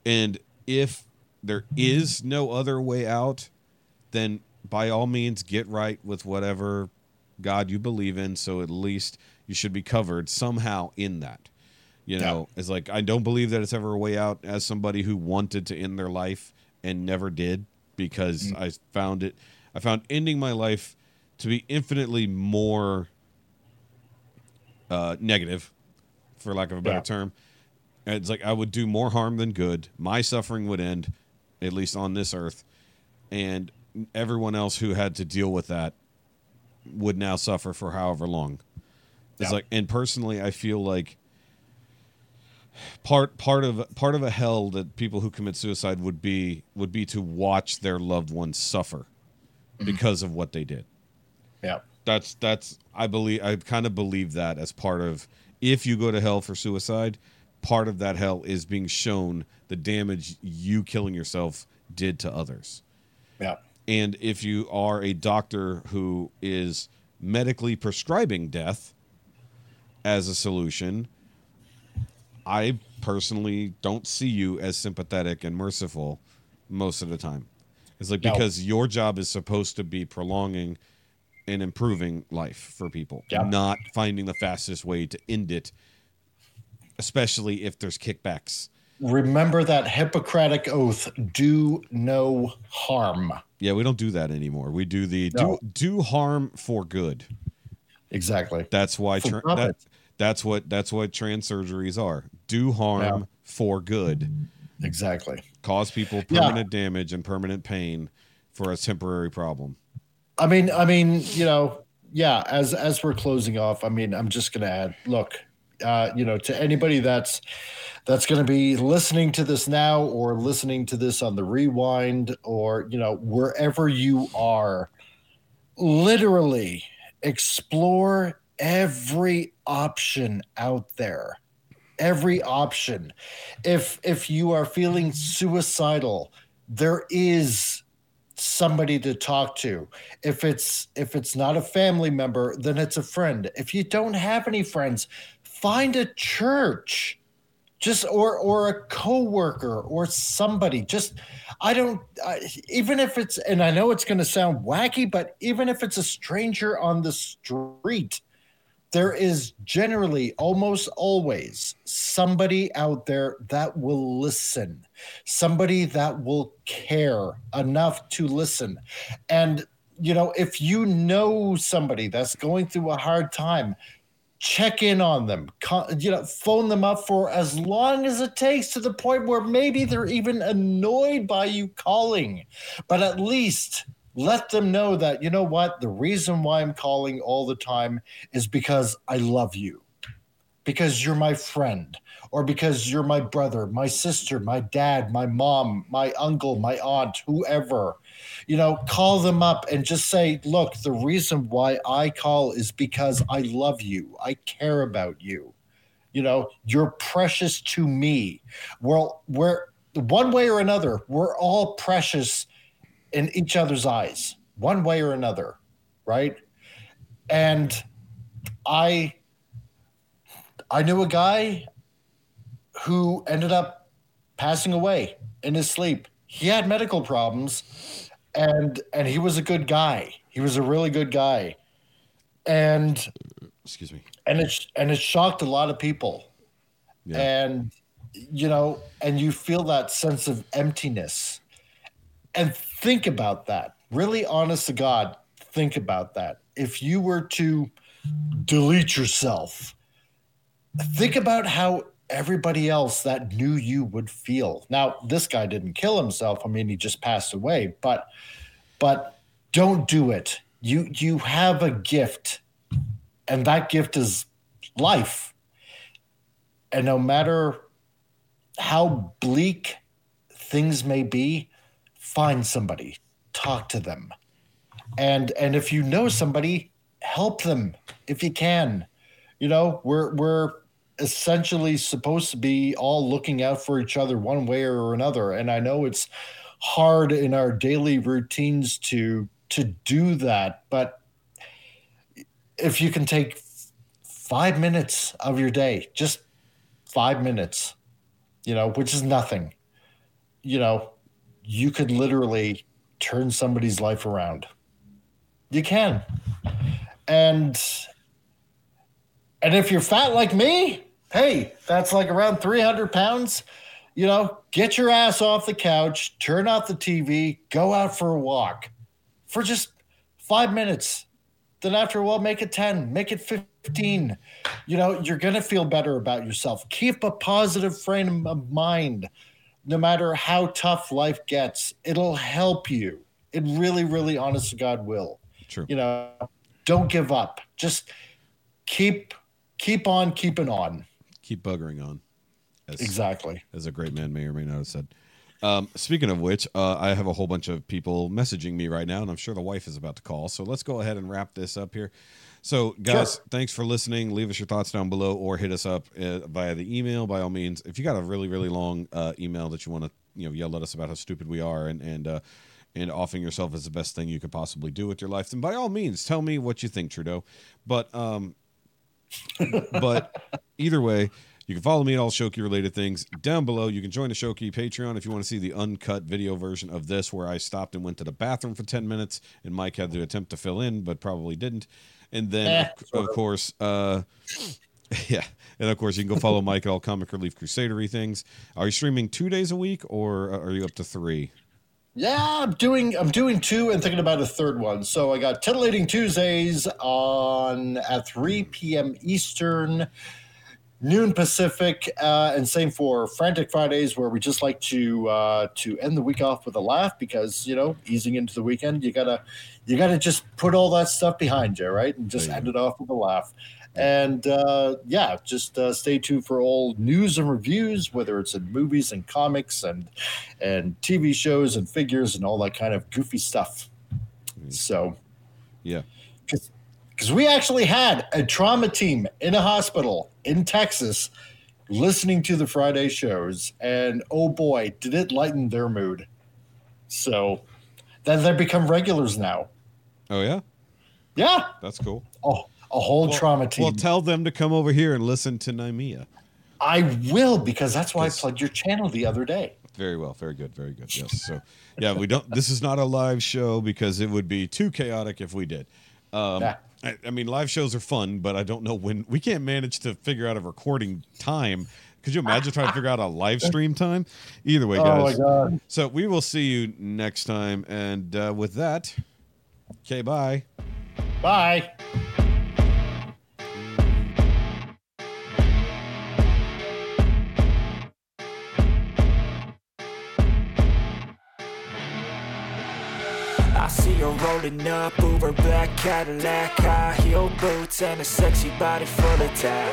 And if there is no other way out, then by all means get right with whatever God you believe in. So at least you should be covered somehow in that. You know, it's like I don't believe that it's ever a way out as somebody who wanted to end their life and never did because I found it I found ending my life to be infinitely more uh, negative, for lack of a better Yeah. term. And It's like I would do more harm than good. My suffering would end, at least on this earth, and everyone else who had to deal with that would now suffer for however long. It's Yeah. like, and personally, I feel like part part of part of a hell that people who commit suicide would be would be to watch their loved ones suffer mm-hmm. because of what they did Yeah. that's that's i believe i kind of believe that as part of if you go to hell for suicide part of that hell is being shown the damage you killing yourself did to others Yeah. and if you are a doctor who is medically prescribing death as a solution, I personally don't see you as sympathetic and merciful most of the time. It's like No. because your job is supposed to be prolonging and improving life for people, Yeah. not finding the fastest way to end it, especially if there's kickbacks. Remember that Hippocratic oath do no harm. Yeah, we don't do that anymore. We do the No. do do harm for good. Exactly. That's why For tra- that, that's what that's what trans surgeries are. Do harm Yeah. for good. Exactly. Cause people Yeah. permanent damage and permanent pain for a temporary problem. I mean, I mean, you know, yeah. As as we're closing off, I mean, I'm just gonna add. Look, uh, you know, to anybody that's that's gonna be listening to this now or listening to this on the rewind or you know wherever you are, literally explore every option out there. Every option. If if you are feeling suicidal there is somebody to talk to. If it's if it's not a family member then it's a friend. If you don't have any friends find a church. Just or or a coworker or somebody. Just i don't I, even if it's and i know it's going to sound wacky but even if it's a stranger on the street there is generally almost always somebody out there that will listen somebody that will care enough to listen. And you know if you know somebody that's going through a hard time check in on them. You know phone them up for as long as it takes to the point where maybe they're even annoyed by you calling. But at least let them know that you know what the reason why i'm calling all the time is because i love you. Because you're my friend or because you're my brother my sister my dad my mom my uncle my aunt whoever. You know call them up and just say look the reason why i call is because i love you. I care about you. You know you're precious to me. Well we're one way or another we're all precious in each other's eyes one way or another right? And i i knew a guy who ended up passing away in his sleep. He had medical problems and and he was a good guy. He was a really good guy. And Excuse me. and it and it shocked a lot of people. Yeah. and you know and you feel that sense of emptiness and think about that. Really honest to god think about that. If you were to delete yourself think about how everybody else that knew you would feel. Now this guy didn't kill himself. I mean he just passed away but but don't do it. You you have a gift and that gift is life. And no matter how bleak things may be, find somebody, talk to them. And and if you know somebody, help them if you can. You know, we're we're essentially supposed to be all looking out for each other one way or another. And I know it's hard in our daily routines to to do that, but if you can take five minutes of your day, just five minutes, you know, which is nothing, you know, you could literally turn somebody's life around. You can. And and if you're fat like me, hey, that's like around 300 pounds. You know, get your ass off the couch, turn off the TV, go out for a walk for just five minutes. Then after a while, make it 10, make it 15. You know, you're going to feel better about yourself. Keep a positive frame of mind no matter how tough life gets. It'll help you. It really, really, honest to God, will. True. You know, don't give up. Just keep keep on keeping on. Keep buggering on. As, Exactly. As a great man may or may not have said. Um, speaking of which, uh, I have a whole bunch of people messaging me right now, and I'm sure the wife is about to call. So let's go ahead and wrap this up here. So, guys, Sure. thanks for listening. Leave us your thoughts down below or hit us up uh, via the email by all means. If you got a really, really long uh, email that you want to, you know, yell at us about how stupid we are and, and, uh, and offering yourself is the best thing you could possibly do with your life, then by all means, tell me what you think, Trudeau. But um, *laughs* but either way, you can follow me at all Shoky related things down below. You can join the Shoky Patreon if you want to see the uncut video version of this, where I stopped and went to the bathroom for 10 minutes and Mike had to attempt to fill in, but probably didn't. And then, Eh, of, of course, uh, *laughs* yeah. And of course, you can go follow Mike at all Comic Relief Crusadery things. Are you streaming two days a week or are you up to three? Yeah, I'm doing I'm doing two and thinking about a third one. So I got titillating Tuesdays on at 3 p.m. Eastern, noon Pacific, uh, and same for Frantic Fridays, where we just like to uh, to end the week off with a laugh because you know easing into the weekend, you gotta you gotta just put all that stuff behind you, right, and just end it off with a laugh. And uh, yeah, just uh, stay tuned for all news and reviews, whether it's in movies and comics and and TV shows and figures and all that kind of goofy stuff. So, Yeah. Because we actually had a trauma team in a hospital in Texas listening to the Friday shows, and oh boy, did it lighten their mood. So, then they become regulars now. Oh, yeah? Yeah, That's cool. oh, a whole trauma team. Well, tell them to come over here and listen to NYMIA. I will because that's why I plugged your channel the other day. Very well, very good, very good. Yes. So, yeah, we don't. This is not a live show because it would be too chaotic if we did. Um, Yeah. I, I mean, live shows are fun, but I don't know when we can't manage to figure out a recording time. Could you imagine trying to figure out a live stream time? Either way, Oh my guys. god! So we will see you next time, and uh, with that, okay, bye. Bye. Rolling up, Uber black Cadillac, high heel boots, and a sexy body full of tats.